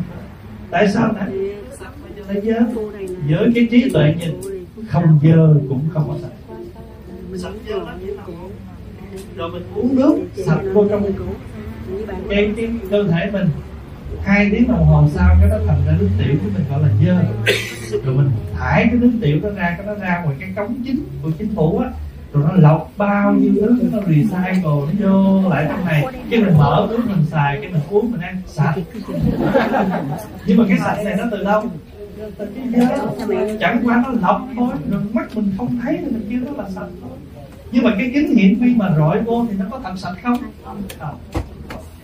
Tại sao nè là dơ. Với cái trí tuệ nhìn không dơ cũng không có sạch. Sạch dơ lắm rồi mình uống nước sạch vô trong cái, cái cơ thể mình hai tiếng đồng hồ sau cái đó thành ra nước tiểu của mình gọi là dơ. Rồi mình thải cái nước tiểu đó ra, cái nó ra ngoài cái cống chính của chính phủ á. Rồi nó lọc bao nhiêu nước nó recycle, nó vô lại trong này. Cái mình mở nước mình xài, cái mình uống mình ăn, sạch. Nhưng mà cái sạch này nó từ đâu? Từ cái dơ chẳng qua nó lọc thôi, rồi mắt mình không thấy thì mình kêu nó là sạch thôi. Nhưng mà cái kính hiển vi mà rọi vô thì nó có thật sạch không? Không.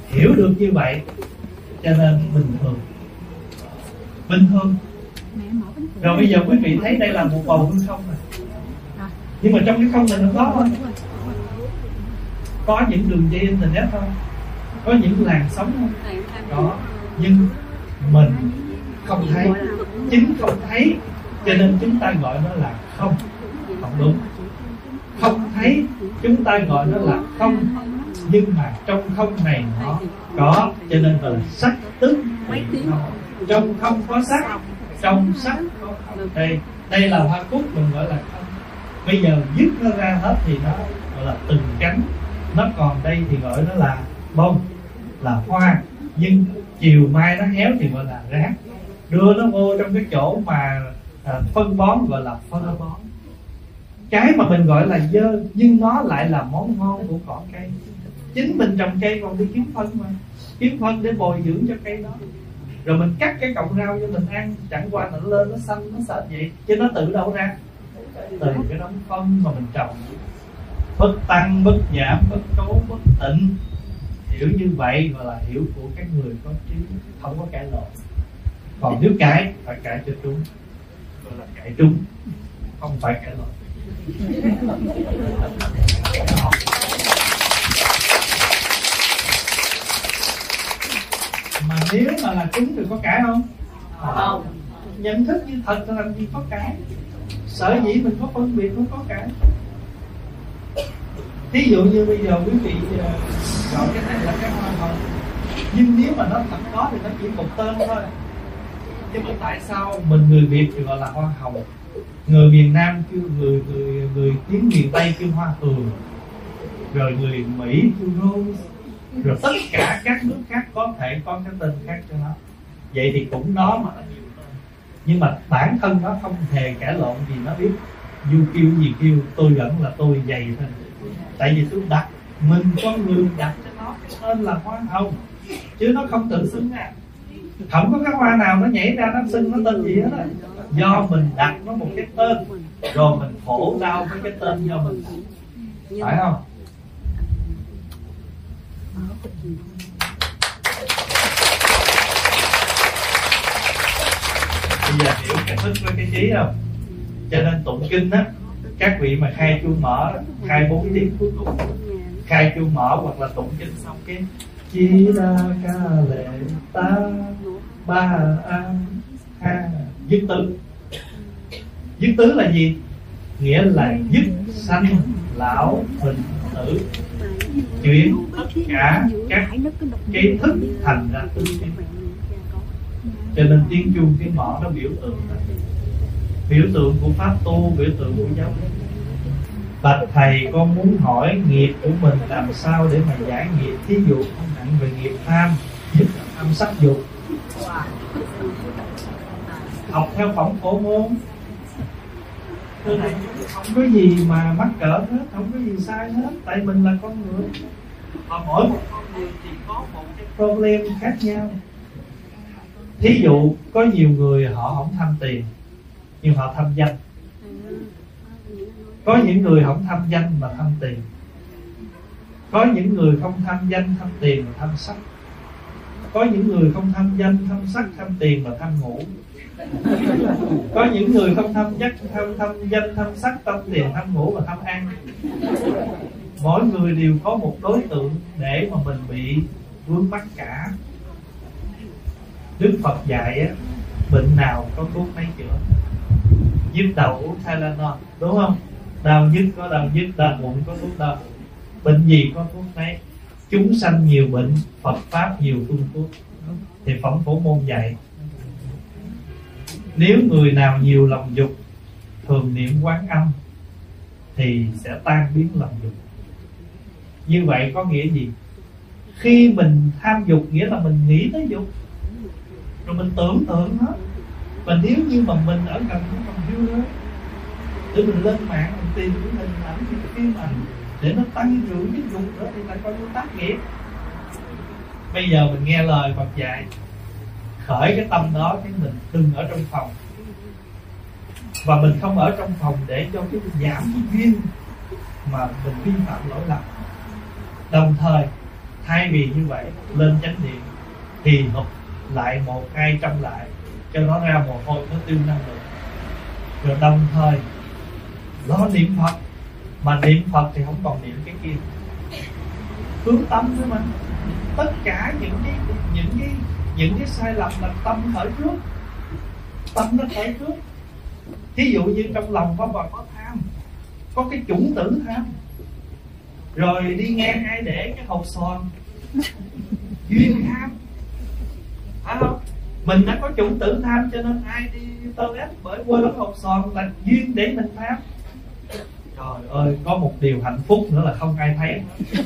Hiểu được như vậy cho nên bình thường. Bình thường. Rồi bây giờ quý vị thấy đây là một bầu hư không này nhưng mà trong cái không này nó có không có những đường dây internet không có những làn sóng không đó. Nhưng mình không thấy. Chính không thấy. Cho nên chúng ta gọi nó là không. Không đúng. Không thấy, chúng ta gọi nó là không. Nhưng mà trong không này nó có cho nên gọi là sắc tức trong không có sắc trong sắc có không. Đây đây là hoa cúc mình gọi là không. Bây giờ dứt nó ra hết thì nó gọi là từng cánh. Nó còn đây thì gọi nó là bông là hoa. Nhưng chiều mai nó héo thì gọi là rác. Đưa nó vô trong cái chỗ mà à, phân bón gọi là phân bón cái mà mình gọi là dơ nhưng nó lại là món ngon của cỏ cây chính mình trồng cây còn đi kiếm phân mà. Kiếm phân để bồi dưỡng cho cây đó. Rồi mình cắt cái cọng rau cho mình ăn, chẳng qua nó lên, nó xanh, nó sạch vậy, chứ nó tự đâu ra. Từ cái đống phân mà mình trồng. Bất tăng, bất giảm, bất cố bất tịnh. Hiểu như vậy gọi là hiểu của các người có trí, không có cãi lộn. Còn nếu cãi, phải cãi cho chúng gọi là cãi chúng không phải cãi lộn. Mà nếu mà là chúng thì có cãi không? Không. Nhận thức như thật là làm gì có cãi. Sở dĩ mình có phân biệt không có cãi. Ví dụ như bây giờ quý vị gọi cái này là cái hoa hồng. Nhưng nếu mà nó thật có thì nó chỉ một tên thôi. Nhưng mà tại sao mình người việt thì gọi là hoa hồng? Người miền nam kêu người người người tiếng miền tây kêu hoa hường rồi người mỹ kêu rose rồi tất cả các nước khác có thể có cái tên khác cho nó. Vậy thì cũng đó mà nó nhiều tên nhưng mà bản thân nó không hề cãi lộn gì nó biết. Dù kêu gì kêu, tôi vẫn là tôi dày thôi tại vì tôi đặt mình con người đặt cho nó cái tên là hoa hồng. Chứ nó không tự xưng à. Không có cái hoa nào nó nhảy ra nó xưng nó tên gì hết á. Do mình đặt nó một cái tên, rồi mình khổ đau với cái tên do mình phải không? Bây giờ hiểu cách thức với cái trí không? Cho nên tụng kinh á, các vị mà khai chuông mở, khai bốn tiếng cuối cùng. Khai chuông mở hoặc là tụng kinh xong cái chi ra ca lệ ta ba an ha dứt tứ. Dứt tứ là gì? Nghĩa là dứt sanh lão bệnh tử chuyển tất cả các cái thức thành ra tư cho nên tiếng chuông tiếng mõ nó biểu tượng biểu tượng của pháp tu, biểu tượng của giáo lý bạch thầy con muốn hỏi nghiệp của mình làm sao để mà giải nghiệp? Thí dụ không nặng về nghiệp tham, nhất là tham sắc dục. Học theo phẩm cổ môn. Thưa thầy, không có gì mà mắc cỡ hết không có gì sai hết. Tại mình là con người. Và mỗi một con người thì có một cái problem khác nhau. Thí dụ có nhiều người họ không tham tiền nhưng họ tham danh. Có những người không tham danh mà tham tiền. Có những người không tham danh tham tiền mà tham sắc. Có những người không tham danh tham sắc tham tiền mà tham ngủ. (laughs) có những người không tham dắt tham tham danh tham sắc tham tiền tham ngủ và tham ăn mỗi người đều có một đối tượng để mà mình bị vướng mắc cả. Đức phật dạy á, bệnh nào có thuốc mấy chữa? Nhức đầu uống Tylenol, đúng không? Đau nhức có đau nhức, đau bụng có thuốc đau bệnh gì có thuốc nấy chúng sanh nhiều bệnh, Phật pháp nhiều phương thuốc. Thì phẩm phổ môn dạy nếu người nào nhiều lòng dục, thường niệm quán âm, thì sẽ tan biến lòng dục. Như vậy có nghĩa gì? Khi mình tham dục, nghĩa là mình nghĩ tới dục, rồi mình tưởng tượng nó. Và nếu như mà mình ở gần cái phòng view đó, để mình lên mạng, mình tìm cái hình ảnh cái phim ảnh, để nó tăng trưởng cái dục đó, thì ta coi như tác nghiệp. Bây giờ mình nghe lời Phật dạy khởi cái tâm đó cái mình đừng ở trong phòng. Và mình không ở trong phòng để cho cái giảm cái duyên mà mình vi phạm lỗi lầm. Đồng thời, thay vì như vậy, lên chánh điện thì một lại một hai trăm lại, cho nó ra mồ hôi, nó tiêu năng lượng. Rồi đồng thời lo niệm phật, mà niệm phật thì không còn niệm cái kia. Hướng tâm thôi mà tất cả những cái những cái những cái sai lầm là tâm khởi trước, tâm nó khởi trước. Thí dụ như trong lòng có bà có tham, có cái chủng tử tham rồi đi ngang ai để cái hộp sòn (laughs) duyên tham phải không? Mình đã có chủng tử tham cho nên ai đi toilet bởi quên cái hộp sòn là duyên để mình tham. Trời ơi, có một điều hạnh phúc nữa là không ai thấy. (laughs)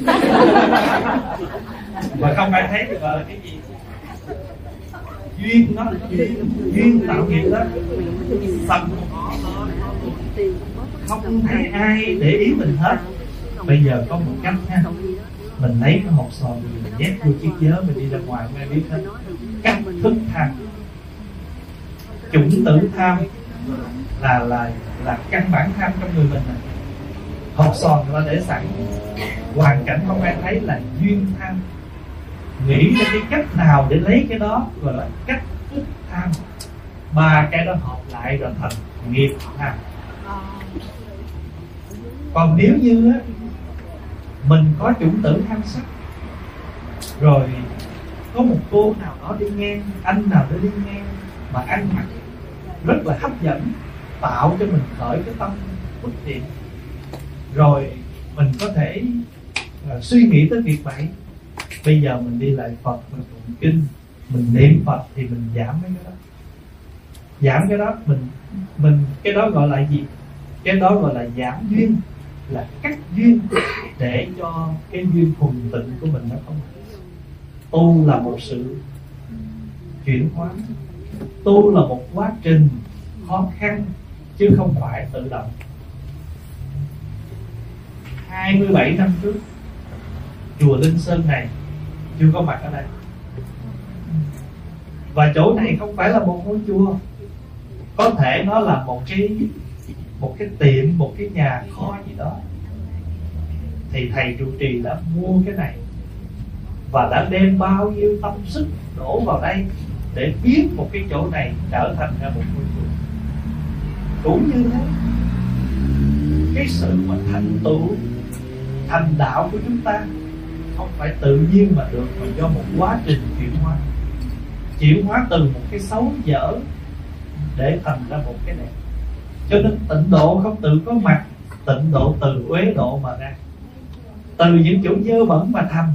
Và không ai thấy thì gọi là cái gì? Duyên nó là duyên, duyên tạo nghiệp đó. Sầm không thấy ai để ý mình hết. Bây giờ có một cách ha, mình lấy cái hộp sò mình nhét vô chiếc chớ mình đi ra ngoài nghe biết hết cách thức tham. Chủng tử tham là là là căn bản tham trong người mình này. Hộp sòn ta để sẵn. Hoàn cảnh không ai thấy là duyên tham nghĩ ra cái cách nào để lấy cái đó gọi là cách thức tham ba cái đó hợp lại rồi thành nghiệp tham còn nếu như á, mình có chủng tử tham sắc rồi có một cô nào đó đi ngang anh nào đó đi ngang mà ăn mặc rất là hấp dẫn tạo cho mình khởi cái tâm bất thiện rồi mình có thể uh, suy nghĩ tới việc vậy bây giờ mình đi lại phật, mình tụng kinh, mình niệm phật thì mình giảm cái đó. Giảm cái đó, mình mình, cái đó gọi là gì? Cái đó gọi là giảm duyên, là cắt duyên để cho cái duyên thuần tịnh của mình nó không tu là một sự chuyển hóa. Tu là một quá trình khó khăn, chứ không phải tự động. 27 năm trước, chùa Linh Sơn này chưa có mặt ở đây. Và chỗ này không phải là một ngôi chùa. Có thể nó là một cái một cái tiệm, một cái nhà kho gì đó. Thì thầy trụ trì đã mua cái này và đã đem bao nhiêu tâm sức đổ vào đây để biến một cái chỗ này trở thành ra một ngôi chùa. Cũng như thế, cái sự mà thành tựu, thành đạo của chúng ta không phải tự nhiên mà được mà do một quá trình chuyển hóa. Chuyển hóa từ một cái xấu dở để thành ra một cái đẹp. Cho nên tịnh độ không tự có mặt tịnh độ từ uế độ mà ra. Từ những chỗ dơ bẩn mà thành.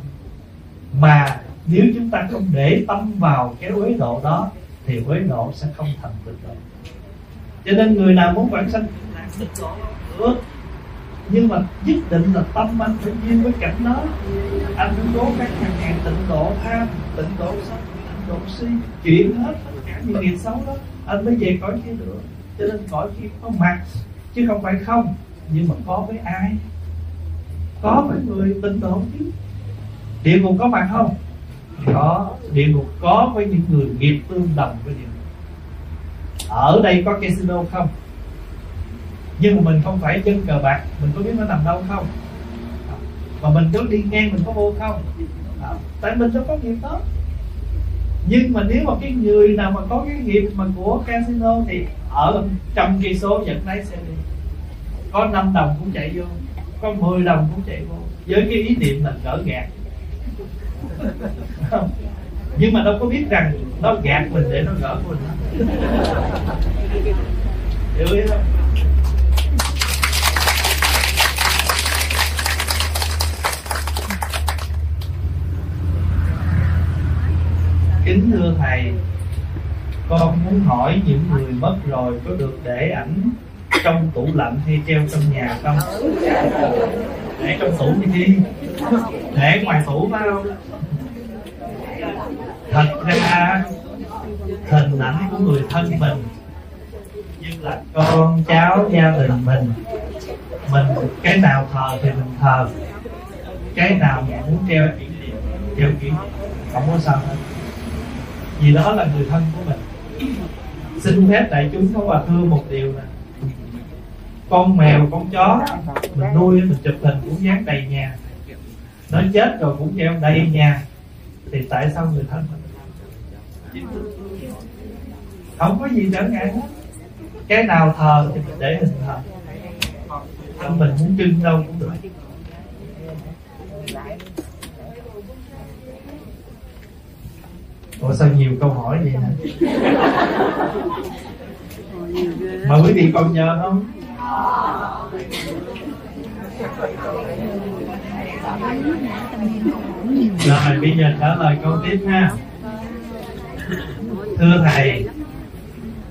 Mà nếu chúng ta không để tâm vào cái uế độ đó thì uế độ sẽ không thành tịnh độ cho nên người nào muốn vãng sanh tịnh độ được nhưng mà nhất định là tâm anh phải duyên với cảnh đó. Anh phải cố gắng hàng ngày tịnh độ tham, tịnh độ sân tịnh độ si, chuyển hết tất cả những nghiệp xấu đó. Anh mới về cõi kia được. Cho nên cõi kia có mặt, chứ không phải không. Nhưng mà có với ai? Có với người tịnh độ chứ. Địa ngục có mặt không? Có. Địa ngục có với những người nghiệp tương đồng với địa ngục. Ở đây có casino không? Nhưng mà mình không phải chân cờ bạc. Mình có biết nó nằm đâu không? Mà mình cứ đi ngang mình có vô không? Tại mình đâu có nghiệp đó. Nhưng mà nếu mà cái người nào mà có cái nghiệp mà của casino thì ở trăm cây số dẫn lái xe đi. Có 5 đồng cũng chạy vô, có 10 đồng cũng chạy vô, với cái ý niệm là gỡ gạt (laughs) nhưng mà đâu có biết rằng nó gạt mình để nó gỡ mình. Hiểu ý không? Kính thưa thầy, con muốn hỏi những người mất rồi có được để ảnh trong tủ lạnh hay treo trong nhà không? Để trong tủ thì đi để ngoài tủ phải không? Thật ra, hình ảnh của người thân mình như là con cháu gia đình mình. Mình cái nào thờ thì mình thờ. Cái nào mình muốn treo kỷ niệm treo kỷ niệm không có sao hết vì đó là người thân của mình. Xin phép đại chúng có hòa thưa một điều nè. Con mèo, con chó, mình nuôi, mình chụp hình cũng dán đầy nhà. Nó chết rồi cũng treo đầy nhà. Thì tại sao người thân mình? Không có gì trở ngại. Hết cái nào thờ thì mình để hình thờ. Thân mình muốn trưng đâu cũng được. Ủa, sao nhiều câu hỏi vậy hả? Mà quý vị còn nhớ không? Rồi, bây giờ trả lời câu tiếp ha Thưa Thầy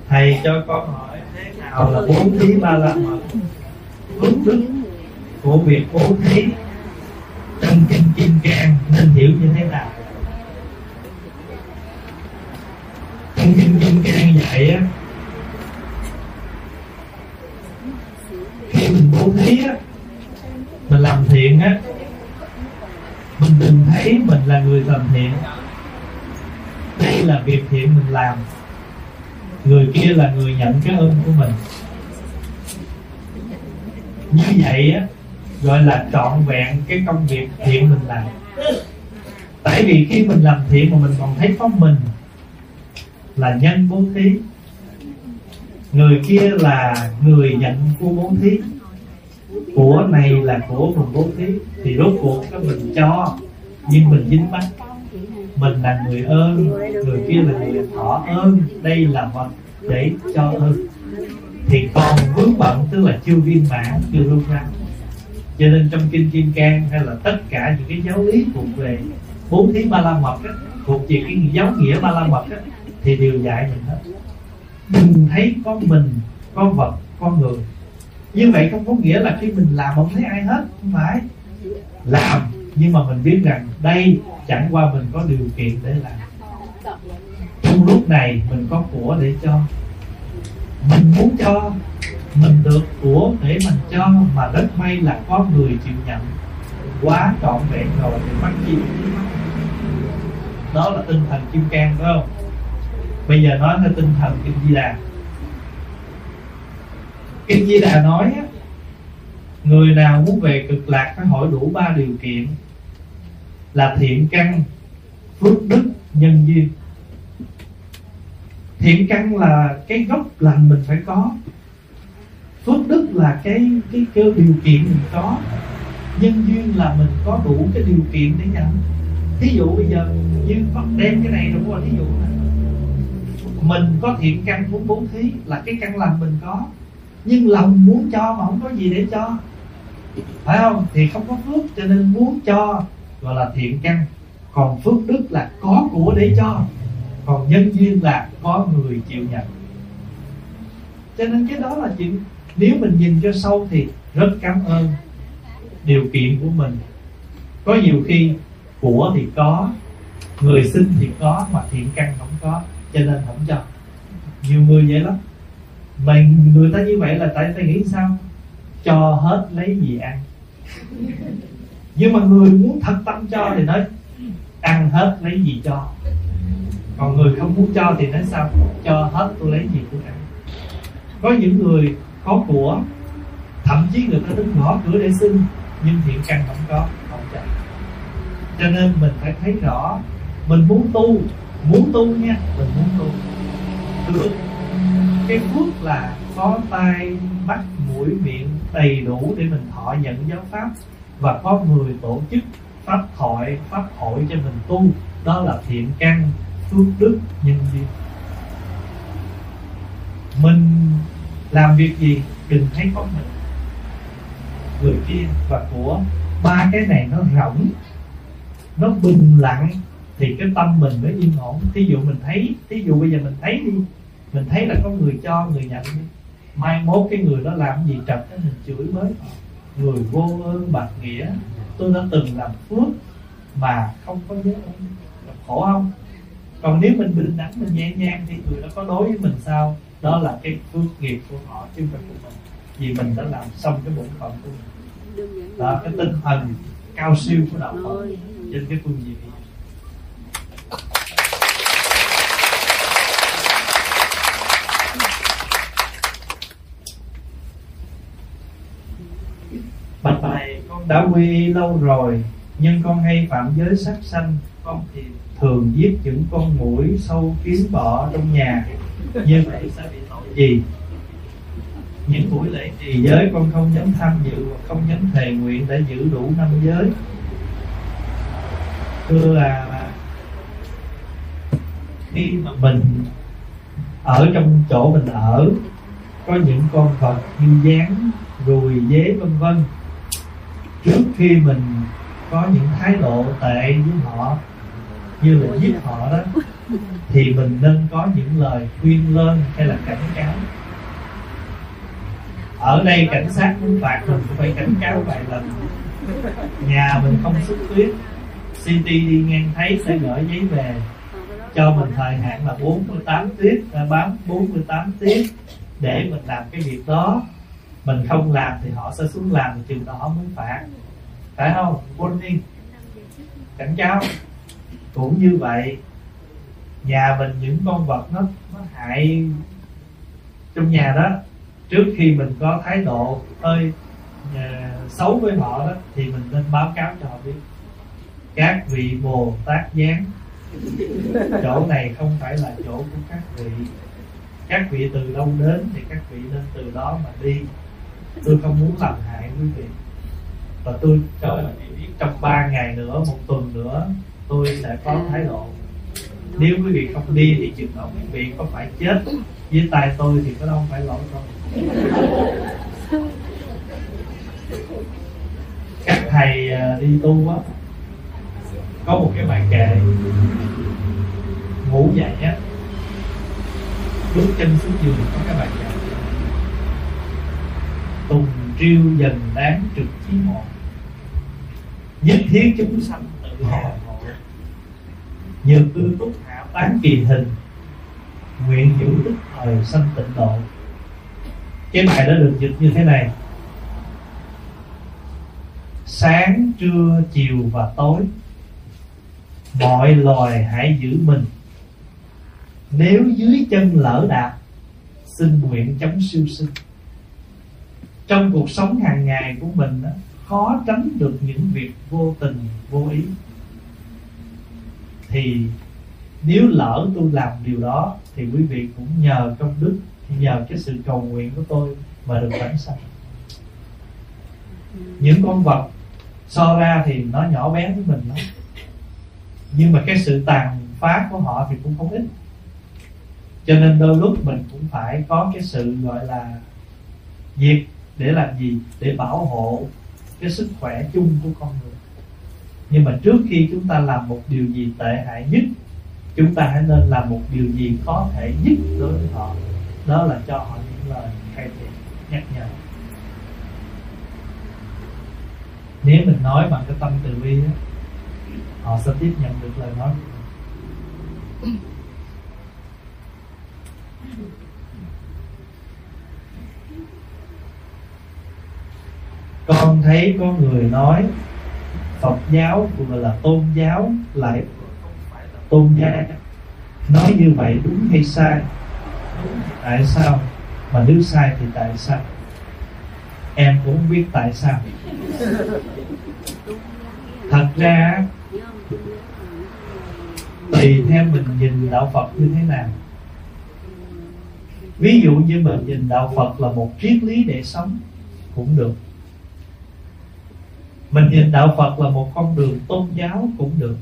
Thầy cho con hỏi thế nào là bốn thí ba la mật Phước đức của việc bố thí trong kinh kim cang nên hiểu như thế nào không kinh kim can dạy á khi mình bố thí á mình làm thiện á mình đừng thấy mình là người làm thiện đây là việc thiện mình làm người kia là người nhận cái ơn của mình như vậy á gọi là trọn vẹn cái công việc thiện mình làm tại vì khi mình làm thiện mà mình còn thấy có mình là nhân bố thí người kia là người nhận của bố thí của này là của mình bố thí thì rốt cuộc cái mình cho nhưng mình dính mắt. Mình là người ơn người kia là người thọ ơn. Đây là vật để cho ơn. Thì còn vướng bận tức là chưa viên mãn chưa lưu ra. Cho nên trong kinh kim cang hay là tất cả những cái giáo lý thuộc về bốn thí ba la mật á, thuộc về cái giáo nghĩa ba la mật á, thì đều dạy mình hết. Đừng thấy có mình, có vật, có người. Như vậy không có nghĩa là khi mình làm không thấy ai hết, không phải. Làm, nhưng mà mình biết rằng đây chẳng qua mình có điều kiện để làm. Trong lúc này mình có của để cho. Mình muốn cho, mình được của để mình cho, mà rất may là có người chịu nhận. Quá trọn vẹn rồi thì mắc chi? Đó là tinh thần kim cang, phải không? Bây giờ nói theo tinh thần kinh di đà. Kinh di đà nói người nào muốn về cực lạc phải hỏi đủ ba điều kiện. Là thiện căn, phước đức, nhân duyên. Thiện căn là cái gốc lành mình phải có. Phước đức là cái cái cơ điều kiện mình có. Nhân duyên là mình có đủ cái điều kiện để nhận. Thí dụ bây giờ như Phật đem cái này đúng rồi thí dụ này mình có thiện căn muốn bố thí, là cái căn lành mình có. Nhưng lòng muốn cho mà không có gì để cho. Phải không? Thì không có phước, cho nên muốn cho gọi là thiện căn. Còn phước đức là có của để cho. Còn nhân duyên là có người chịu nhận. Cho nên cái đó là chuyện, nếu mình nhìn cho sâu thì rất cảm ơn điều kiện của mình. Có nhiều khi của thì có, người xin thì có mà thiện căn không có cho nên không cho. Nhiều người vậy lắm. Mà người ta như vậy là tại ta nghĩ sao? Cho hết lấy gì ăn? Nhưng mà người muốn thật tâm cho thì nói, ăn hết lấy gì cho? Còn người không muốn cho thì nói sao? Cho hết tôi lấy gì tôi ăn. Có những người có của, thậm chí người ta đứng gõ cửa để xin, nhưng thiện căn không có, không cho. Cho nên mình phải thấy rõ, mình muốn tu muốn tu nha, mình muốn tu. Được. Cái phước là có tay, mắt, mũi, miệng đầy đủ để mình thọ nhận giáo pháp và có người tổ chức pháp thoại, pháp hội cho mình tu. Đó là thiện căn, phước đức, nhân duyên. Mình làm việc gì, đừng thấy có mình. Người kia và của ba cái này nó rỗng, nó bình lặng thì cái tâm mình mới yên ổn. Thí dụ mình thấy thí dụ bây giờ mình thấy đi mình thấy là có người cho người nhận đi. Mai mốt cái người đó làm gì trật cái mình chửi mới người vô ơn bạc nghĩa. Tôi đã từng làm phước mà không có nhớ khổ không? Còn nếu mình bình đẳng mình nhẹ nhàng thì người đó có đối với mình sao? Đó là cái phước nghiệp của họ chứ không phải của mình. Vì mình đã làm xong cái bổn phận của mình. Đó cái tinh thần cao siêu của đạo Phật trên cái phương diện này Bạch thầy con đã quy lâu rồi, Nhưng con hay phạm giới sát sanh. Con thì thường giết những con mũi sâu kiến bọ trong nhà. Như vậy sẽ bị tội gì? Những buổi lễ trì giới con không dám tham dự và không dám thề nguyện để giữ đủ năm giới. Thưa là khi mà mình ở trong chỗ mình ở, có những con vật như gián ruồi dế, vân vân trước khi mình có những thái độ tệ với họ, như là giết họ đó, thì mình nên có những lời khuyên lên hay là cảnh cáo. Ở đây cảnh sát muốn phạt mình cũng phải cảnh cáo vài lần. Nhà mình không xuất tuyết, city đi ngang thấy sẽ gửi giấy về. Cho mình thời hạn là 48 tiết bám 48 tiết để mình làm cái việc đó mình không làm thì họ sẽ xuống làm thì chừng đó mới phạt phải không? Warning cảnh cáo. Cũng như vậy nhà mình những con vật nó nó hại trong nhà đó. Trước khi mình có thái độ hơi uh, xấu với họ đó thì mình nên báo cáo cho họ biết. Các vị bồ tát giáng chỗ này không phải là chỗ của các vị. Các vị từ đâu đến thì các vị nên từ đó mà đi tôi không muốn làm hại quý vị. Và tôi cho quý vị biết trong ba ngày nữa một tuần nữa tôi sẽ có thái độ. Nếu quý vị không đi thì chừng đó quý vị có phải chết với tay tôi thì có đâu phải lỗi đâu. Các thầy à, đi tu á có một cái bài kệ ngủ dậy á bước chân xuống giường có cái bài kệ tùng triêu dần đáng trực chí một nhất thiết chúng sanh tự hộ nhược tư túc hạ tán kỳ hình, nguyện giữ đức thời sanh tịnh độ. Cái bài đã được dịch như thế này. Sáng, trưa, chiều và tối, mọi loài hãy giữ mình. Nếu dưới chân lỡ đạp xin nguyện chống siêu sinh trong cuộc sống hàng ngày của mình đó, khó tránh được những việc vô tình vô ý. Thì nếu lỡ tôi làm điều đó thì quý vị cũng nhờ công đức nhờ cái sự cầu nguyện của tôi mà được vãng sanh. Những con vật so ra thì nó nhỏ bé với mình lắm. Nhưng mà cái sự tàn phá của họ thì cũng không ít. Cho nên đôi lúc mình cũng phải có cái sự gọi là diệt để làm gì? Để bảo hộ cái sức khỏe chung của con người. Nhưng mà trước khi chúng ta làm một điều gì tệ hại nhất chúng ta hãy nên làm một điều gì có thể nhất đối với họ. Đó là cho họ những lời khai thị nhắc nhở. Nếu mình nói bằng cái tâm từ bi đó, họ sẽ tiếp nhận được lời nói của mình. Con thấy có người nói, Phật giáo vừa là tôn giáo, lại tôn giáo. Nói như vậy đúng hay sai? Tại sao? Mà nếu sai thì tại sao? Em cũng không biết tại sao. Thật ra, tùy theo mình nhìn đạo Phật như thế nào. Ví dụ như mình nhìn đạo Phật là một triết lý để sống cũng được mình nhìn đạo Phật là một con đường tôn giáo cũng được.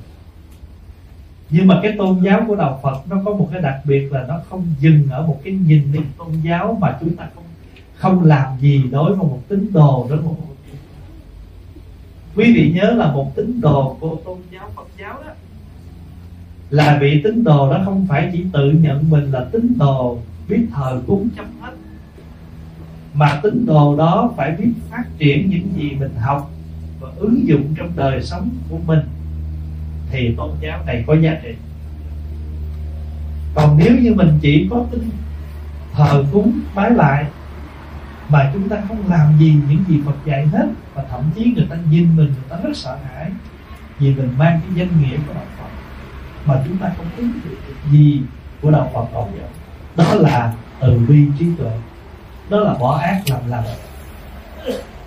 Nhưng mà cái tôn giáo của đạo Phật nó có một cái đặc biệt là nó không dừng ở một cái nhìn đi tôn giáo mà chúng ta không không làm gì đối với một tín đồ, đối với một quý vị nhớ là một tín đồ của tôn giáo Phật giáo đó, là vị tín đồ đó không phải chỉ tự nhận mình là tín đồ biết thờ cúng chấm hết, mà tín đồ đó phải biết phát triển những gì mình học ứng dụng trong đời sống của mình, thì tôn giáo này có giá trị. Còn nếu như mình chỉ có tin thờ cúng, bái lại, mà chúng ta không làm gì những gì Phật dạy hết, và thậm chí người ta nhìn mình, người ta rất sợ hãi vì mình mang cái danh nghĩa của đạo Phật, mà chúng ta không ứng được gì của đạo Phật còn dạy đó là từ bi trí tuệ, đó là bỏ ác làm lành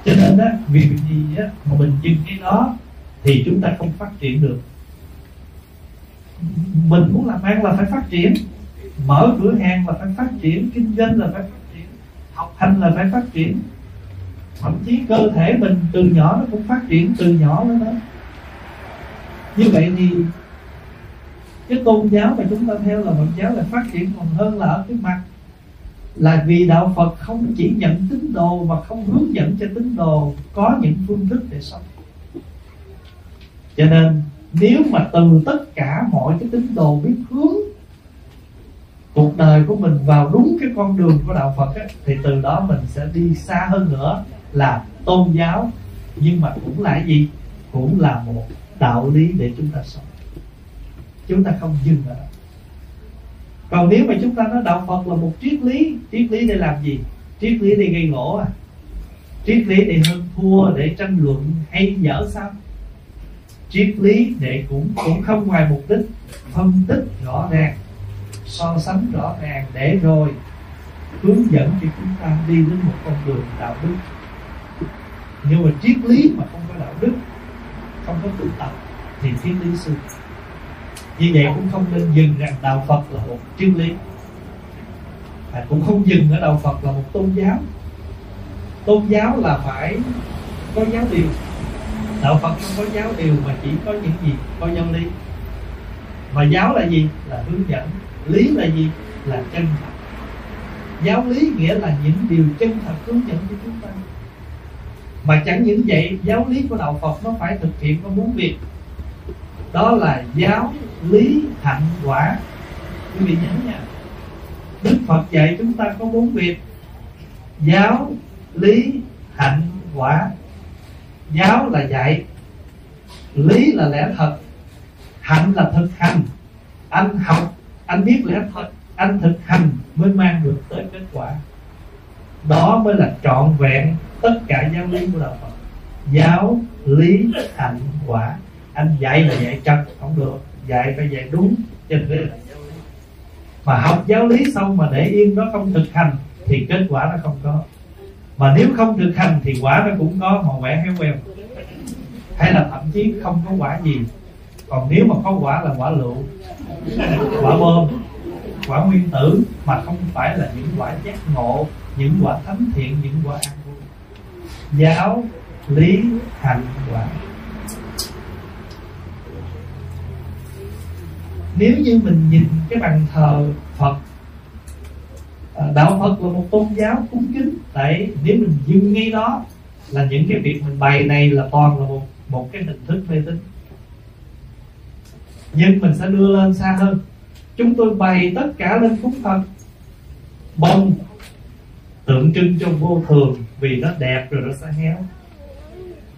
cho nên á, việc gì á, mà mình dừng cái đó thì chúng ta không phát triển được. Mình muốn làm ăn là phải phát triển, mở cửa hàng là phải phát triển, kinh doanh là phải phát triển, học hành là phải phát triển. Thậm chí cơ thể mình từ nhỏ nó cũng phát triển từ nhỏ nữa đó. Như vậy thì cái tôn giáo mà chúng ta theo là Phật giáo là phát triển còn hơn là ở cái mặt là vì đạo Phật không chỉ nhận tín đồ mà không hướng dẫn cho tín đồ có những phương thức để sống. Cho nên nếu mà từ tất cả mọi cái tín đồ biết hướng cuộc đời của mình vào đúng cái con đường của đạo Phật ấy, thì từ đó mình sẽ đi xa hơn nữa là tôn giáo. Nhưng mà cũng là gì? Cũng là một đạo lý để chúng ta sống. Chúng ta không dừng ở đó còn nếu mà chúng ta nói đạo Phật là một triết lý triết lý để làm gì? Triết lý để gây ngộ à? Triết lý để hơn thua, để tranh luận, hay dở sao? Triết lý để cũng cũng không ngoài mục đích phân tích rõ ràng, so sánh rõ ràng để rồi hướng dẫn cho chúng ta đi đến một con đường đạo đức. Nhưng mà triết lý mà không có đạo đức, không có tự tập thì triết lý sư như vậy cũng không nên dừng rằng đạo phật là một triết lý. À, cũng không dừng ở đạo phật là một tôn giáo. Tôn giáo là phải có giáo điều. Đạo phật không có giáo điều mà chỉ có những gì có giáo lý. Mà giáo là gì? Là hướng dẫn. Lý là gì? Là chân thật. Giáo lý nghĩa là những điều chân thật hướng dẫn cho chúng ta. Mà chẳng những vậy giáo lý của đạo phật nó phải thực hiện có bốn việc. Đó là giáo lý hạnh quả. Quý vị nhớ nha, đức phật dạy chúng ta có bốn việc. Giáo lý hạnh quả. Giáo là dạy, lý là lẽ thật, hạnh là thực hành. Anh học, anh biết lẽ thật, anh thực hành mới mang được tới kết quả. Đó mới là trọn vẹn tất cả giáo lý của đạo Phật. Giáo lý hạnh quả. Anh dạy là dạy trật không được dạy phải dạy đúng trên đây là giáo lý. Mà học giáo lý xong mà để yên nó không thực hành, thì kết quả nó không có. Mà nếu không thực hành thì quả nó cũng có, mà quẻ héo queo. Hay là thậm chí không có quả gì. Còn nếu mà có quả là quả lựu, (laughs) quả bơm quả nguyên tử, mà không phải là những quả giác ngộ, những quả thánh thiện, những quả an vui. Giáo lý hành quả. Nếu như mình nhìn cái bàn thờ phật à, đạo phật là một tôn giáo cúng kính, tại nếu mình dừng ngay đó là những cái việc mình bày này là toàn là một một cái hình thức mê tín. Nhưng mình sẽ đưa lên xa hơn. Chúng tôi bày tất cả lên cúng phật bông, tượng trưng cho vô thường vì nó đẹp rồi nó sẽ héo.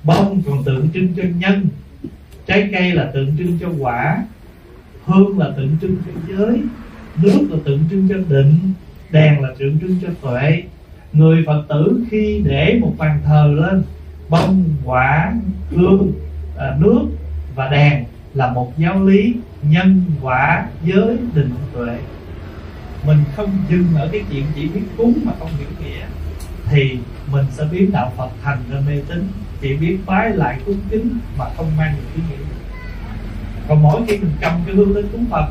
Bông còn tượng trưng cho nhân, trái cây là tượng trưng cho quả hương là tượng trưng cho giới nước là tượng trưng cho định đèn là tượng trưng cho tuệ. Người phật tử khi để một bàn thờ lên bông quả hương à, nước và đèn là một giáo lý nhân quả giới định tuệ. Mình không dừng ở cái chuyện chỉ biết cúng mà không hiểu nghĩa thì mình sẽ biến đạo Phật thành ra mê tín chỉ biết bái lại cúng kính mà không mang được ý nghĩa còn mỗi khi mình cầm cái hương lên cúng Phật,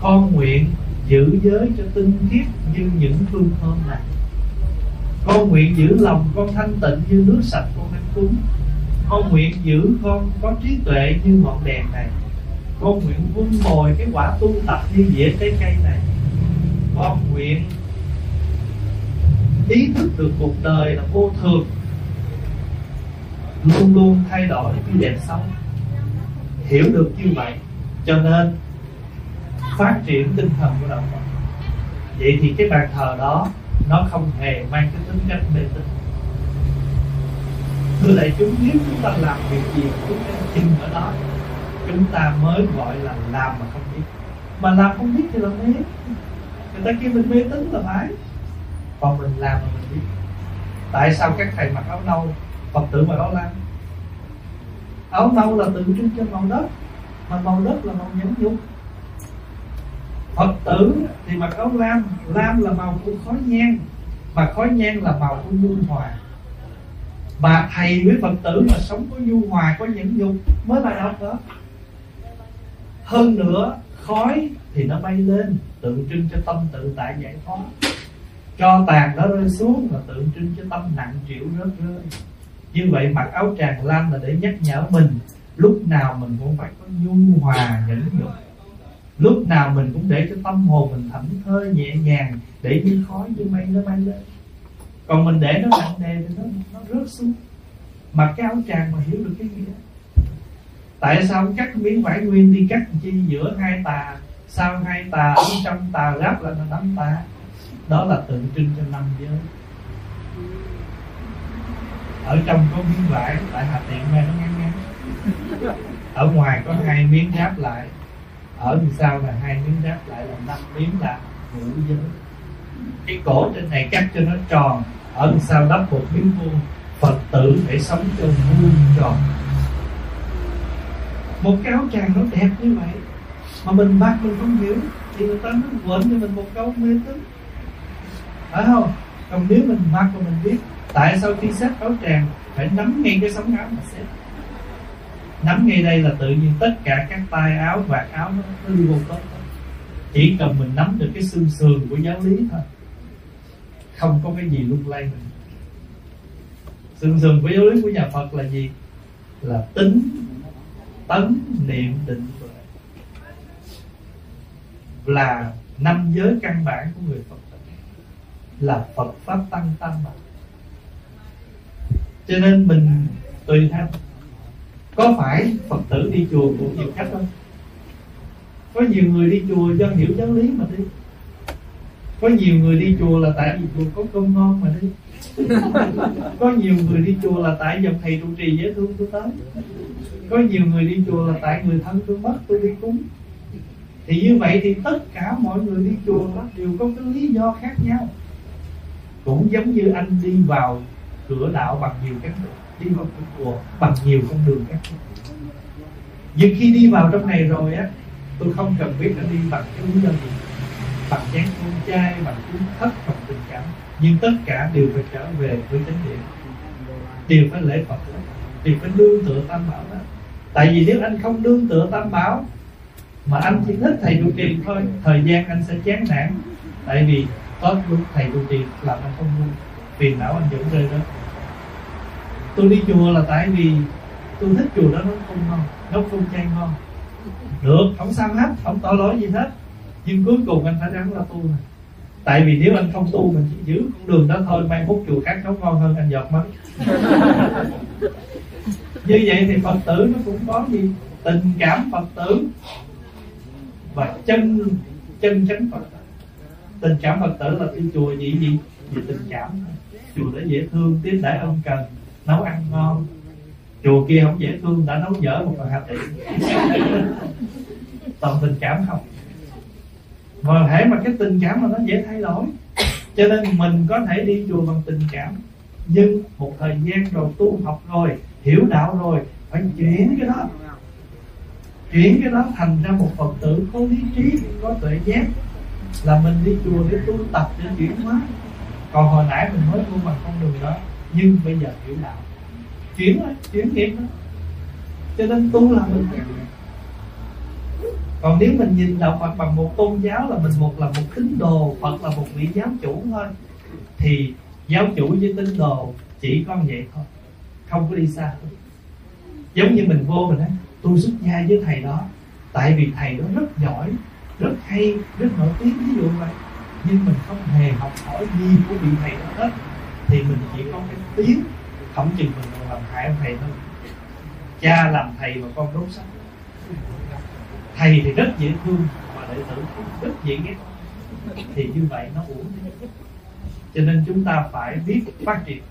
con nguyện giữ giới cho tinh khiết như những hương thơm này. Con nguyện giữ lòng con thanh tịnh như nước sạch con đang cúng. Con nguyện giữ con có trí tuệ như ngọn đèn này. Con nguyện vun bồi cái quả tu tập như dĩa trái cây này. Con nguyện ý thức được cuộc đời là vô thường. Luôn luôn thay đổi cái đẹp xấu hiểu được như vậy, cho nên phát triển tinh thần của đạo Phật. Vậy thì cái bàn thờ đó, nó không hề mang cái tính cách mê tín. Thưa đại chúng, nếu chúng ta làm việc gì chúng ta tin ở đó, chúng ta mới gọi là làm mà không biết. Mà làm không biết thì là mê người ta kêu mình mê tín là phải. Còn mình làm mà mình biết. Tại sao các thầy mặc áo nâu, phật tử mặc áo lam? Áo nâu là tượng trưng cho màu đất, mà màu đất là màu nhẫn nhục phật tử thì mặc áo lam lam là màu của khói nhang, mà khói nhang là màu của nhu hòa. Mà thầy với phật tử mà sống có nhu hòa, có nhẫn nhục, mới là đạo đó. Hơn nữa, khói thì nó bay lên, tượng trưng cho tâm tự tại giải thoát. Cho tàn nó rơi xuống là tượng trưng cho tâm nặng chịu rớt rơi như vậy mặc áo tràng lam là để nhắc nhở mình, lúc nào mình cũng phải có nhu hòa nhẫn nhục. Lúc nào mình cũng để cho tâm hồn mình thảnh thơi nhẹ nhàng, để như khói như mây nó bay lên. Còn mình để nó nặng nề thì nó nó rớt xuống. Mà cái áo tràng mà hiểu được cái nghĩa. Tại sao cắt miếng vải nguyên đi cắt chi giữa hai tà, sau hai tà, ở trong tà ráp là nó năm tà? Đó là tượng trưng cho năm giới ở trong có miếng vải, tại hạt tiện này nó ngắn ngắn ở ngoài có hai miếng ráp lại. Ở đằng sau là hai miếng ráp lại là năm miếng là ngũ giới. Cái cổ trên này cắt cho nó tròn, ở đằng sau đắp một miếng vuông. Phật tử để sống cho vuông tròn. Một cái áo tràng nó đẹp như vậy, mà mình bắt mình không hiểu. Thì người ta nó quên cho mình một câu mê tín phải không? Còn nếu mình mặc mà mình biết tại sao khi xếp áo tràng phải nắm ngay cái sống áo mà xếp? Nắm ngay đây là tự nhiên tất cả các tay áo vạt áo nó, nó đi vô tốt. Chỉ cần mình nắm được cái xương sườn của giáo lý thôi. Không có cái gì lung lay mình. Xương sườn của giáo lý của nhà Phật là gì? Là tính tấn niệm định tuệ. Là năm giới căn bản của người Phật. Tử là Phật pháp tăng tăng mà cho nên mình tùy theo. Có phải Phật tử đi chùa cũng nhiều cách không? Có nhiều người đi chùa do hiểu giáo lý mà đi. Có nhiều người đi chùa là tại vì chùa có cơm ngon mà đi. Có nhiều người đi chùa là tại dòng thầy trụ trì dễ thương tôi tới có nhiều người đi chùa là tại người thân tôi mất tôi đi cúng. Thì như vậy thì tất cả mọi người đi chùa đó đều có cái lý do khác nhau. Cũng giống như anh đi vào cửa đạo bằng nhiều cách đi vào cửa chùa bằng nhiều con đường khác nhưng khi đi vào trong này rồi á, tôi không cần biết nó đi bằng cái lý do gì, bằng chén con trai, bằng cuốn thất, bằng tình cảm. Nhưng tất cả đều phải trở về với chánh niệm đều phải lễ phật đều phải nương tựa tam bảo đó. Tại vì nếu anh không nương tựa tam bảo, mà anh chỉ thích thầy trụ trì thôi, thời gian anh sẽ chán nản. Tại vì có lúc thầy trụ trì làm anh không vui, phiền não anh vẫn rơi đó tôi đi chùa là tại vì tôi thích chùa đó nó không ngon nó không chay ngon. Được không sao hết không tội lỗi gì hết. Nhưng cuối cùng anh phải ráng là tu này tại vì nếu anh không tu mình chỉ giữ con đường đó thôi mai hút chùa khác nấu ngon hơn anh giọt mất (laughs) như vậy thì phật tử nó cũng có gì? Tình cảm phật tử và chân chân chánh phật tử. Tình cảm phật tử là đi chùa gì gì vì tình cảm. Chùa để dễ thương tiếp đãi ân cần nấu ăn ngon. Chùa kia không dễ thương đã nấu dở một phần hạt tỷ (laughs) toàn tình cảm không? Mà hãy mà cái tình cảm mà nó dễ thay đổi. Cho nên mình có thể đi chùa bằng tình cảm. Nhưng một thời gian rồi tu học rồi hiểu đạo rồi phải chuyển cái đó. Chuyển cái đó thành ra một phật tử có lý trí có tuệ giác. Là mình đi chùa để tu tập để chuyển hóa. Còn hồi nãy mình mới tu bằng con đường đó nhưng bây giờ hiểu đạo. Chuyển đó, chuyển nghiệp đó cho nên tu là mình còn nếu mình nhìn đạo Phật bằng một tôn giáo là mình một là một tín đồ Phật là một vị giáo chủ thôi thì giáo chủ với tín đồ chỉ có vậy thôi. Không có đi xa giống như mình vô mình nói tôi xuất gia với thầy đó. Tại vì thầy đó rất giỏi rất hay rất nổi tiếng ví dụ vậy. Nhưng mình không hề học hỏi gì của vị thầy đó hết thì mình chỉ có cái tiếng không chừng mình còn làm hại ông thầy thôi. Cha làm thầy mà con đốt sách thầy thì rất dễ thương mà đệ tử cũng rất dễ ghét. Thì như vậy nó uổng cho nên chúng ta phải biết phát triển.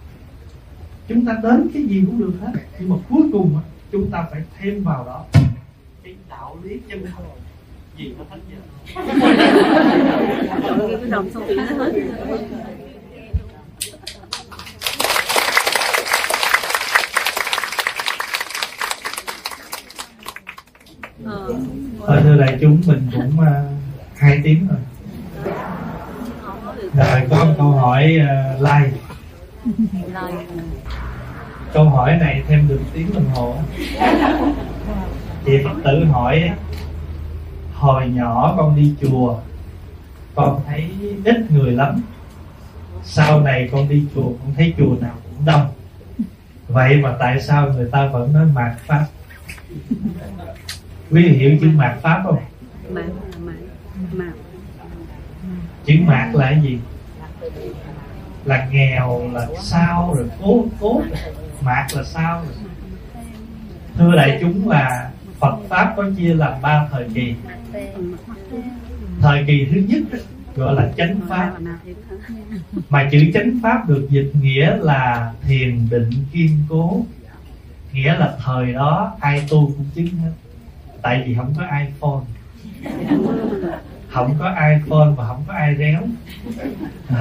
Chúng ta đến cái gì cũng được hết. Nhưng mà cuối cùng chúng ta phải thêm vào đó. Cái đạo lý chân không gì nó hết giờ (laughs) (laughs) Ờ, thưa đại chúng mình cũng uh, hai tiếng rồi. Rồi có một câu hỏi uh, like câu hỏi này thêm được tiếng đồng hồ. Chị phật tử hỏi hồi nhỏ con đi chùa con thấy ít người lắm. Sau này con đi chùa con thấy chùa nào cũng đông. Vậy mà tại sao người ta vẫn nói mạt pháp quý vị hiểu chữ mạt pháp không? Mạt mạt chữ mạt là cái gì? Là nghèo là sao rồi cố cố mạt là sao? Rồi thưa đại chúng là Phật pháp có chia làm ba thời kỳ. Thời kỳ thứ nhất gọi là chánh pháp. Mà chữ chánh pháp được dịch nghĩa là thiền định kiên cố. Nghĩa là thời đó ai tu cũng chứng hết tại vì không có iphone. Không có iphone và không có ai réo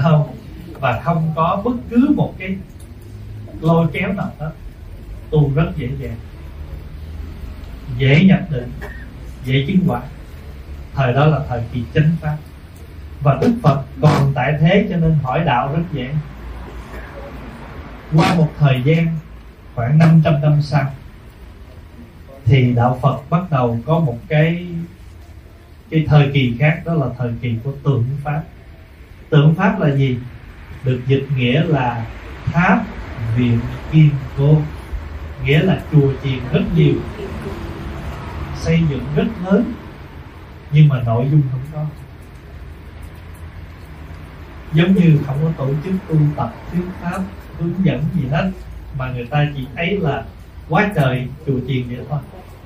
không. Và không có bất cứ một cái lôi kéo nào hết. Tu rất dễ dàng. Dễ nhập định. Dễ chứng quả. Thời đó là thời kỳ chánh pháp. Và đức phật còn tại thế cho nên hỏi đạo rất dễ. Qua một thời gian, khoảng 500 năm sau thì đạo Phật bắt đầu có một cái cái thời kỳ khác, đó là thời kỳ của tượng pháp. Tượng pháp là gì? Được dịch nghĩa là tháp viện kim cô. Nghĩa là chùa chiền rất nhiều, xây dựng rất lớn, nhưng mà nội dung không có. Giống như không có tổ chức tu tập, thuyết pháp, hướng dẫn gì hết, mà người ta chỉ thấy là quá trời chùa chiền vậy thôi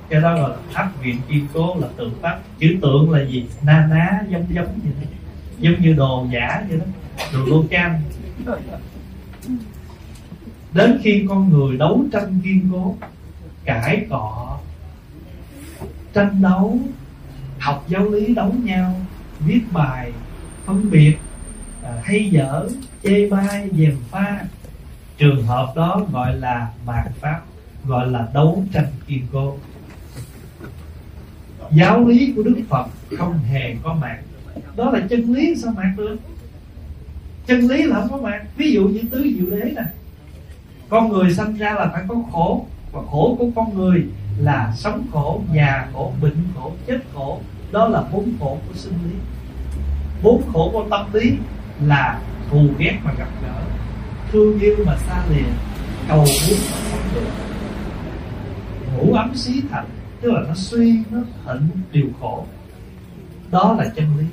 cái đó là tháp viện kiên cố là tượng pháp. Chữ tượng là gì? Na ná giống giống như thế. Giống như đồ giả vậy đó. Đồ lô cam đến khi con người đấu tranh kiên cố cãi cọ tranh đấu học giáo lý đấu nhau viết bài phân biệt à, hay dở chê bai dèm pha. Trường hợp đó gọi là mạt pháp gọi là đấu tranh kiên cố giáo lý của đức phật không hề có mạt. Đó là chân lý, sao mạt được? Chân lý là không có mạt. Ví dụ như tứ diệu đế nè. Con người sinh ra là phải có khổ, và khổ của con người là sống khổ, già khổ, bệnh khổ, chết khổ. Đó là bốn khổ của sinh lý. Bốn khổ của tâm lý là thù ghét mà gặp gỡ, thương yêu mà xa lìa, cầu muốn mà không được. Ngủ ấm xí thành tức là nó suy, nó thịnh điều khổ. Đó là chân lý.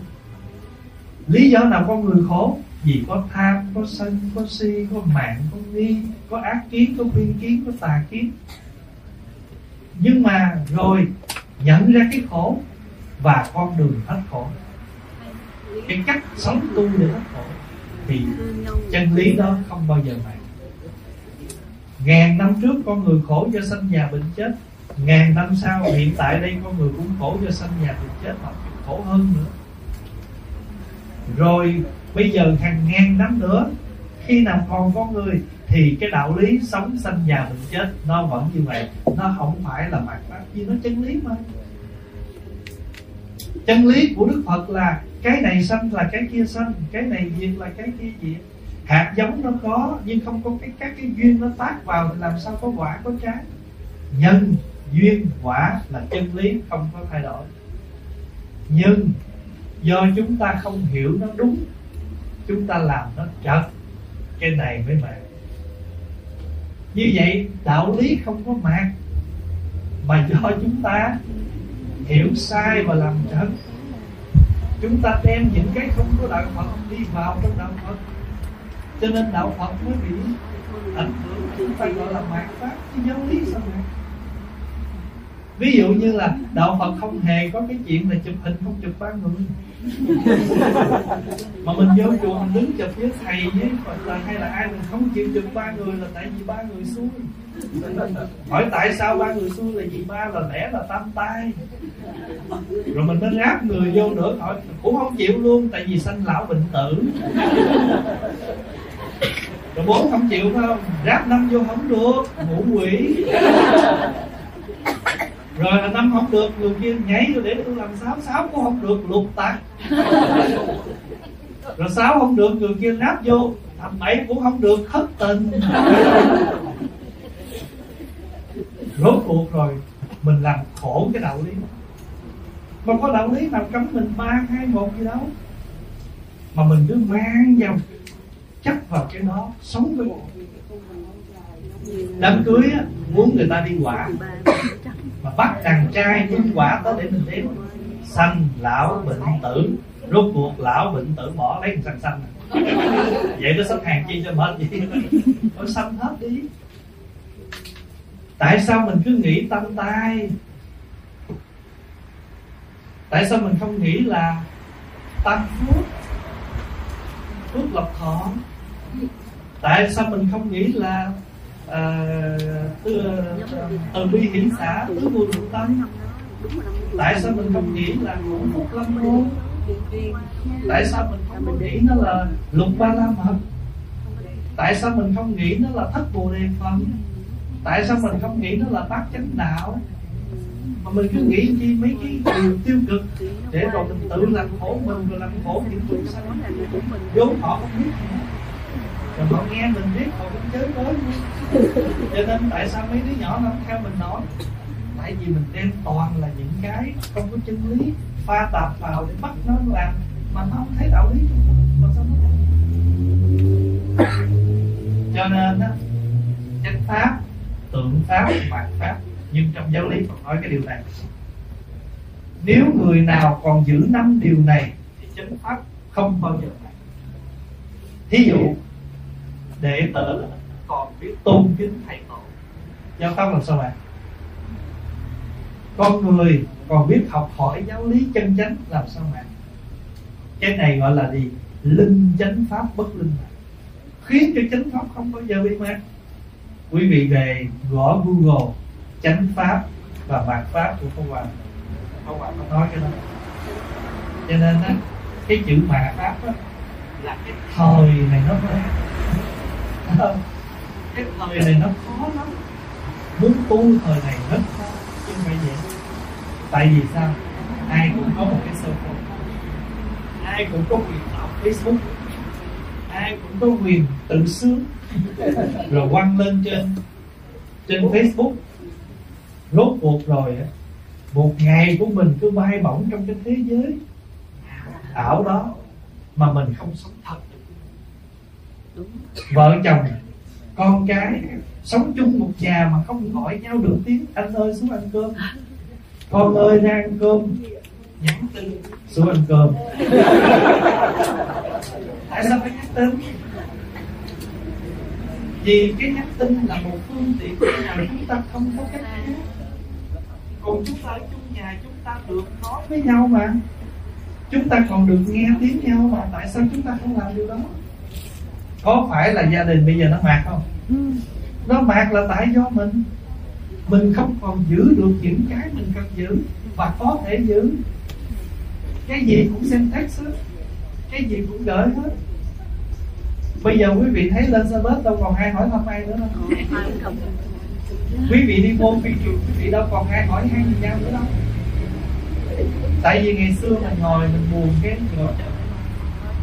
Lý do nào con người khổ? Vì có tham, có sân, có si, có mạng, có nghi, có ác kiến, có khuyên kiến, có tà kiến. Nhưng mà rồi nhận ra cái khổ và con đường thoát khổ. Cái cách sống tu để thoát khổ thì chân lý đó không bao giờ mạc ngàn năm trước con người khổ do sanh già bệnh chết ngàn năm sau, hiện tại đây con người cũng khổ do sanh già bệnh chết mà khổ hơn nữa. Rồi, bây giờ hàng ngàn năm nữa, khi nào còn con người, thì cái đạo lý sống sanh già bệnh chết, nó vẫn như vậy. Nó không phải là mặt pháp vì nó chân lý mà. Chân lý của đức phật là cái này sanh là cái kia sanh, cái này diệt là cái kia diệt. Hạt giống nó có, nhưng không có cái, các cái duyên nó tác vào thì làm sao có quả, có trái. Nhân duyên quả là chân lý không có thay đổi. Nhưng do chúng ta không hiểu nó đúng, chúng ta làm nó trật cái này mới mệt. Như vậy, đạo lý không có mạc mà do chúng ta hiểu sai và làm trật chúng ta đem những cái không có đạo phật đi vào trong đạo phật. Cho nên đạo phật mới bị ảnh hưởng, chúng ta gọi là mạt pháp chứ giáo lý sao vậy ví dụ như là đạo phật không hề có cái chuyện là chụp hình không chụp ba người (laughs) mà mình vô chùa mình đứng chụp với thầy với phật là hay là ai mình không chịu chụp ba người là tại vì ba người xui. Hỏi tại sao ba người xui là vì ba là lẽ là tam tai. Rồi mình mới ráp người vô nữa hỏi cũng không chịu luôn tại vì sanh lão bệnh tử. Rồi bốn không chịu phải không? Ráp năm vô không được ngủ quỷ (laughs) rồi là năm không được người kia nhảy rồi để tôi làm sáu sáu cũng không được lục tạc rồi sáu không được người kia nát vô thằng bảy cũng không được thất tình. Rốt cuộc rồi mình làm khổ cái đạo lý mà có đạo lý nào cấm mình ba hai một gì đâu. Mà mình cứ mang vào chắc vào cái đó sống với đám cưới á, muốn người ta đi quả mà bắt đàn trai nhân quả tới để mình đếm. Sanh lão bệnh tử, rốt cuộc lão bệnh tử bỏ lấy xanh xanh vậy nó sắp hàng chi cho mệt vậy. Nó sanh hết đi. Tại sao mình cứ nghĩ tâm tai? Tại sao mình không nghĩ là tăng phước? Phước lộc thọ. Tại sao mình không nghĩ là từ, từ bi hiển xã tứ vô lượng tâm. Tại sao mình không nghĩ là ngũ phúc lâm môn tại sao mình không có nghĩ nó là lục ba la mật tại sao mình không nghĩ nó là thất bồ đề phần tại sao mình không nghĩ nó là bát chánh đạo? Mà mình cứ nghĩ chi mấy cái điều tiêu cực để rồi mình tự làm khổ mình rồi làm khổ những người sanh vốn họ không biết rồi họ nghe mình biết họ cũng chới với (laughs) cho nên tại sao mấy đứa nhỏ nó không theo mình nói? Tại vì mình đem toàn là những cái không có chân lý pha tạp vào để bắt nó làm mà nó không thấy đạo lý mà sao nó (coughs) cho nên á chánh pháp tượng pháp mạt pháp nhưng trong giáo lý còn nói cái điều này. Nếu người nào còn giữ năm điều này thì chánh pháp không bao giờ này thí dụ đệ tử còn biết tôn kính thầy tổ. Giáo pháp làm sao bạn? Con người còn biết học hỏi giáo lý chân chánh làm sao bạn? Cái này gọi là gì? Linh chánh pháp bất linh. Khiến cho chánh pháp không bao giờ bị mát quý vị về gõ google chánh pháp và mạt pháp của phong Hòa phong Hòa có nói cái đó. Cho nên á, cái chữ mạt pháp á, là cái thời này nó mới không cái thời này nó khó lắm. Muốn tu thời này rất khó chứ không phải dễ. Tại vì sao? Ai cũng có một cái sơ phone ai cũng có quyền tạo facebook ai cũng có quyền tự sướng. (laughs) Rồi quăng lên trên trên facebook. Rốt cuộc rồi á một ngày của mình cứ bay bổng trong cái thế giới. Ảo đó mà mình không sống thật vợ chồng, con cái, sống chung một nhà mà không gọi nhau được tiếng. Anh ơi, xuống ăn cơm. Con ơi, ra ăn cơm. Nhắn tin, xuống ăn cơm. (laughs) Tại sao phải nhắn tin? Vì cái nhắn tin là một phương tiện mà chúng ta không có cách khác. Còn chúng ta ở chung nhà, chúng ta được nói với nhau mà. Chúng ta còn được nghe tiếng nhau mà. Tại sao chúng ta không làm điều đó? Có phải là gia đình bây giờ nó mạc không? Nó mạc là tại do mình. Mình không còn giữ được những cái mình cần giữ và có thể giữ. Cái gì cũng xem hết. Cái gì cũng gửi hết. Bây giờ quý vị thấy lên xe bus đâu còn ai hỏi thăm ai nữa đâu. Quý vị đi vô phi trường quý vị đâu còn ai hỏi han gì nhau nữa đâu. Tại vì ngày xưa mình ngồi mình buồn cái gọi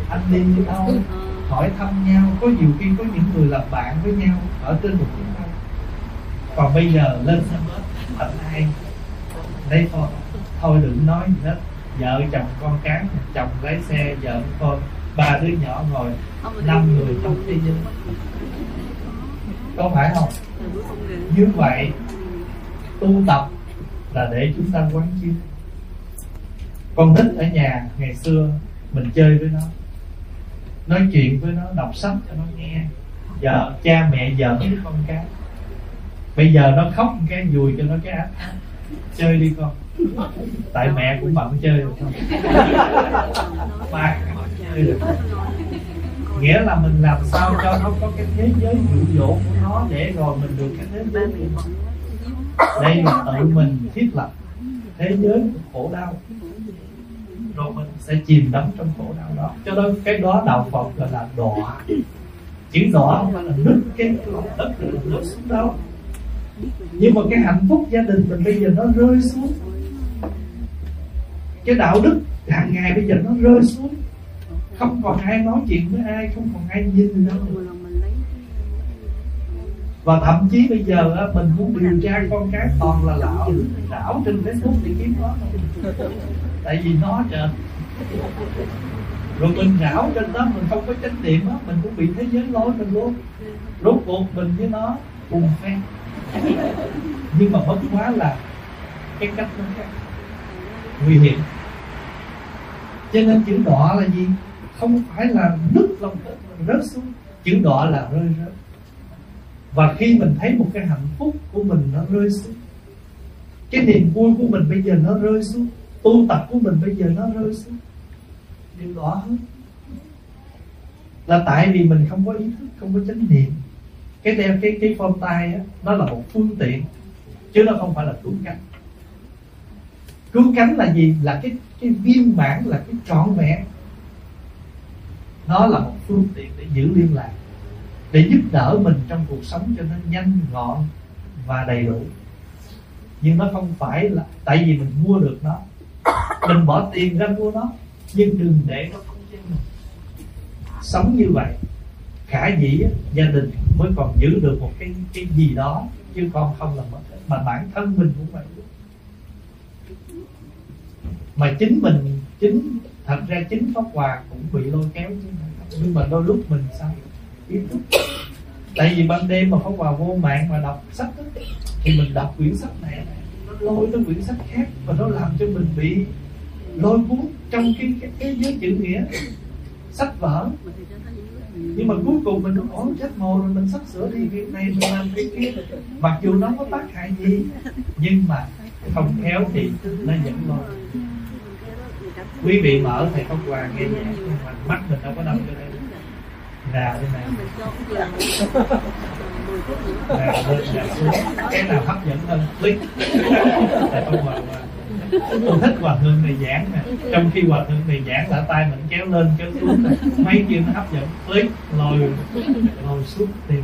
anh đi đi đâu hỏi thăm nhau có nhiều khi có những người làm bạn với nhau ở trên một chuyến bay. Còn bây giờ lên xe bus thật hay. Lấy thôi thôi đừng nói gì hết. Vợ chồng con cái chồng lái xe vợ con ba đứa nhỏ ngồi năm người trong thế giới. Có phải không? Như vậy tu tập là để chúng ta quán chiếu. Con nít ở nhà ngày xưa mình chơi với nó nói chuyện với nó, đọc sách cho nó nghe. Giờ cha mẹ giỡn với con cái. Bây giờ nó khóc một cái vùi cho nó cái áp chơi đi con. Tại mẹ cũng bận chơi được không ba chơi được nghĩa là mình làm sao cho nó có cái thế giới dụ dỗ của nó để rồi mình được cái thế giới của nó. Đây là tự mình thiết lập. Thế giới của khổ đau rồi mình sẽ chìm đắm trong khổ đau đó. Cho nên cái đó đạo phật gọi là đọa. Chữ đọa không phải là nứt cái lòng đất, là nứt xuống đâu nhưng mà cái hạnh phúc gia đình mình bây giờ nó rơi xuống. Cái đạo đức hàng ngày bây giờ nó rơi xuống. Không còn ai nói chuyện với ai, không còn ai nhìn nữa và thậm chí bây giờ mình muốn điều tra con cái toàn là lão. Lão trên facebook để kiếm nó tại vì nó trời rồi mình rảo trên đó, mình không có chánh niệm á, mình cũng bị thế giới lôi mình luôn. Rốt cuộc mình với nó cùng phen. Nhưng mà bất quá là cái cách nó khác. Nguy hiểm. Cho nên chữ đọa là gì? Không phải là nứt lòng đất rớt xuống. Chữ đọa là rơi rớt. Và khi mình thấy một cái hạnh phúc của mình nó rơi xuống, cái niềm vui của mình bây giờ nó rơi xuống tu tập của mình bây giờ nó rơi xuống. Điều đó là tại vì mình không có ý thức, không có chánh niệm. Cái đeo cái cái phong tay á, nó là một phương tiện, chứ nó không phải là cứu cánh. Cứu cánh là gì? Là cái cái viên mãn, là cái trọn vẹn. Nó là một phương tiện để giữ liên lạc, để giúp đỡ mình trong cuộc sống cho nó nhanh, gọn và đầy đủ. Nhưng nó không phải là, tại vì mình mua được nó mình bỏ tiền ra mua nó nhưng đừng để nó không gian mình. Sống như vậy khả dĩ gia đình mới còn giữ được một cái cái gì đó chứ con không là mất mà bản thân mình cũng vậy. Mà chính mình chính thật ra chính pháp hòa cũng bị lôi kéo chứ. Nhưng mà đôi lúc mình sao? Ý thức. Tại vì ban đêm mà pháp hòa vô mạng mà đọc sách đó, thì mình đọc quyển sách này lôi trong quyển sách khác và nó làm cho mình bị lôi cuốn trong cái cái thế giới chữ nghĩa. Sách vở. Nhưng mà cuối cùng mình nói ổn chết mồ rồi, mình sắp sửa đi, việc này mình làm việc kia. Mặc dù nó có tác hại gì, nhưng mà không khéo thì nó vẫn lo. Quý vị mở thầy pháp hòa nghe nhạc mắt mình đâu có đâu cho đây rà đi này rà lên rà xuống. Cái nào hấp dẫn hơn? Click tại pháp hòa tôi thích hòa thượng này giảng nè. Trong khi hòa thượng này giảng là tay mình kéo lên, kéo xuống mấy kia nó hấp dẫn. Click lồi lồi xuống tiền